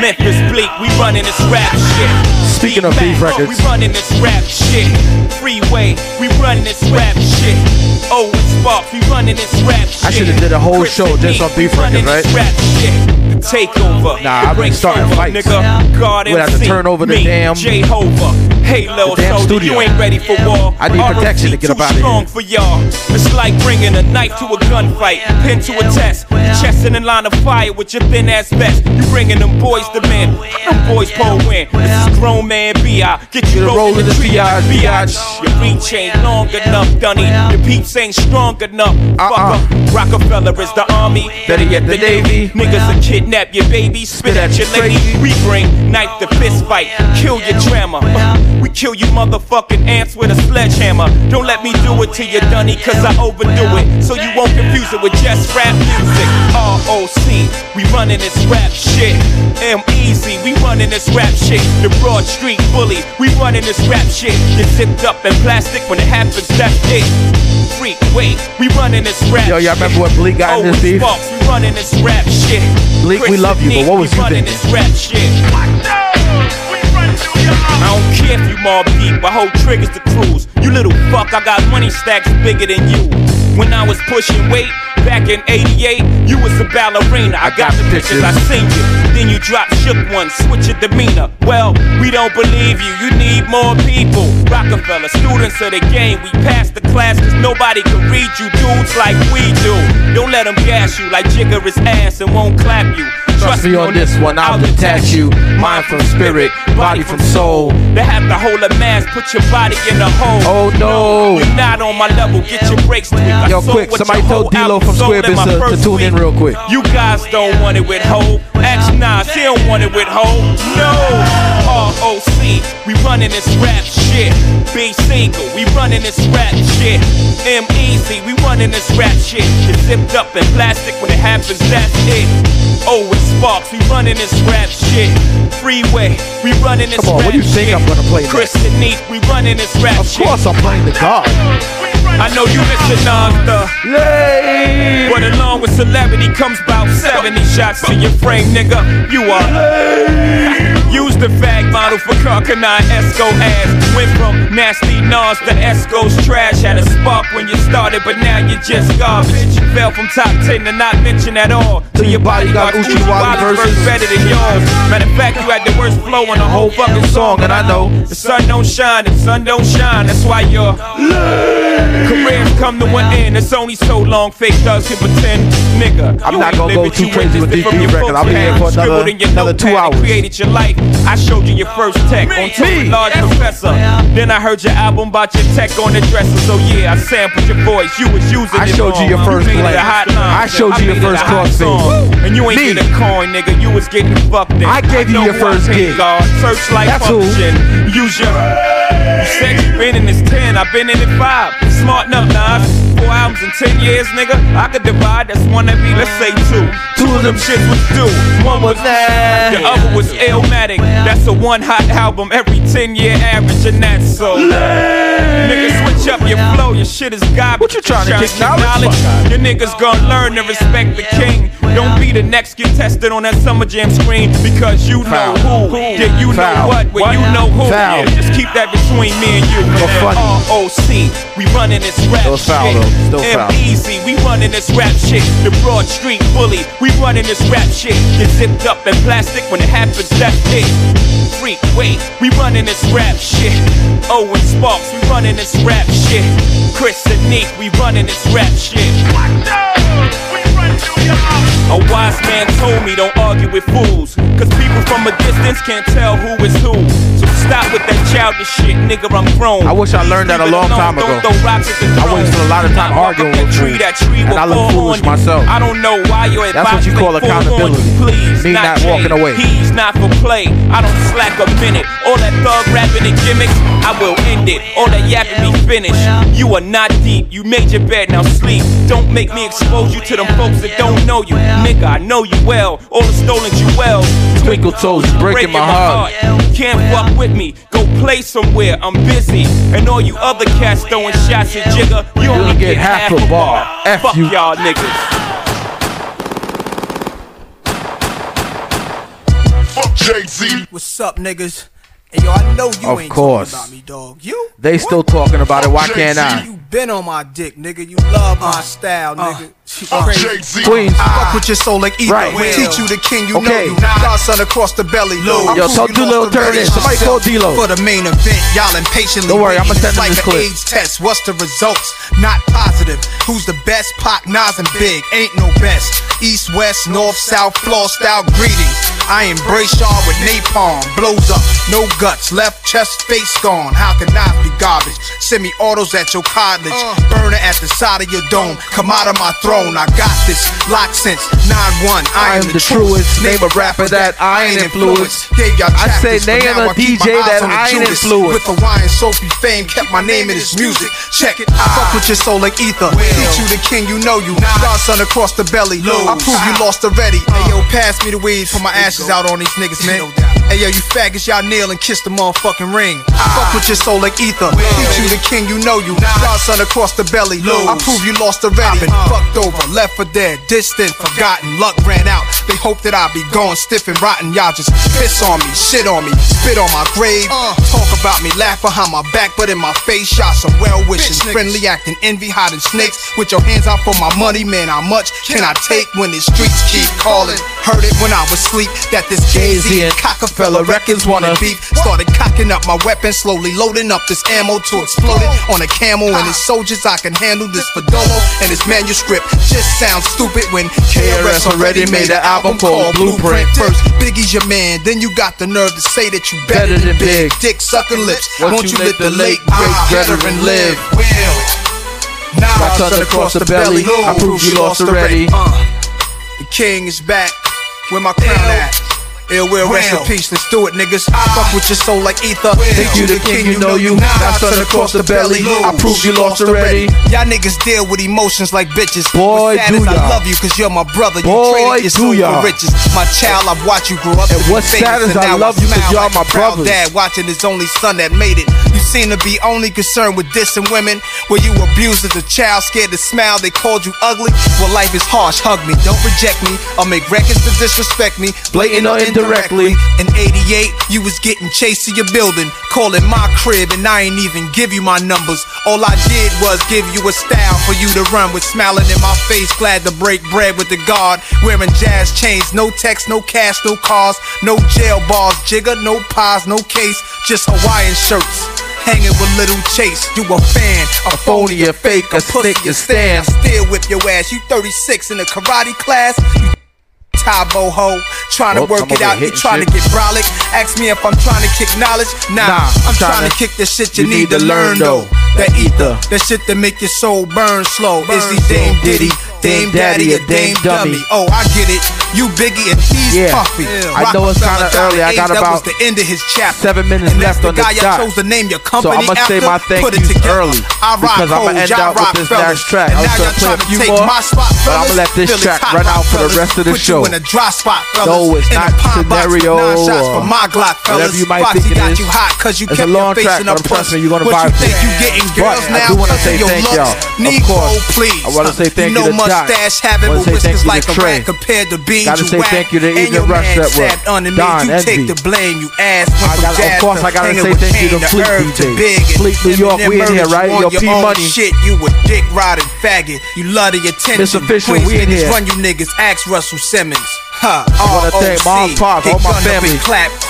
Memphis Bleek, we running this rap shit. Speaking of beef records. We running this rap shit. Freeway, we running this rap shit. Oh, Sparks, we running this rap shit. I should have did a whole show just on beef we records, right? Rap shit. Takeover. Nah, I've been starting over, fights. Nigga. God We'd have to turn over the me, damn- Jehovah. Hey, little soldier, studio. you ain't ready for war. I need protection to get up out of strong here. for y'all. It's like bringing a knife to a gunfight, pin to a test, chest in a line of fire with your thin ass vest. You bringing them boys to men, them boys pull win. This is grown man B.I. Get you rolling the triage, biatch. Your reach ain't long enough, Dunny. Your peeps ain't strong enough. Uh-uh. Fucker. Rockefeller is the army, better yet the navy. Niggas will kidnap your baby, spit at your lady. We bring knife to fist fight, kill your drama. We kill you motherfucking ants with a sledgehammer. Don't let me do it to you, Dunny, cause I overdo it. So you won't confuse it with just rap music. ROC, we running this rap shit. M Easy, we running this rap shit. The Broad Street Bully, we running this rap shit. Get zipped up in plastic when it happens, that's it. Freak, wait, we running this rap Yo, y'all remember when Bleek got in this beef? Sparks, we running this rap shit. Bleek, we love you, but what Nick, was we you running thinking? This rap shit. I don't care if you Mobb Deep, I hold triggers to cruise. You little fuck, I got money stacks bigger than you. When I was pushing weight, Back in 88, you was a ballerina. I got the pictures, I seen you. Then you dropped shook one, switch your demeanor. Well, we don't believe you, you need more people. Rockefeller, students of the game, we passed the class cause nobody can read you dudes like we do. Don't let them gas you like Jigga is ass and won't clap you. Trust me on this one, I'll detach you. Mind from spirit, body from soul. They have to hold a mask, put your body in a hole. Oh no. You're not on my level, get your breaks. I Yo, quick, somebody tell D-Lo from Square Biz to- to tune in real quick. You guys don't want it with Hov. Ask Nas, he don't want it with Hov. No. ROC, we running this rap shit. B single, we running this rap shit. M easy, we running this rap shit. It's zipped up in plastic when it happens, that's it. Oh, it's Sparks, we running this rap shit. Freeway, we running this Come on, rap what do you think shit. I'm gonna play? Chris and Neek, we running this rap Of shit. Of course, I'm playing the God. I know you listen Nas the lay But along with celebrity comes about 70 shots to your frame, nigga. You are Use the fag model for Carcanine Esco ass. Went from nasty Nas to Esco's trash. Had a spark when you started, but now you're just garbage. You fell from top 10 to not mention at all. Till your body bodyguard Oochie Wally versus better than yours. Matter of fact, you had the worst flow on the whole fucking song, and I know the sun don't shine, the sun don't shine. That's why your careers come to an end. It's only so long fake thugs can pretend, nigga. I'm not gonna go too crazy with these records. I'll be here for another- another two hours. Created your life. I showed you your first tech on with Large Professor. Then I heard your album about your tech on the dresser. So yeah, I sampled your voice. You was using I it showed you your first play. a hot line. I showed you your first crossfade. song. And you ain't Me. get a coin, nigga. You was getting fucked in. I gave you your first gig. God. Searchlight function. Use your. You said you been in this 10, I've been in it 5. Smart enough, Nas. Four albums in 10 years, nigga. I could divide, that's one every, let's say two. Two of them shits was due. One was that. The other was Illmatic. That's a one hot album every 10 year average, and that's so. Nigga, switch up your flow, your shit is garbage. What you trying to kick knowledge? Your niggas gonna learn to respect the king. Don't be the next contestant on that Summer Jam screen because you know who. Yeah, you know what, well, you know who. Yeah, just keep that between me and you. Go funny. ROC, we running this rap Still foul, shit. though. Still foul. M-Easy, we running this rap shit. The Broad Street Bully, we running this rap shit. Get zipped up in plastic when it happens, that's it. Freak, wait, we running this rap shit. Oh, Owen Sparks, we running this rap shit. Chris and Neek, we running this rap shit. A wise man told me don't argue with fools. Cause people from a distance can't tell who is who. So stop with that childish shit, nigga, I'm grown. I wish I learned that a long time ago. Don't throw rocks I wasted a lot of time arguing with tree, that tree And will I look foolish on myself. I don't know why you're That's what you call accountability. Please, Me not Jay. walking away. He's not for play. I don't slack a minute. All that thug rapping and gimmicks, I will end it. All that yapping me finished. You are not deep. You made your bed, now sleep. Don't make me expose you to them folks that don't know you. Nigga, I know you well. All the stolen jewels. Twinkle toes is breaking my heart. Can't fuck with me. Go play somewhere. I'm busy. And all you other cats oh, throwing shots at Jigga, you only get, half a bar. F Fuck you. y'all niggas. Fuck Jay-Z. What's up, niggas? And yo, I know you Of ain't course. talking about me, dog. You? They still talking about it. Why can't I? Been on my dick, nigga. You love my uh, style, uh, nigga. You crazy. Queens. Fuck with your soul like ether. Right. Teach you the king, you Okay. know you. Godson across the belly. Yo, I prove tell you D-Lo lost the turn race. in. Somebody call D-Lo. For the main event, y'all impatiently Don't worry, I'ma waiting. send him this like clip. AIDS test. What's the results? Not positive. Who's the best? Pac, Nas, and Big. Ain't no best. East, west, north, south, floor style greetings. I embrace y'all with napalm. Blows up, no guts, left chest, face gone. How can Nas be garbage? Semi autos at your cottage. Burner at the side of your dome. Come out of my throne. I got this. Lock since 9-1. I, I am the truest. Name a rapper that I ain't influenced. Gave y'all I say name a I DJ that I ain't influenced. With the wine Sophie fame, kept my name in his music. Check it. I fuck with your soul like ether. Teach you the king, you know you. Godson across the belly. I prove you ah. lost already. Ah. Hey yo, pass me the weed, put my ashes out on these niggas, man. Hey yo, you faggots, y'all kneel and kiss the motherfucking ring. Ah. Fuck with your soul like ether. Teach you the king, you know you. Godson across the belly. I prove you lost already. Been uh. fucked over, left for dead, distant, forgotten. Luck ran out. They hope that I'll be gone, stiff and rotten. Y'all just piss on me, shit on me, spit on my grave. Uh. Talk about me, laugh behind my back, but in my face, shot some well wishing. Friendly acting, envy, hiding snakes. With your hands out for my money, man. How much can I take when the streets keep calling? Heard it when I was asleep that this Jay-Z and Cockefeller records wanted beef. Started cocking up my weapon, slowly loading up this ammo to explode it on a camel and his soldiers. I can handle this Fedolo and this manuscript. Just sounds stupid when KRS already made an album called Blueprint. First, Biggie's your man, then you got the nerve to say that you better than Big. Dick sucking lips. Won't you let the late great veteran live? Will. Now My son across the belly. I prove you lost already. Uh, the king is back. Where my crown at? Ill will rest in peace, let's do it, niggas. I fuck with your soul like ether. Think you the king, you know you. My son across the belly. I prove you lost already. Y'all niggas deal with emotions like bitches. Boy, do I love you cause you're my brother. You Boy, traded your soul for riches. My child, I've watched you grow up. And to be what's famous, sad is and I love you 'cause y'all my brothers. Dad watching his only son that made it. You seem to be only concerned with dissing women. Were you abused as a child, scared to smile? They called you ugly. Well, life is harsh. Hug me, don't reject me. I'll make records to disrespect me, Blatant or indirectly. In '88, you was getting chased to your building, calling my crib, and I ain't even give you my numbers. All I did was give you a style for you to run with, smiling in my face, glad to break bread with the guard, wearing jazz chains, no text, no cash, no cars, no jail bars, Jigga, no pies, no case, just Hawaiian shirts. Hanging with Little Chase, you a fan, a phony, a fake, a pussy, a stand. Still whip your ass, you 36 in a karate class. You Tae Bo ho, trying to Oh, work I'm it out. You trying to shit. get brolic. Ask me if I'm trying to kick knowledge. Nah, Nah, I'm trying to kick the shit you, need, to learn though. That ether, that shit that make your soul burn slow. Is he Dame Diddy, Dame Daddy, or Dame Dummy? Oh, I get it. You Biggie and he's Yeah. Puffy. I know it's kinda early. I got about the end of his chapter. seven minutes and left that's on the the dot. chose to name your So company I'ma say my thank Put yous early I rock because I'ma end out with this fellas. next track. I'm gonna play a few more, my spot, but I'ma let this Philly's track run out for the rest of the show. A dry spot, fellas. No, it's In not pine box scenario nine shots for my Glock, fellas. whatever you might Foxy think it got is. you hot 'cause you It's kept a long your face track, in but a me, you're gonna What you think you getting But girls I now? do wanna say your thank y'all. Of Negro, course. please. I wanna say thank you to Doc. mustache having with say thank whiskers like a rat compared to beans Gotta say thank you to And Even Rush that were sat underneath Don, you take the blame. You ass went I from gotta- of course I gotta say thank you to Fleet DJ. Fleet New York, we in here, right? Yo, your P Money. Shit, you a dick riding faggot. You love the attention. Mr. Fisher, we in here. run you niggas. Ask Russell Simmons. Huh. I wanna thank Mom, Pops, all my family.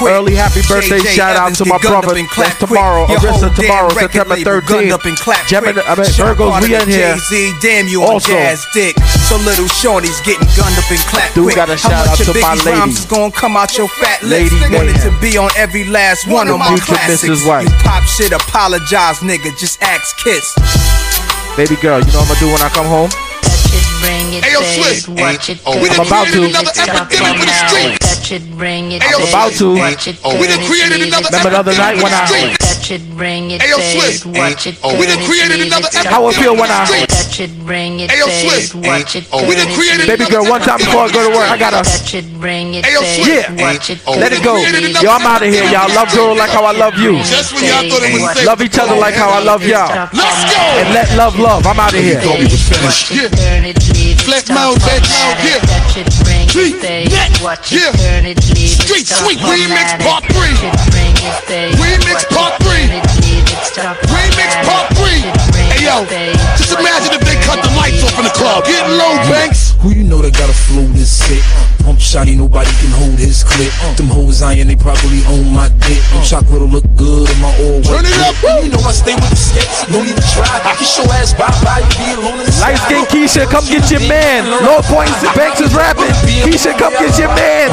Early happy birthday shout out to my brother. That's tomorrow, Arista tomorrow, September 13th. Gemini, I mean, Virgos, we in here. Jay-Z, damn you on Also- jazz dick. So little Shorty's getting gunned up and clapped Do quick. gotta shout out to my Biggie's lady. rhymes is gonna come out your fat lips? Lady Wanted to be on every last one of my Future classics. Mrs. White. You pop shit, apologize, nigga. Just ask Kiss. Baby girl, you know what I'm gonna do when I come home? Hey, yo, Swizz. I'm about to. another epidemic with the street. Hey, yo, I'm about to. We done created another Remember the other night when I- Hey, yo, Swizz. We done created another epidemic How I feel when I- Hey, yo, Swizz. We done created Baby girl, one time before I go to work, I gotta. Hey, yo, Swizz. Yeah, oh, let it go. Yo, I'm out of here, y'all. Love girl like how I love you. Just when y'all thought it was safe. Love each other like how I love y'all. Let's go. And let love love. I'm out of here. Yeah. Flex mode, back mode, yeah. Street, net, yeah. Street Sweet Remix Part 3. Remix Part 3. Remix Part 3. Hey yo, just imagine if they cut the lights off in the club. Get low, Banks. Who you know that got a flow this sick? Pump shotty, nobody can hold his clip. Uh. Them hoes iron, they probably own my dick. Uh. Chocolate will look good in my all white. Turn it up. You know I stay with the skates, don't even try. I kiss your ass bye bye, you be alone in the Light skin Keisha, come get your man. Low points, the Banks is rapping. Keisha, come get your man.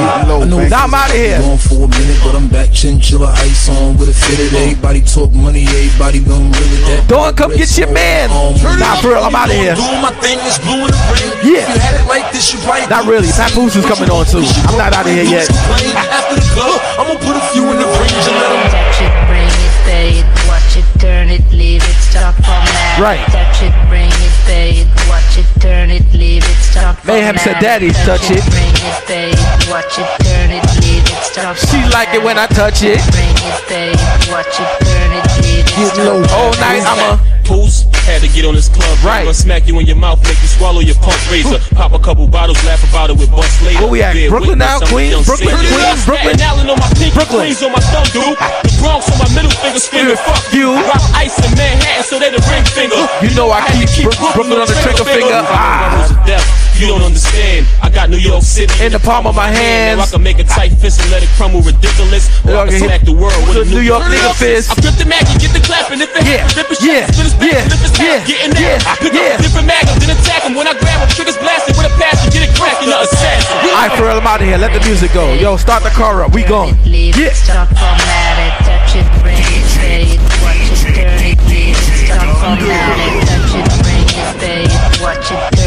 Now I'm out of here. Gone for a minute, but I'm back. Chinchilla ice on with a fitted. Everybody talk money, everybody gon' really that. Dawn, come get your man. Nah, for real, I'm out of here. Doing my thing, it's blue in the ring. Yeah. If you had it like this, you probably Not really. Papoose is coming on too. I'm not out of here yet. After the club, I'm gonna put a few in the range and let them Touch it, bring it, pay it, watch it, turn it, leave it, stop format. Right. Touch it, bring it, pay it, watch it, turn it, leave it, stop Mayhem said, "Daddy, touch it." Bring it, pay it, watch it, turn it, leave it, stop. She like it when I touch it. Bring it, babe. Watch it, turn it, leave it. Get low all night. I'm a Pools, had to get on this club. Right. Gonna smack you in your mouth, make you swallow your punk razor. Pop a couple bottles, laugh about it with bust later. Where we at? Bear Brooklyn now? Queens? Brooklyn? Queens? Brooklyn? Staten Island on my pinky, Brooklyn. Queens on my thumb, dude. The Bronx on my middle finger, screaming fuck you. Rock ice in Manhattan, so they the ring finger. You know I Had to keep Brook- Brooklyn on the trigger finger. Ah. Levels. You don't understand. I got New York City In the palm of my hands. Now I can make a tight fist and let it crumble ridiculous. Or I can smack the world with a New York Turn nigga fist. I grip the mag and get the clapping. If it Yeah, rip his yeah, shit, spin his back, yeah, flip his yeah, back, get in there. yeah, I pick yeah. up different mag, then attack him. When I grab him, triggers blasting with a passion, get it cracking, the assassin. Alright, Pharrell, I'm out of here. Let the music go. Yo, start the car up. We gone. Leave it, stop, format it, touch it, bring it, say it, watch it, turn it, leave it, stop, format it, touch it, bring it, say it, watch it,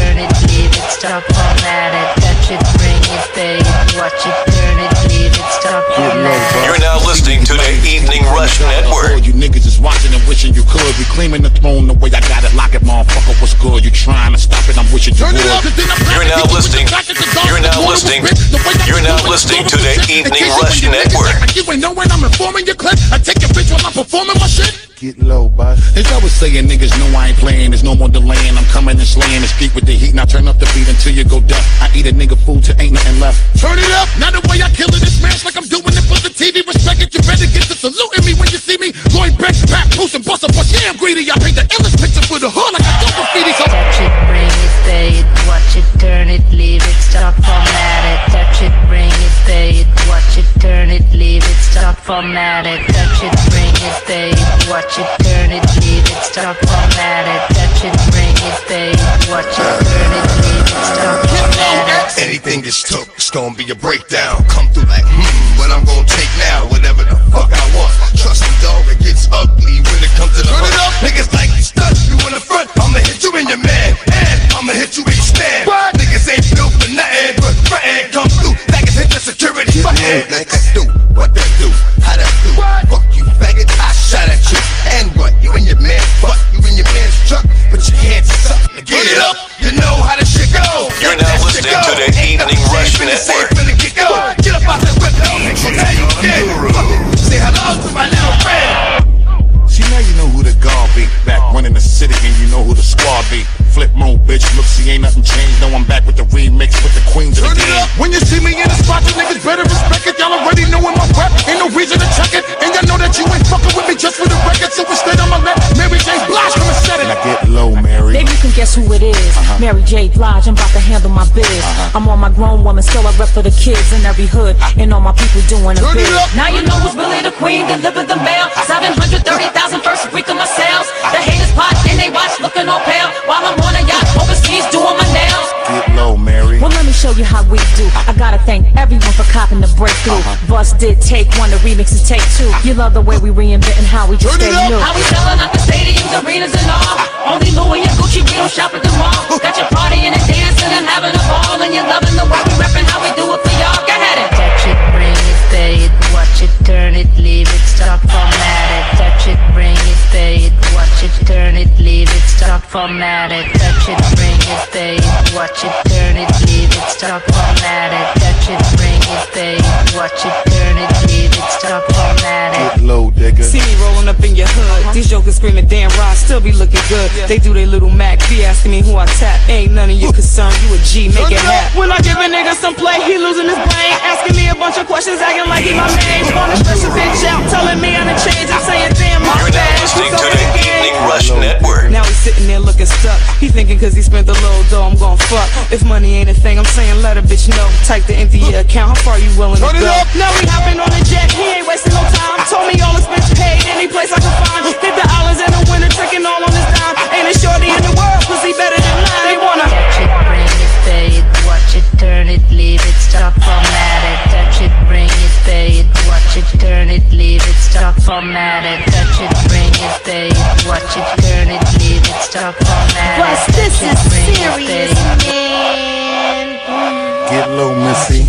turn it, leave it, stop, format it, touch it, bring it, say it, watch it, turn it, leave it, stop, format it. You're now listening to the Evening Rush Network. You niggas is watching and wishing you could. Reclaiming the throne the way I got it. Lock it, motherfucker. What's good? You trying to stop it? I'm wishing you Turn would. it You're now listening. You're now listening. You're now listening to the Evening Rush Network. You ain't know when I'm informing your clip. I take your bitch while I'm performing my shit. Get low, bud. As I was saying, niggas know I ain't playing. There's no more delaying. I'm coming and slaying the street with the heat. Now turn up the beat until you go deaf. I eat a nigga food till ain't nothing left. Turn it up. Now the way I kill it is smash like I'm doing it for the TV. Respect it. You better get to saluting me when you see me. Going back, back, post and bust a bust. Yeah, I'm greedy. I paint the illest picture for the hood like I do graffiti. So Touch it, bring it, say it, watch it, turn it, leave it, stop, format it, it, stop, format it, touch it, bring it, it, watch it, turn it, leave it, stop, format it, touch it, bring it, it, watch it, turn it, leave it, stop, format it. Anything is took, it's gonna be a breakdown. Come through like, hmm, what I'm gonna take now, whatever the fuck I want. Trust me, dog, it gets ugly when it Mary J. Blige, I'm about to handle my biz. Uh-huh. I'm on my grown woman, so I rep for the kids in every hood. And all my people doing a Turn bid. it up. Now you know who's really the queen, deliver the mail. 730,000 first week you how we do. I gotta thank everyone for copping the breakthrough. Uh-huh. Bus did take one, the remix is take two. You love the way we reinventing how we just stay new. How we selling out the stadiums, arenas, and all. Only Louis and Gucci, we don't shop at the mall. Got your partying and a dancing and having a ball. And you're loving the way we reppin' how we do it for y'all. It, stop, format it. Touch it, bring it, say it, watch it, turn it, leave it, stop, format it. Touch it, bring it, say it, watch it, turn it, leave it, stop, format it. Get low, digga. See me rolling up in your hood. These jokers screaming, damn, Ron still be looking good. They do their little Mac, be asking me who I tap. Ain't none of your concern, you a G, make it happen. When I give a nigga some play, he losing his brain. Asking me a bunch of questions, acting like he my main. Wanna stress a bitch out, telling me I'm a change. I'm saying, damn, my You're now bad. listening to the. Evening Rush Network. Now he's sitting there looking stuck. He thinking cause he spent the little dough, I'm gon' fuck. If money ain't a thing, I'm saying let a bitch know. Type the empty your account, how far you willing to Turn it go? up. Now we hopping on the jet, he ain't wasting no time. Told me all this bitch paid, any place I can find. Hit the islands in the winter, tricking all on his dime. Ain't a shorty in the world, pussy better than mine. They wanna Touch it, bring it, say it, watch it, turn it, leave it, stop, format it, watch it, turn it, leave it, stop, format it. Touch it, bring it, say it, watch it, turn it, leave it, stop, format it. Plus, this Touch it, is bring it, serious, say it. Get low, Missy.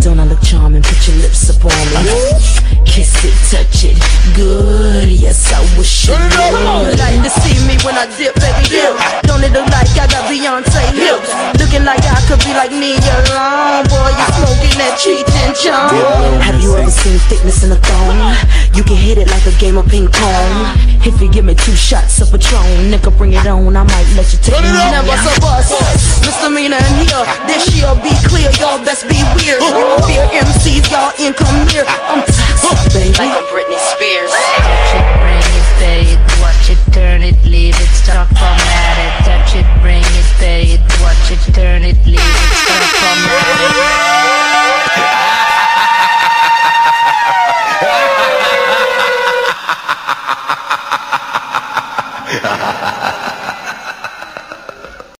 Don't I look charming? Put your lips up on me. Kiss it, touch it, good. Yes, I wish you would. Like to see me when I dip, baby dip. Don't it look like I got Beyonce hips? Looking like I could be like me alone, oh, boy. You smoking that cheating chum. Have you ever seen thickness in a thong? You can hit it like a game of ping pong. If you give me two shots of Patron, nigga, bring it on. I might let you take it. Never so bust. Misdemeanor in here. This year be clear. Y'all best be weird. Fear MCs, y'all in come here. I'm toxic, baby. Like a Britney Spears. Touch it, bring it, fade. Watch it, turn it, leave it, stop, format it. Touch it, bring it, fade. Watch it, turn it, leave it, stop, format it.